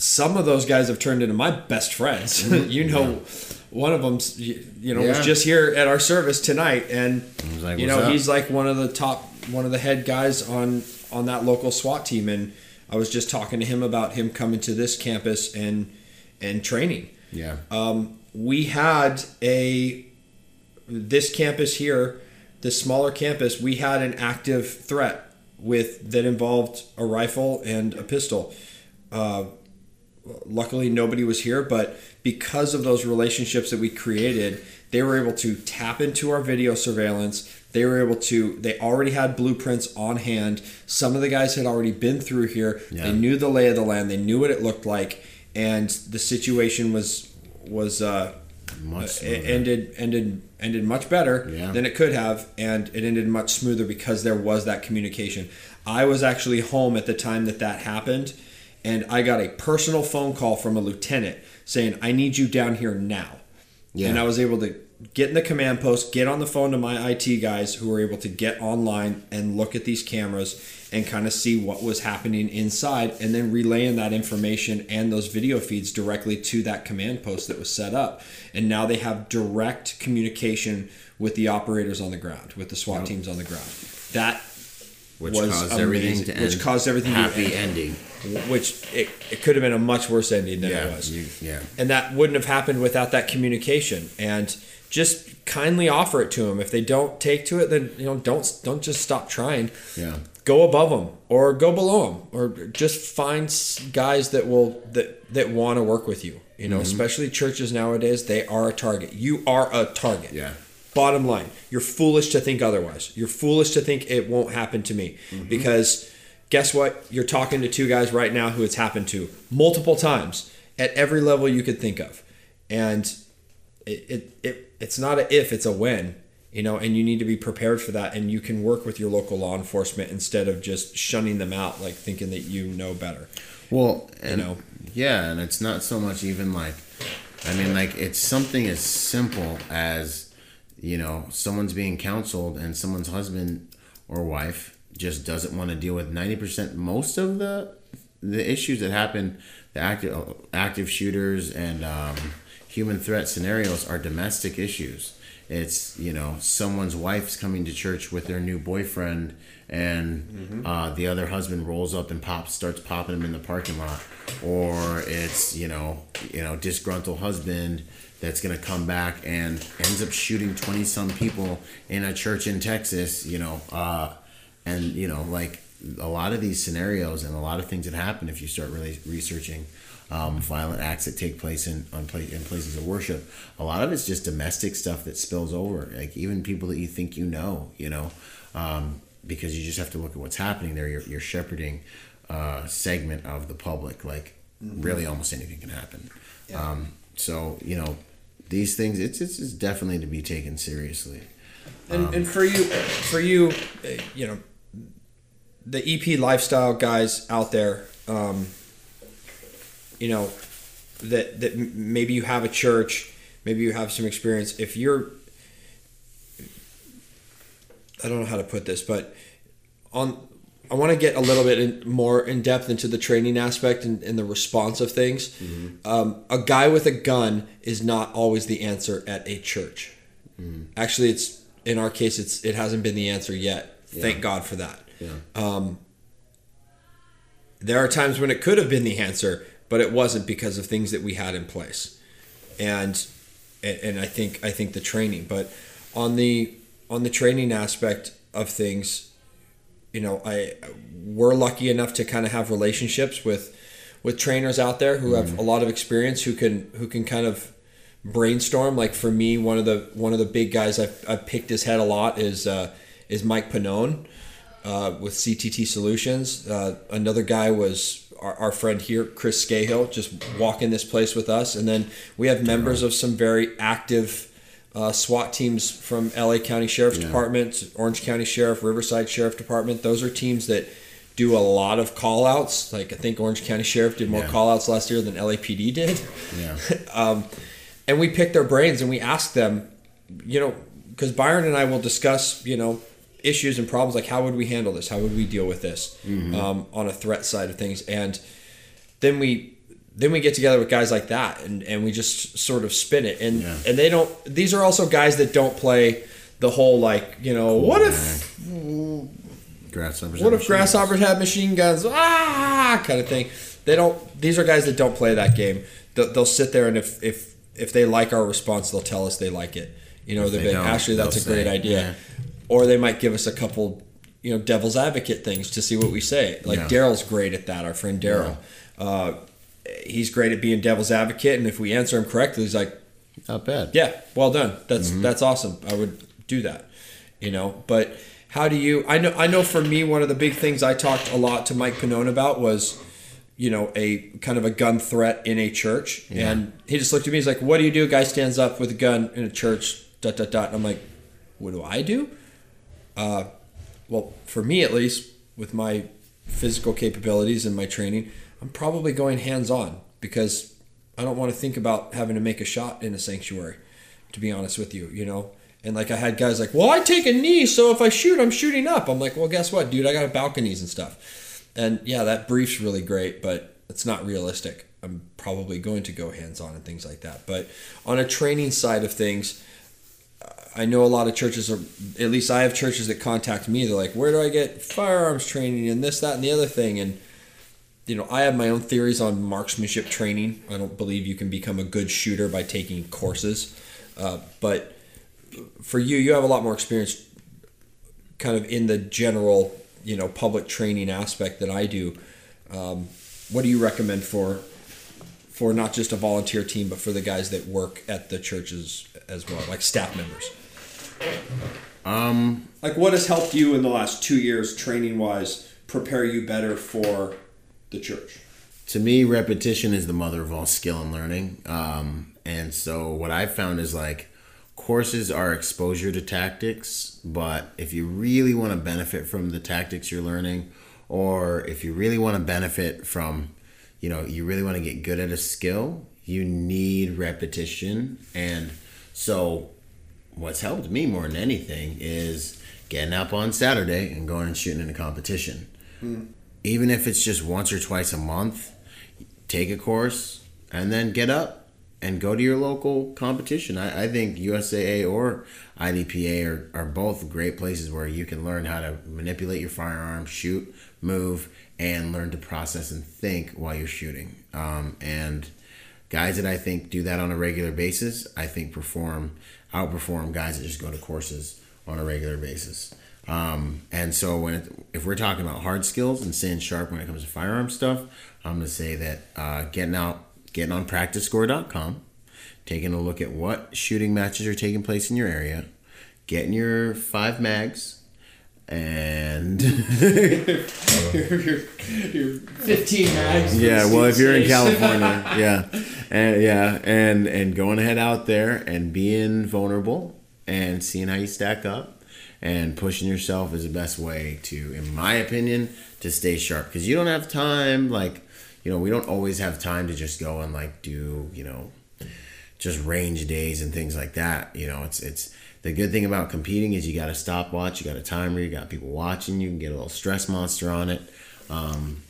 Some of those guys have turned into my best friends. you know, one of them, you know, was just here at our service tonight, and like, you know, up?" he's like one of the top, one of the head guys on on that local SWAT team, and I was just talking to him about him coming to this campus and and training. Yeah. Um, we had a this campus here, this smaller campus, we had an active threat with that involved a rifle and a pistol. Uh, luckily, nobody was here, but because of those relationships that we created, they were able to tap into our video surveillance. They were able to. They already had blueprints on hand. Some of the guys had already been through here. Yeah. They knew the lay of the land. They knew what it looked like, and the situation was was uh, Much uh, ended ended ended much better Yeah. than it could have, and it ended much smoother because there was that communication. I was actually home at the time that that happened, and I got a personal phone call from a lieutenant saying, "I need you down here now." Yeah. And I was able to get in the command post, get on the phone to my IT guys who were able to get online and look at these cameras and kind of see what was happening inside and then relaying that information and those video feeds directly to that command post that was set up. And now they have direct communication with the operators on the ground, with the SWAT teams on the ground. That which was caused everything amazing, to end. which caused everything to happy end. ending. Which it, it could have been a much worse ending than Yeah, it was you- yeah. and that wouldn't have happened without that communication and just kindly offer it to them if they don't take to it then you know don't don't just stop trying Yeah. go above them or go below them or just find guys that will that that want to work with you you know Mm-hmm. especially churches nowadays they are a target you are a target Yeah. bottom line you're foolish to think otherwise you're foolish to think it won't happen to me Mm-hmm. because guess what? You're talking to two guys right now who it's happened to multiple times at every level you could think of. And it, it, it it's not a if it's a when you know and you need to be prepared for that. And you can work with your local law enforcement instead of just shunning them out like thinking that you know better. Well, and know? yeah, and it's not so much even like, I mean, like it's something as simple as, you know, someone's being counseled and someone's husband or wife just doesn't want to deal with ninety percent most of the the issues that happen. The active active shooters and um, human threat scenarios are domestic issues. It's you know someone's wife's coming to church with their new boyfriend, and uh, the other husband rolls up and pops starts popping him in the parking lot, or it's you know you know disgruntled husband that's gonna come back and ends up shooting twenty some people in a church in Texas. You know, uh, and you know like a lot of these scenarios and a lot of things that happen if you start really researching um, violent acts that take place in on pla- in places of worship. A lot of it's just domestic stuff that spills over. Like even people that you think you know, you know, um, because you just have to look at what's happening there. You're, you're shepherding a segment of the public. Like really, almost anything can happen. Um, so you know, these things it's, it's it's definitely to be taken seriously. and, and for you for you uh, you know the ep lifestyle guys out there um, you know that that maybe you have a church maybe you have some experience if you're i don't know how to put this but on I want to get a little bit in, more in depth into the training aspect and, and the response of things. Um, a guy with a gun is not always the answer at a church. Actually, it's in our case, it's it hasn't been the answer yet. Thank God for that. Yeah. There are times when it could have been the answer, but it wasn't because of things that we had in place, and and, I think I think the training. But on the on the training aspect of things, you know, I we're lucky enough to kind of have relationships with with trainers out there who have a lot of experience who can who can kind of brainstorm. Like for me, one of the one of the big guys I've, I've picked his head a lot is uh, is Mike Pannone uh, with CTT Solutions. Uh, another guy was our, our friend here, Chris Scahill, just walking this place with us. And then we have members of some very active uh, SWAT teams from LA County Sheriff's Yeah. Department, Orange County Sheriff, Riverside Sheriff Department. Those are teams that do a lot of call outs. Like I think Orange County Sheriff did more Yeah. call outs last year than LAPD did Yeah. um, and we pick their brains and we ask them, you know, because Byron and I will discuss, you know, issues and problems like how would we handle this, how would we deal with this um, on a threat side of things, and then we then we get together with guys like that and, and we just sort of spin it and Yeah. and they don't these are also guys that don't play the whole like you know what if Grasshoppers. what if grasshoppers had machine guns? Ah, kind of thing. They don't. These are guys that don't play that game. They'll, they'll sit there and if if if they like our response, they'll tell us they like it. You know, they've they been actually that's a great idea, yeah. Or they might give us a couple, you know, devil's advocate things to see what we say. Like Yeah. Daryl's great at that. Our friend Daryl, uh, he's great at being devil's advocate, and if we answer him correctly, he's like, Not bad. yeah, well done. That's that's awesome. I would do that. You know, but how do you? I know. I know. For me, one of the big things I talked a lot to Mike Pannone about was, you know, a kind of a gun threat in a church, and he just looked at me. He's like, "What do you do?" A guy stands up with a gun in a church. Dot dot dot. And I'm like, "What do I do?" Uh, well, for me at least, with my physical capabilities and my training, I'm probably going hands on because I don't want to think about having to make a shot in a sanctuary, to be honest with you, you know? And like I had guys like, well, I take a knee, so if I shoot, I'm shooting up. I'm like, well, guess what, dude? I got balconies and stuff. And yeah, that brief's really great, but it's not realistic. I'm probably going to go hands on and things like that. But on a training side of things, I know a lot of churches are, at least I have churches that contact me. They're like, where do I get firearms training and this, that, and the other thing? And, you know, I have my own theories on marksmanship training. I don't believe you can become a good shooter by taking courses. Uh, but for you, you have a lot more experience kind of in the general, you know, public training aspect that I do. Um, what do you recommend for for not just a volunteer team, but for the guys that work at the churches as well, like staff members? Um, Like, what has helped you in the last two years, training wise, prepare you better for the church? to me, repetition is the mother of all skill and learning. Um, and so what I've found is like courses are exposure to tactics, but if you really want to benefit from the tactics you're learning, or if you really want to benefit from, you know, you really want to get good at a skill, you need repetition. And so what's helped me more than anything is getting up on Saturday and going and shooting in a competition. Even if it's just once or twice a month, take a course and then get up and go to your local competition. I, I think USPSA or IDPA are, are both great places where you can learn how to manipulate your firearm, shoot, move, and learn to process and think while you're shooting. Um, and guys that I think do that on a regular basis, I think perform outperform guys that just go to courses on a regular basis. Um, and so when it, if we're talking about hard skills and staying sharp when it comes to firearm stuff, I'm gonna say that uh, getting out, getting on PracticeScore.com, taking a look at what shooting matches are taking place in your area, getting your five mags, and You're 15 mags. yeah well if you're in california yeah. And yeah and and going ahead out there and being vulnerable and seeing how you stack up and pushing yourself is the best way to in my opinion to stay sharp. Because you don't have time like you know we don't always have time to just go and like do you know just range days and things like that. You know it's it's the good thing about competing is you got a stopwatch, you got a timer, you got people watching. You can get a little stress monster on it. Um,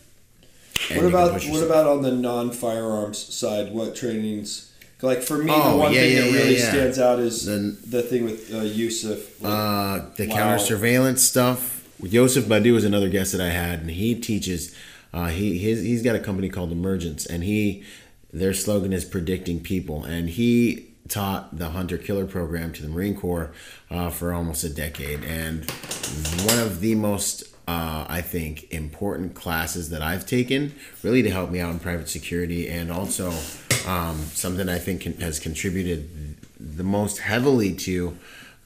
What about what yourself. about on the non-firearms side? What trainings? Like for me, Oh, the one yeah, thing yeah, that really yeah. stands out is The- the thing with uh, Yusuf. like, Uh, the Wow. counter surveillance stuff. Joseph Badu is another guest that I had, and he teaches. Uh, he his, he's got a company called Emergence, and he their slogan is predicting people, and he taught the hunter killer program to the Marine Corps uh, for almost a decade, and one of the most uh, I think important classes that I've taken, really to help me out in private security, and also um, something I think can, has contributed the most heavily to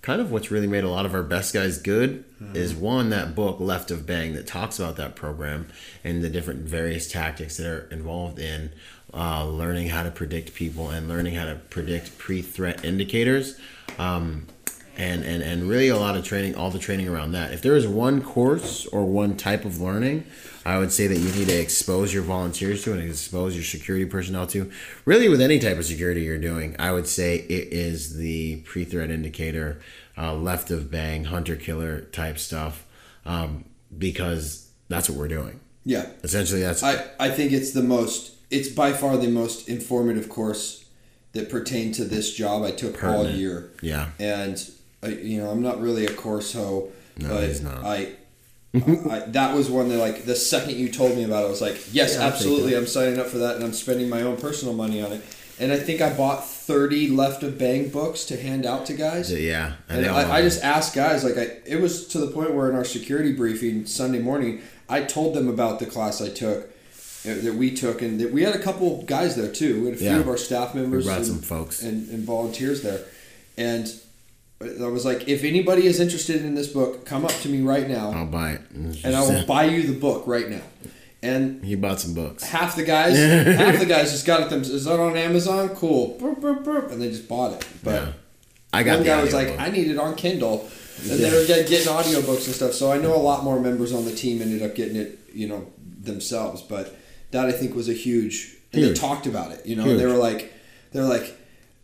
kind of what's really made a lot of our best guys good is one that book left of bang that talks about that program and the different various tactics that are involved in uh, learning how to predict people and learning how to predict pre-threat indicators. Um, and, and and really a lot of training all the training around that. If there is one course or one type of learning i would say that you need to expose your volunteers to and expose your security personnel to. Really with any type of security you're doing i would say it is the pre-threat indicator uh, left of bang hunter killer type stuff um, because that's what we're doing. Yeah, essentially that's I I think it's the most. It's by far the most informative course that pertained to this job I took all year. yeah and I, you know I'm not really a course hoe, No, but he's not. I, I that was one that like the second you told me about it, I was like, yes, Yeah, absolutely, I'm signing up for that, and I'm spending my own personal money on it. And I think I bought 30 left of bang books to hand out to guys. yeah And I, I just asked guys, like, I, it was to the point where in our security briefing Sunday morning, I told them about the class I took, uh, that we took, and that we had a couple guys there too. We had a few Yeah. of our staff members brought and, some folks. and, and volunteers there. And I was like, if anybody is interested in this book, come up to me right now, i'll buy it and I will buy you the book right now. And he bought some books half the guys, half the guys just got it them. Is that on Amazon? Cool. And they just bought it. But yeah i got one the guy was like, audiobook. I need it on Kindle. And they were getting audiobooks and stuff. So I know a lot more members on the team ended up getting it, you know, themselves. But that I think was a huge. And they talked about it. You know, and they were like, they were like,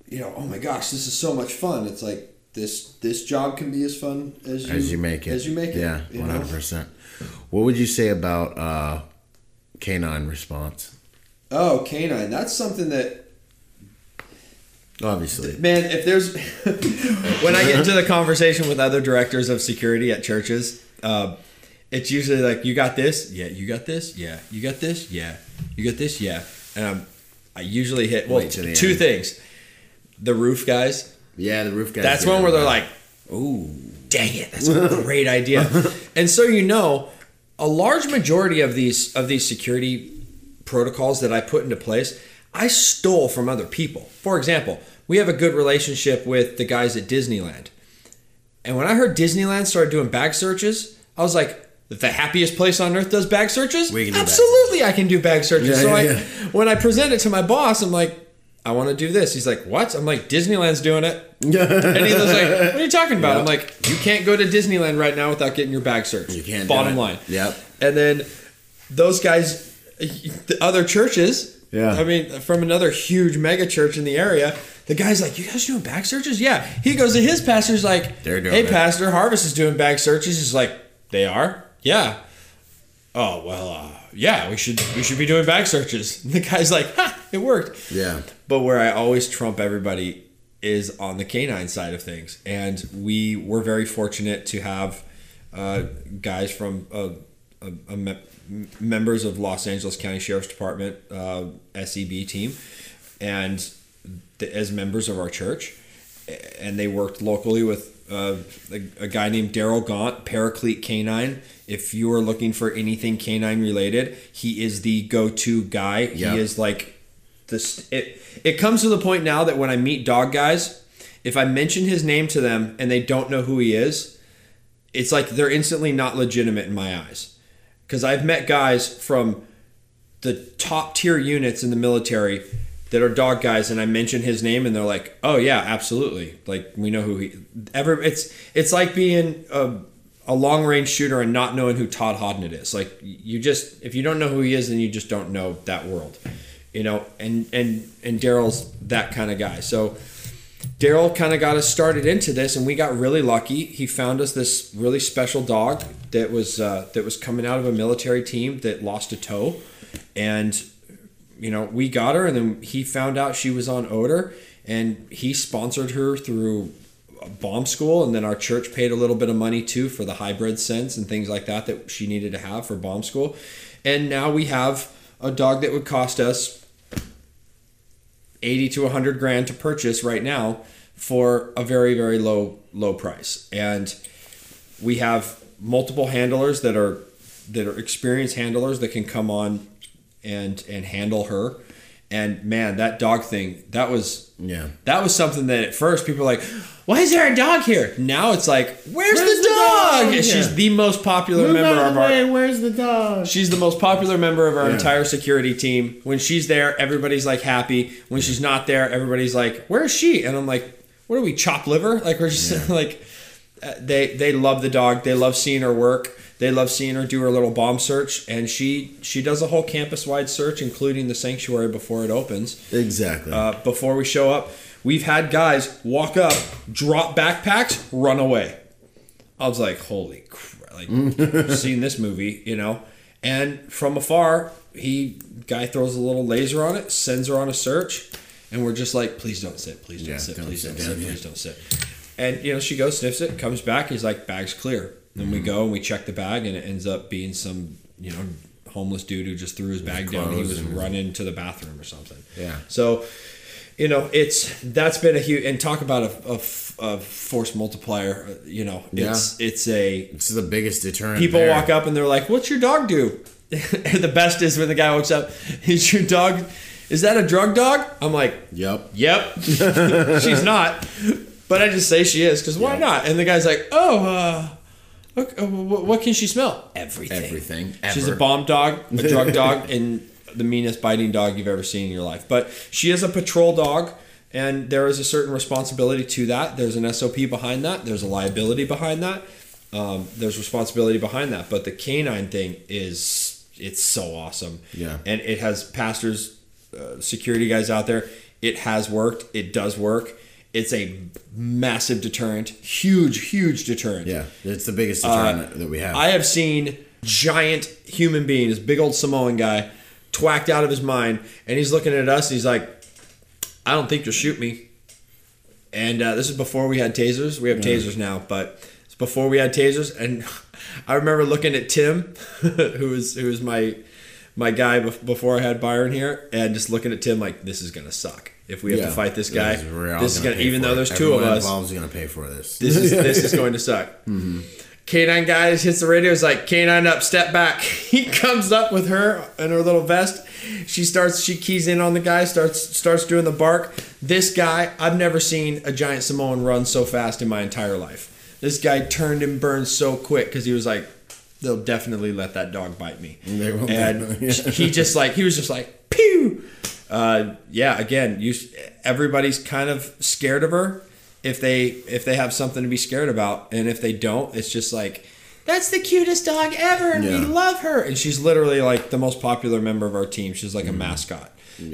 you know, oh my gosh, this is so much fun. It's like this this job can be as fun as you as you make it. As you make it. Yeah, you one know? hundred percent. What would you say about uh, canine response? Oh, canine. That's something that Obviously, man. If there's when I get into the conversation with other directors of security at churches, uh, it's usually like, "You got this? Yeah. You got this? Yeah. You got this? Yeah. You got this? Yeah." And um, I usually hit well two end. things: the roof guys. yeah, the roof guys. That's one where they're like, "Ooh, dang it, that's a great idea." and so you know, a large majority of these of these security protocols that I put into place, I stole from other people. For example, we have a good relationship with the guys at Disneyland. And when I heard Disneyland started doing bag searches, I was like, the happiest place on earth does bag searches? Do bag Absolutely, I can do bag searches. Yeah, so yeah, I, yeah. when I present it to my boss, I'm like, I want to do this. He's like, what? I'm like, Disneyland's doing it. And he was like, "What are you talking about?" I'm like, "You can't go to Disneyland right now without getting your bag searched." You can't Bottom line. Yep. And then those guys, the other churches. Yeah. I mean, from another huge mega church in the area, the guy's like, "You guys doing bag searches?" Yeah. He goes to his pastor's like, They're doing "Hey, it." pastor, Harvest is doing bag searches." He's like, "They are." Yeah. Oh well, uh, yeah. We should we should be doing bag searches. And the guy's like, "Ha! It worked." Yeah. But where I always trump everybody is on the canine side of things, and we were very fortunate to have uh, guys from uh, a, a me- members of Los Angeles County Sheriff's Department uh, SEB team, and the, as members of our church, and they worked locally with uh, a, a guy named Daryl Gaunt, Paraclete Canine. If you are looking for anything canine related, he is the go-to guy. Yeah. He is like this. It it comes to the point now that when I meet dog guys, if I mention his name to them and they don't know who he is, it's like they're instantly not legitimate in my eyes. Because I've met guys from the top tier units in the military that are dog guys, and I mention his name, and they're like, "Oh yeah, absolutely! Like we know who he." Ever, it's it's like being a, a long range shooter and not knowing who Todd Hodnett is. Like you just if you don't know who he is, then you just don't know that world, you know. And and and Daryl's that kind of guy. So Daryl kind of got us started into this, and we got really lucky. He found us this really special dog that was uh, that was coming out of a military team that lost a toe, and you know we got her, and then he found out she was on odor, and he sponsored her through bomb school, and then our church paid a little bit of money too for the hybrid sense and things like that that she needed to have for bomb school, and now we have a dog that would cost us 80 to 100 grand to purchase right now for a very very low low price. And we have multiple handlers that are that are experienced handlers that can come on and and handle her and man that dog thing that was Yeah. that was something that at first people were like why is there a dog here now it's like where's, Where's the, the dog, dog? She's the most popular Move member of of the our way. Where's the dog? She's the most popular member of our Yeah. entire security team. When she's there, everybody's like happy. When she's not there, everybody's like, "Where is she?" And I'm like, "What are we chop liver?" Like we're just like, uh, they they love the dog. They love seeing her work. They love seeing her do her little bomb search, and she she does a whole campus wide search, including the sanctuary before it opens. Exactly. Uh, before we show up, we've had guys walk up, drop backpacks, run away. I was like, holy crap, like seen this movie, you know. And from afar, he guy throws a little laser on it, sends her on a search, and we're just like, please don't sit, please don't Yeah, sit, don't please sit don't sit, please don't sit. And you know, she goes, sniffs it, comes back, he's like, bag's clear. Then Mm-hmm. we go and we check the bag, and it ends up being some, you know, homeless dude who just threw his bag down. He was running to the bathroom or something. Yeah. So, you know, it's that's been a huge and talk about a force multiplier. uh, You know, it's it's a it's the biggest deterrent. people there. walk up and they're like, "What's your dog do?" the best is when the guy walks up, "Is your dog? Is that a drug dog?" I'm like, Yep. "Yep." She's not, but I just say she is because why Yeah. not? And the guy's like, "Oh, uh, what, uh, what what can she smell? Everything. Everything. She's a bomb dog, a drug dog, and the meanest biting dog you've ever seen in your life. But she is a patrol dog, and there is a certain responsibility to that. There's an SOP behind that. There's a liability behind that. Um, there's responsibility behind that. But the canine thing is it's so awesome. Yeah. and it has pastors, uh, security guys out there. It has worked. It does work. It's a massive deterrent, huge, huge deterrent. Yeah, it's the biggest deterrent that we have. Uh, I have seen giant human being, this big old Samoan guy, twacked out of his mind, and he's looking at us and he's like, I don't think you'll shoot me. And uh, this is before we had tasers. We have tasers now, but it's before we had tasers. And I remember looking at Tim, who was who was my my guy before I had Byron here, and just looking at Tim like, this is gonna suck if we have Yeah. to fight this guy. Because we're all This is gonna, pay even though it. there's two of Everyone us, involved is gonna pay for this. this is this is going to suck. Mm-hmm. Canine guy hits the radio. Is like canine up, step back. He comes up with her in her little vest. She starts. She keys in on the guy. Starts starts doing the bark. This guy, I've never seen a giant Samoan run so fast in my entire life. This guy turned and burned so quick because he was like, "They'll definitely let that dog bite me." And definitely, yeah. he just like he was just like pew. Uh, yeah, again, you everybody's kind of scared of her if they if they have something to be scared about, and if they don't, it's just like that's the cutest dog ever, and we love her. And she's literally like the most popular member of our team. She's like a mascot,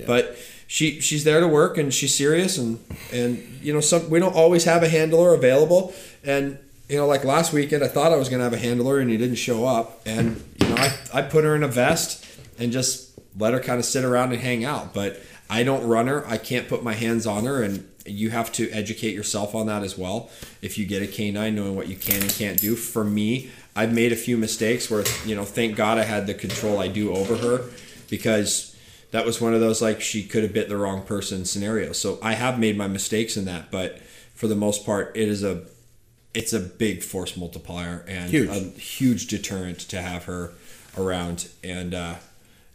but she she's there to work and she's serious and and you know some we don't always have a handler available and. You know, like last weekend, I thought I was gonna have a handler, and he didn't show up. And you know, I, I put her in a vest and just let her kind of sit around and hang out. But I don't run her. I can't put my hands on her, and you have to educate yourself on that as well. If you get a canine, knowing what you can and can't do. For me, I've made a few mistakes where you know, thank God I had the control I do over her because that was one of those like she could have bit the wrong person scenarios. So I have made my mistakes in that, but for the most part, it is a it's a big force multiplier and Huge. a huge deterrent to have her around and uh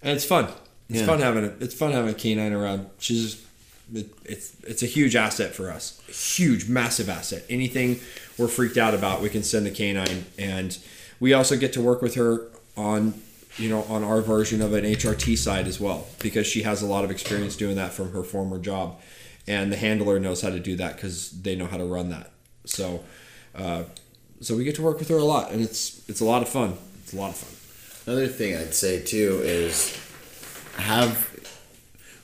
and it's fun. It's Yeah. fun having a, it's fun having a canine around. She's it, it's it's a huge asset for us. Huge massive asset. Anything we're freaked out about we can send a canine. And we also get to work with her on you know on our version of an hrt side as well because she has a lot of experience doing that from her former job. And the handler knows how to do that because they know how to run that. So uh, so we get to work with her a lot, and it's it's a lot of fun. It's a lot of fun. Another thing I'd say too is have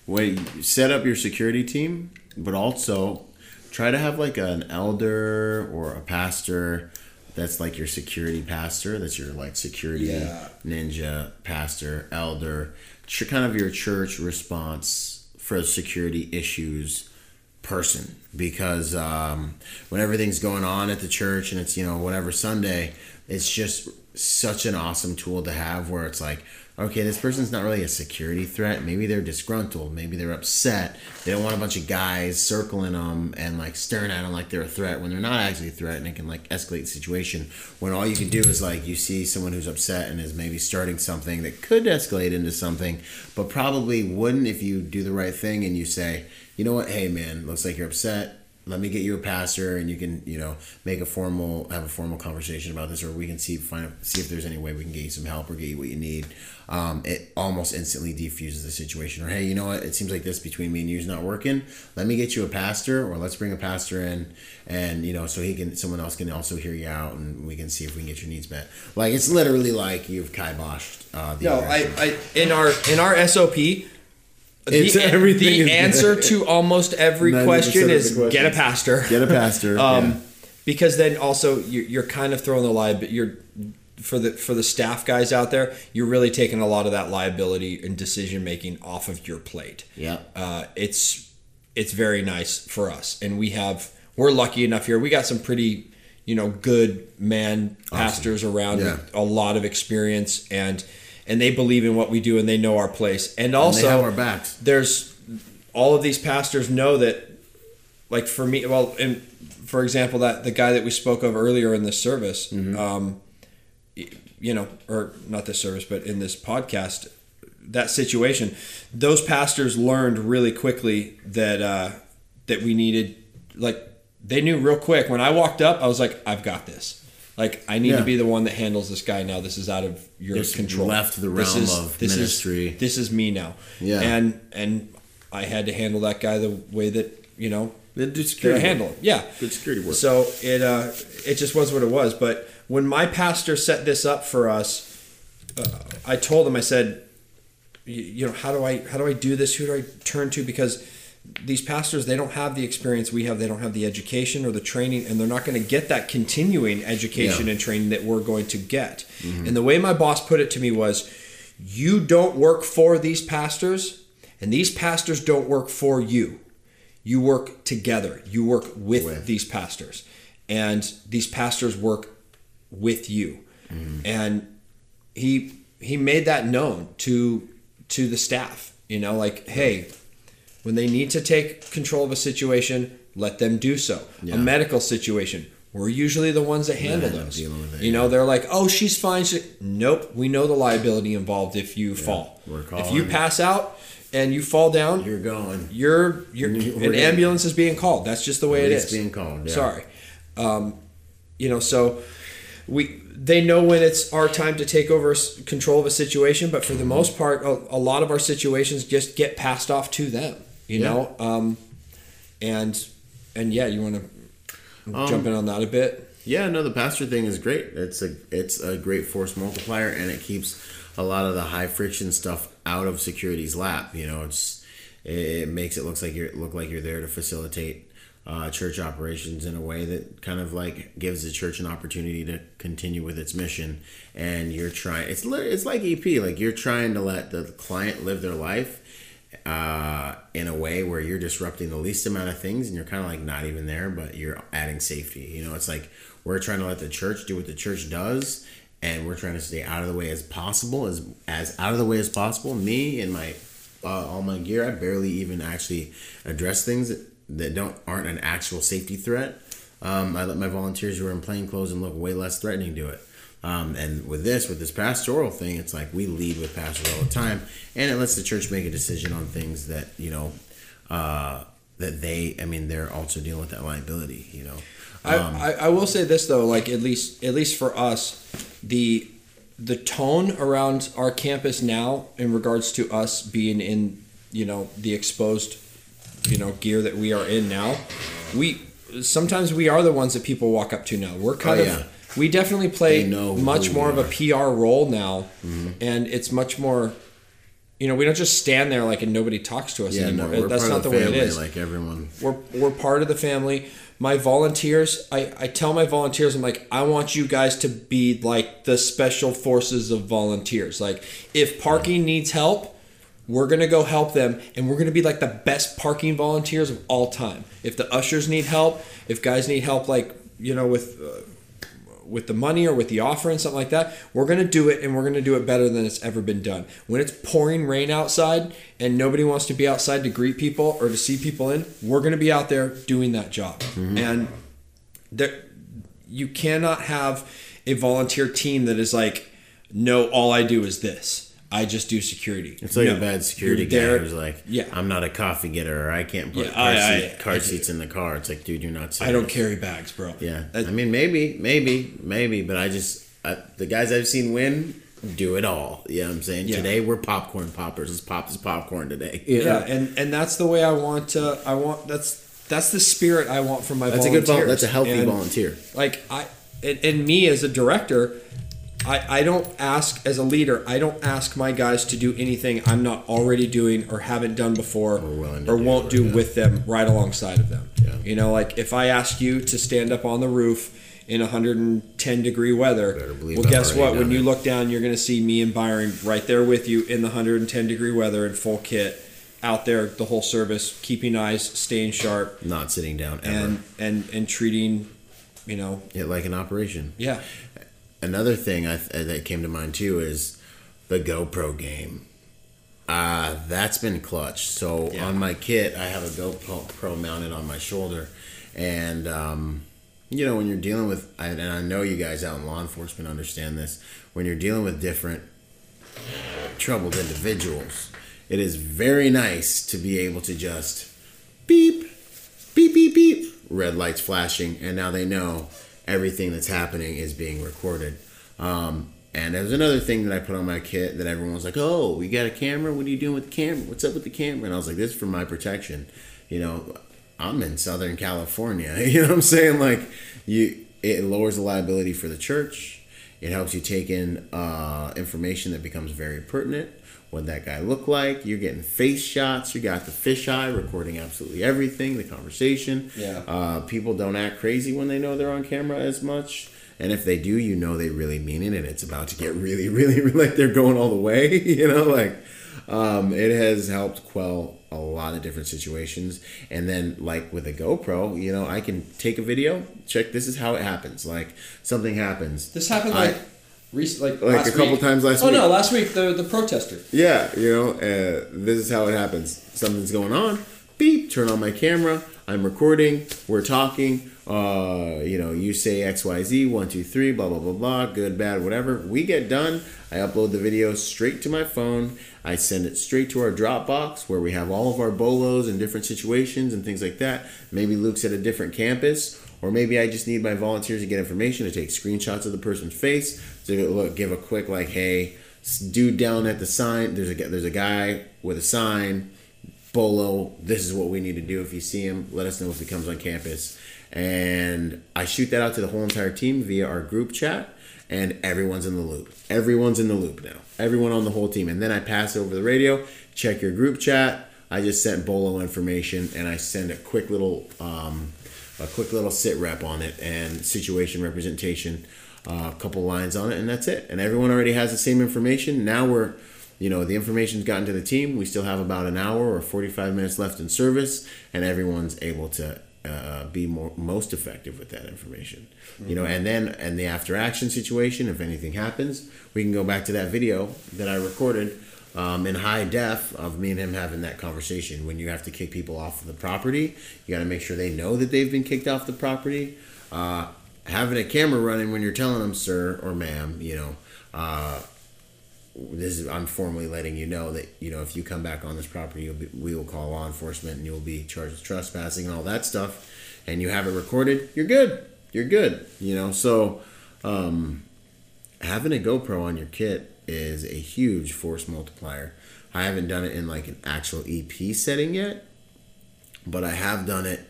when set up your security team, but also try to have like an elder or a pastor that's like your security pastor. That's your like security Yeah. ninja pastor, elder, kind of your church response for security issues person because um, when everything's going on at the church and it's you know whatever Sunday, it's just such an awesome tool to have where it's like okay this person's not really a security threat. Maybe they're disgruntled. Maybe they're upset. They don't want a bunch of guys circling them and like staring at them like they're a threat when they're not actually a threat and it can like escalate the situation when all you can do is like you see someone who's upset and is maybe starting something that could escalate into something but probably wouldn't if you do the right thing and you say you know what? Hey man looks like you're upset let me get you a pastor and you can you know make a formal have a formal conversation about this or we can see find see if there's any way we can get you some help or get you what you need um, it almost instantly defuses the situation or hey you know what it seems like this between me and you is not working let me get you a pastor or let's bring a pastor in and you know so he can someone else can also hear you out and we can see if we can get your needs met like it's literally like you've kiboshed uh, the No, I. I in our in our SOP. It's- the, everything the answer to almost every question is get a pastor. get a pastor um, yeah. because then also you're, you're kind of throwing the liability. You're for the for the staff guys out there. You're really taking a lot of that liability and decision making off of your plate. Yeah. uh, it's it's very nice for us, and we have we're lucky enough here. We got some pretty you know good man pastors around Yeah. with a lot of experience and and they believe in what we do and they know our place. And also and they have our backs. there's all of these pastors know that like for me well and for example that the guy that we spoke of earlier in this service um you know or not this service but in this podcast that situation those pastors learned really quickly that uh that we needed like they knew real quick. When i walked up i was like i've got this like i need Yeah. to be the one that handles this guy now this is out of your Just control left the This realm is- of this is- ministry. this is me now Yeah. and and i had to handle that guy the way that you know Then do that I security handle work. him. Yeah. Good security work. So it uh, it just was what it was. But when my pastor set this up for us, uh, I told him I said, you, you know, how do I how do I do this? Who do I turn to? Because these pastors they don't have the experience we have. They don't have the education or the training, and they're not going to get that continuing education Yeah. and training that we're going to get. Mm-hmm. And the way my boss put it to me was, you don't work for these pastors, and these pastors don't work for you you work together you work with, With. these pastors and these pastors work with you mm-hmm. and he he made that known to to the staff you know like hey when they need to take control of a situation let them do so Yeah. a medical situation we're usually the ones that handle up those it, you know yeah. they're like oh she's fine she, nope we know the liability involved if you fall we're if you pass out and you fall down You're going. you're you're We're an ambulance is being called. That's just the way it It's being called, yeah. Sorry, um, you know. So we they know when it's our time to take over control of a situation, but for the most part, a, a lot of our situations just get passed off to them. You Yeah. know, um, and and yeah, you want to Um, jump in on that a bit. Yeah, no, the pastor thing is great. It's a it's a great force multiplier, and it keeps a lot of the high friction stuff out of security's lap. You know, it's it makes it looks like you're look like you're there to facilitate uh, church operations in a way that kind of like gives the church an opportunity to continue with its mission. And you're trying. It's it's like EP. Like you're trying to let the client live their life uh, in a way where you're disrupting the least amount of things and you're kind of like not even there, but you're adding safety. You know, it's like we're trying to let the church do what the church does and we're trying to stay out of the way as possible, as, as out of the way as possible. Me and my, uh, all my gear, I barely even actually address things that, don't, aren't an actual safety threat. Um, I let my volunteers who are in plain clothes and look way less threatening do it. Um, and with this, with this pastoral thing, it's like we lead with pastors all the time, and it lets the church make a decision on things that you know uh, that they. I mean, they're also dealing with that liability. You know, Um, I, I, I will say this though, like at least at least for us, the the tone around our campus now in regards to us being in you know the exposed you know gear that we are in now, we sometimes we are the ones that people walk up to now. We're kind Oh, of yeah. We definitely play much more of a. PR role now, and it's much more you know, we don't just stand there like and nobody talks to us Yeah, no, anymore. we're That's not the, way it is. like everyone. we're we're part of the family. My volunteers, I, I tell my volunteers, I'm like, I want you guys to be like the special forces of volunteers. Like, if parking needs help, we're gonna go help them, and we're gonna be like the best parking volunteers of all time. If the ushers need help, if guys need help, like you know, with uh, with the money or with the offer and something like that, we're gonna do it, and we're gonna do it better than it's ever been done. When it's pouring rain outside and nobody wants to be outside to greet people or to see people in, we're gonna be out there doing that job. Mm-hmm. And there, you cannot have a volunteer team that is like, no, all I do is this. I just do security. It's like No, a bad security guy there- who's like, yeah. I'm not a coffee getter, or I can't put Yeah, car, I- I- seat, car I- seats in the car. It's like, dude, you're not. Serious. I don't carry bags, bro. Yeah, I mean, maybe, maybe, maybe, but I just I, the guys I've seen win do it all. You know what I'm saying? Yeah. Today we're popcorn poppers. Let's pop this popcorn today. You yeah, and and that's the way I want to. I want that's that's the spirit I want from my. that's a good. Vol- volunteers. that's a healthy And, volunteer. Like I and, and me as a director, I I don't ask as a leader. I don't ask my guys to do anything I'm not already doing or haven't done before or, do, won't do with them right alongside of them. Yeah. You know, like if I ask you to stand up on the roof. In 110 degree weather. Well, I've guess what? When done you look down, you're going to see me and Byron right there with you in the 110 degree weather in full kit, out there the whole service, keeping eyes, staying sharp, Not sitting down ever. and and and treating, you know, yeah, like an operation. yeah, Another thing I th- that came to mind too is the GoPro game. Uh, that's been clutch. So Yeah. on my kit, I have a GoPro Pro mounted on my shoulder, and um, you know when you're dealing with, and I know you guys out in law enforcement understand this. When you're dealing with different troubled individuals, it is very nice to be able to just beep, beep, beep, beep, red lights flashing, and now they know everything that's happening is being recorded. Um, and there's another thing that I put on my kit that everyone was like, "Oh, we got a camera. What are you doing with the camera? What's up with the camera?" And I was like, "This is for my protection." You know, I'm in Southern California. You know what I'm saying? Like, you, it lowers the liability for the church. It helps you take in uh, information that becomes very pertinent. What that guy look like? You're getting face shots. You got the fisheye recording absolutely everything, the conversation. Yeah. Uh, people don't act crazy when they know they're on camera as much. And if they do, you know they really mean it, and it's about to get really, really, like they're going all the way. You know, like um, it has helped quell a lot of different situations. And then, like with a GoPro, you know, I can take a video, check. This is how it happens. Like something happens. this happened I- like recent, like Like last a couple week. times last oh week. Oh no, last week the the protester. Yeah, you know, uh, this is how it happens. Something's going on. Beep. Turn on my camera. I'm recording. We're talking. Uh, you know, you say X, Y, Z, one, two, three, blah, blah, blah, blah, good, bad, whatever. We get done. I upload the video straight to my phone. I send it straight to our Dropbox where we have all of our bolos and different situations and things like that. Maybe Luke's at a different campus, or maybe I just need my volunteers to get information to take screenshots of the person's face to look, give a quick like, hey, dude down at the sign. There's a there's a guy with a sign. Bolo, this is what we need to do. If you see him, let us know if he comes on campus. And I shoot that out to the whole entire team via our group chat, and everyone's in the loop. Everyone's in the loop now. Everyone on the whole team. And then I pass over the radio, check your group chat. I just sent Bolo information, and I send a quick little um, a quick little sit rep on it and situation representation, uh, a couple lines on it, and that's it. And everyone already has the same information. Now we're, you know, the information's gotten to the team. We still have about an hour or 45 minutes left in service, and everyone's able to uh, be more most effective with that information. You know, and then and the after action situation, if anything happens, we can go back to that video that I recorded um, in high def of me and him having that conversation. When you have to kick people off of the property, you got to make sure they know that they've been kicked off the property. Uh, having a camera running when you're telling them, sir or ma'am, you know, uh, this is I'm formally letting you know that you know if you come back on this property, be, we will call law enforcement and you'll be charged with trespassing and all that stuff. And you have it recorded, you're good. You're good. You know, so um, having a GoPro on your kit is a huge force multiplier. I haven't done it in like an actual EP setting yet, but I have done it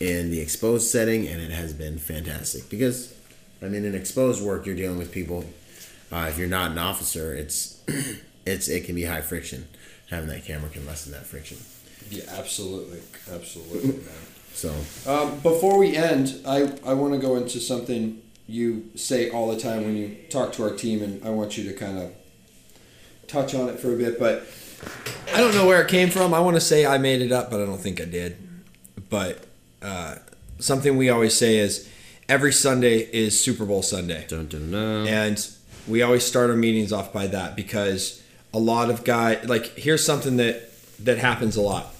in the exposed setting, and it has been fantastic because, I mean, in exposed work, you're dealing with people. Uh, if you're not an officer, it's it's it can be high friction. having that camera can lessen that friction. Yeah, absolutely, absolutely. man. So Um, before we end, I, I want to go into something you say all the time when you talk to our team, and I want you to kind of touch on it for a bit. But I don't know where it came from. I want to say I made it up, but I don't think I did. But uh, something we always say is every Sunday is Super Bowl Sunday. dun, dun, dun. And we always start our meetings off by that because a lot of guys like here's something that that happens a lot.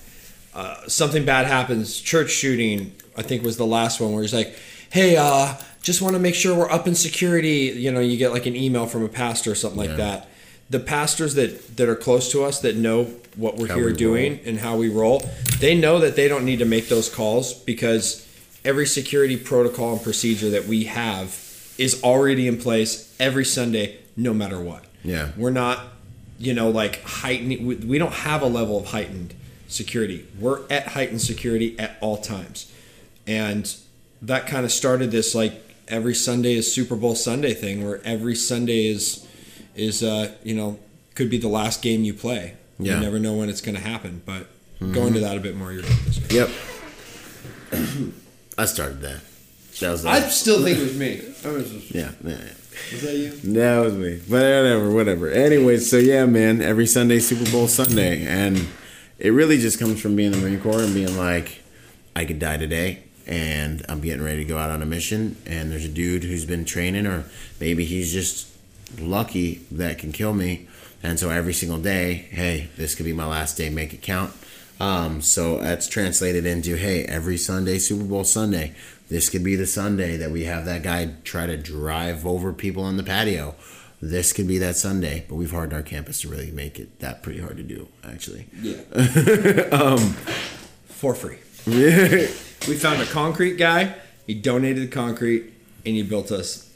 Uh, something bad happens, church shooting, I think was the last one where he's like, "Hey, uh, just want to make sure we're up in security." You know, you get like an email from a pastor or something like that. The pastors that that are close to us that know what we're How here we doing and how we roll, they know that they don't need to make those calls because every security protocol and procedure that we have is already in place every Sunday, no matter what. Yeah. We're not, you know, like heightened. we, we don't have a level of heightened security. We're at heightened security at all times. And that kind of started this like every Sunday is Super Bowl Sunday thing where every Sunday is, is, uh, you know, could be the last game you play. Yeah. You never know when it's going to happen, but go into that a bit more. You're this Yep. I started that. That was. I still think it was me. I was just, yeah, yeah, yeah. was that you? That was me. But whatever, whatever. Anyway, so yeah, man, every Sunday, Super Bowl Sunday. And it really just comes from being in the Marine Corps and being like, I could die today and I'm getting ready to go out on a mission. And there's a dude who's been training, or maybe he's just lucky that can kill me. And so every single day, hey, this could be my last day, make it count. Um, so that's translated into, hey, every Sunday, Super Bowl Sunday, this could be the Sunday that we have that guy try to drive over people on the patio. This could be that Sunday, but we've hardened our campus to really make it that pretty hard to do, actually. Yeah. For free. We found a concrete guy. He donated the concrete, and he built us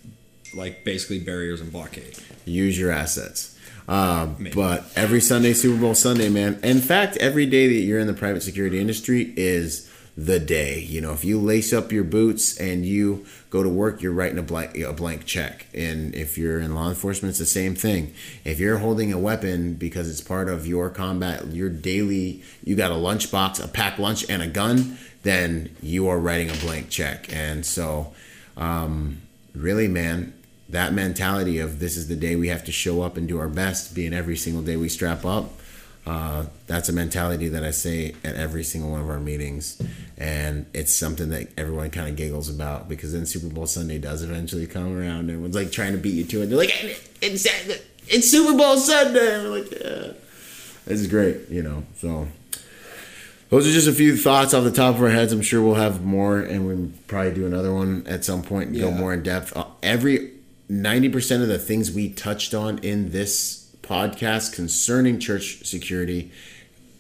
like basically barriers and blockade. use your assets. Um, but every Sunday, Super Bowl Sunday, man. In fact, every day that you're in the private security industry is the day. You know, if you lace up your boots and you go to work, you're writing a blank a blank check. And if you're in law enforcement, it's the same thing. If you're holding a weapon because it's part of your combat, your daily, you got a lunchbox, a packed lunch, and a gun, then you are writing a blank check. And so, um, really, man, that mentality of this is the day we have to show up and do our best, being every single day we strap up. Uh, that's a mentality that I say at every single one of our meetings, and it's something that everyone kind of giggles about because then Super Bowl Sunday does eventually come around, and everyone's like trying to beat you to it. They're like, "It's it's Super Bowl Sunday." And we're like, "Yeah, this is great," you know. So those are just a few thoughts off the top of our heads. I'm sure we'll have more, and we'll probably do another one at some point and go more in depth. Uh, every 90% of the things we touched on in this podcast concerning church security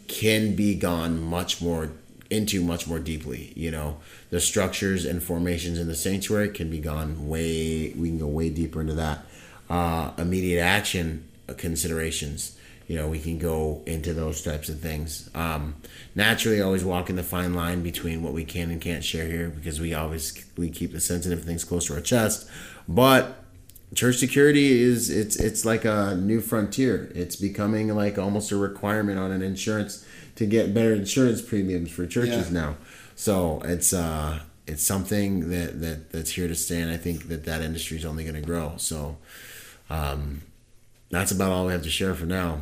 can be gone much more into much more deeply. You know, the structures and formations in the sanctuary can be gone way, we can go way deeper into that. Uh, immediate action considerations you know we can go into those types of things um, naturally always walking the fine line between what we can and can't share here because we always we keep the sensitive things close to our chest but church security is it's it's like a new frontier it's becoming like almost a requirement on an insurance to get better insurance premiums for churches Yeah. now so it's uh it's something that, that that's here to stay and i think that that industry is only going to grow so um, that's about all we have to share for now.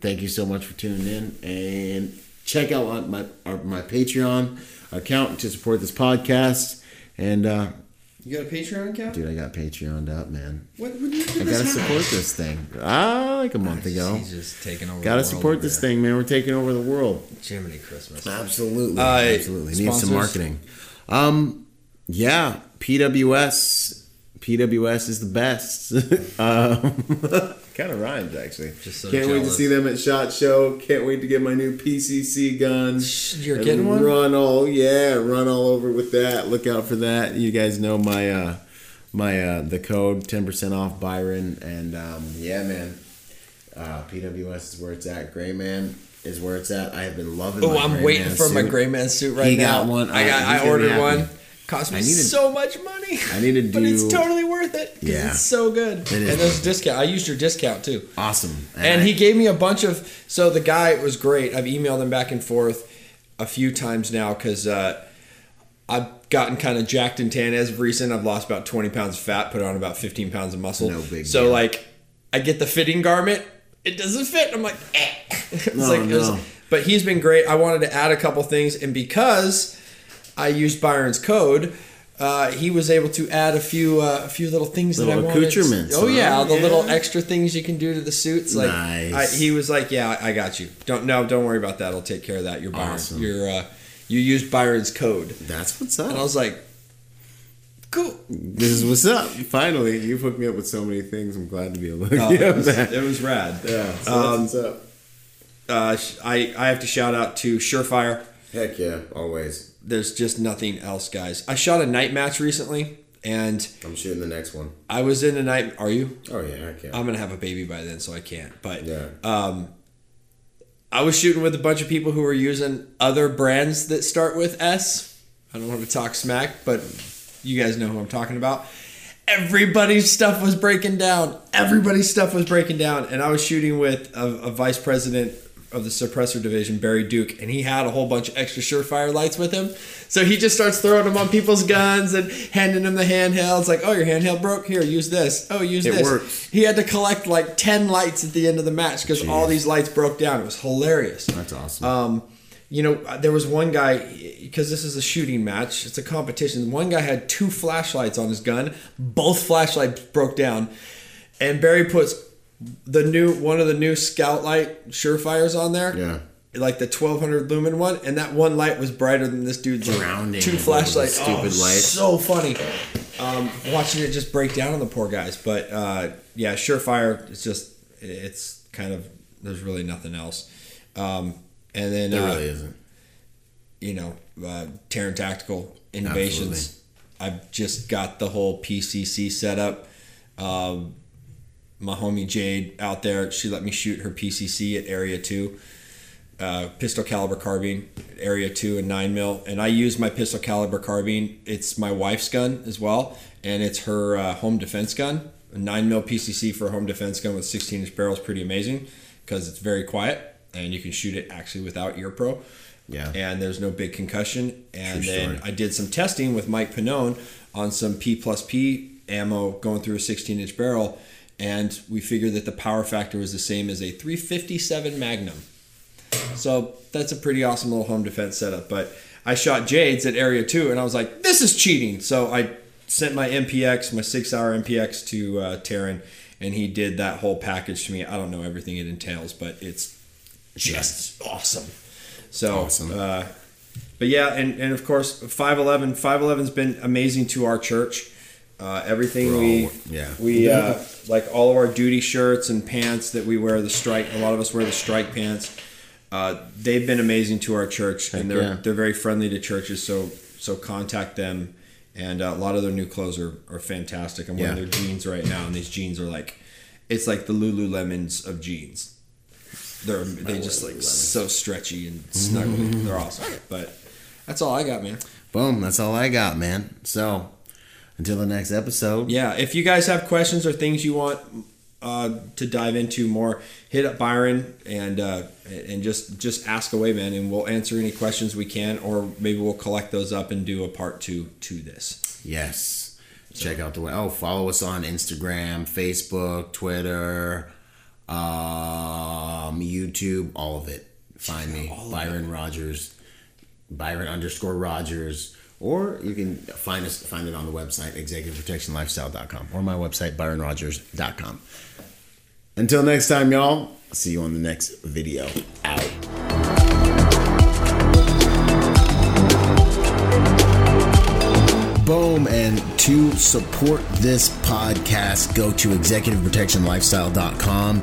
Thank you so much for tuning in and check out my our, my Patreon account to support this podcast. And uh, You got a Patreon account? dude, I got Patreoned up, man. What would you I gotta support this thing. Ah, like a month ago. He's just taking over. Gotta support this there. thing, man. We're taking over the world. Jiminy Christmas. Absolutely, Uh, absolutely. Need some marketing. Um, yeah, PWS. PWS is the best. um, kind of rhymes actually. Just so Can't wait to see them at Shot Show. Can't wait to get my new PCC gun. You're And getting one? Run all yeah, run all over with that. Look out for that. You guys know my uh my uh the code ten percent off Byron and um yeah man. Uh, PWS is where it's at. Gray Man is where it's at. I have been loving. Oh, I'm waiting Man for my suit. gray man suit right He now. got one. I got. I ordered one. Cost me I need to- so much money. I need to do, but it's totally worth it. Yeah. it's so good. It and there's a discount. I used your discount too. Awesome. And I- he gave me a bunch of. So the guy was great. I've emailed him back and forth a few times now because uh, I've gotten kind of jacked and tan as of recent. I've lost about 20 pounds of fat, put on about 15 pounds of muscle. No big So deal. like, I get the fitting garment. It doesn't fit. I'm like, eh. It's No, like- it was- no. but he's been great. I wanted to add a couple things, and because I used Byron's code. Uh, he was able to add a few uh, a few little things that I Little wanted. accoutrements, Oh yeah, huh? the little extra things you can do to the suits. Like Nice. I, he was like, "Yeah, I got you. Don't no, don't worry about that. I'll take care of that. You're Byron. Awesome. You're uh, you used Byron's code." That's what's up." And I was like, "Cool." This is what's up. Finally, you've hooked me up with so many things. I'm glad to be able to Uh, hook it, was, that. it was rad. Yeah, so Um, that's what's up. Uh, I I have to shout out to Surefire. Heck yeah, always. There's just nothing else, guys. I shot a night match recently, and I'm shooting the next one. I was in a night. Are you? Oh yeah, heck yeah. I'm gonna have a baby by then, so I can't. But yeah. um, I was shooting with a bunch of people who were using other brands that start with S. I don't want to talk smack, but you guys know who I'm talking about. Everybody's stuff was breaking down. Everybody's stuff was breaking down, and I was shooting with a, a vice president of the suppressor division, Barry Duke, and he had a whole bunch of extra Surefire lights with him. So he just starts throwing them on people's guns and handing them the handhelds. Like, oh, your handheld broke. Here, use this. Oh, use It this. works. He had to collect like ten lights at the end of the match because all these lights broke down. It was hilarious. That's awesome. Um, you know, there was one guy because this is a shooting match. It's a competition. One guy had two flashlights on his gun. Both flashlights broke down, and Barry puts the new one of the new scout light surefires on there. yeah. Like the 1200 lumen one, and that one light was brighter than this dude's Drowning two flashlights. stupid oh, lights. So funny. Um, watching it just break down on the poor guys, but uh, yeah, Surefire. It's just it's kind of there's really nothing else. Um, and then There uh, really isn't. you know, uh, Taran Tactical Innovations. I've just got the whole PCC set up. Um, my homie Jade out there, she let me shoot her PCC at Area 2. Uh, pistol caliber carbine, Area 2 and 9 mil. And I use my pistol caliber carbine. It's my wife's gun as well. And it's her uh, home defense gun. A 9 mil PCC for a home defense gun with 16 inch barrel is pretty amazing because it's very quiet and you can shoot it actually without ear pro Yeah. and there's no big concussion. And True then story. I did some testing with Mike Pannone on some P plus P ammo going through a 16 inch barrel, and we figured that the power factor was the same as a 357 Magnum. So that's a pretty awesome little home defense setup. But I shot Jades at Area 2, and I was like, this is cheating. So I sent my MPX, my SIG Sauer MPX to uh, Taran, and he did that whole package to me. I don't know everything it entails, but it's just awesome. So, Awesome. uh, but yeah, and, and of course, 511. 511's been amazing to our church. Uh, everything We're we yeah. we uh, like all of our duty shirts and pants that we wear the strike. A lot of us wear the strike pants. Uh, they've been amazing to our church, and they're yeah. they're very friendly to churches. So so contact them, and uh, a lot of their new clothes are, are fantastic. I'm wearing Yeah. their jeans right now, and these jeans are like, it's like the Lululemons of jeans. They're they just like so stretchy and snuggly. They're awesome. But that's all I got, man. Boom. That's all I got, man. So until the next episode. Yeah, if you guys have questions or things you want uh, to dive into more, hit up Byron and uh, and just just ask away, man, and we'll answer any questions we can, or maybe we'll collect those up and do a part two to this. Yes. Check out the way. Oh, follow us on Instagram, Facebook, Twitter, um, YouTube, all of it. Find me, Byron Rogers, Byron underscore Rogers, or you can find us find it on the website executiveprotectionlifestyle.com or my website byronrogers.com. Until next time, y'all. See you on the next video. Out. Boom. And to support this podcast, go to executiveprotectionlifestyle.com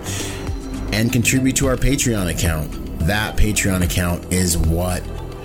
and contribute to our Patreon account. That Patreon account is what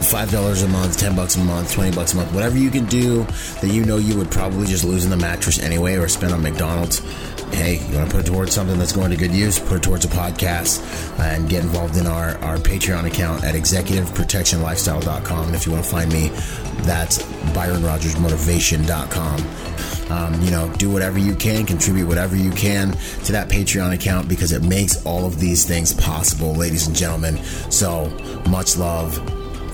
$5 a month, 10 bucks a month, 20 bucks a month. Whatever you can do that you know you would probably just lose in the mattress anyway or spend on McDonald's. Hey, you want to put it towards something that's going to good use? Put it towards a podcast and get involved in our, our Patreon account at executiveprotectionlifestyle.com. And if you want to find me, that's byronrogersmotivation.com. Um, you know, do whatever you can, contribute whatever you can to that Patreon account because it makes all of these things possible, ladies and gentlemen. So much love.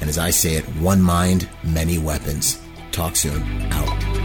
And as I say it, one mind, many weapons. Talk soon. Out.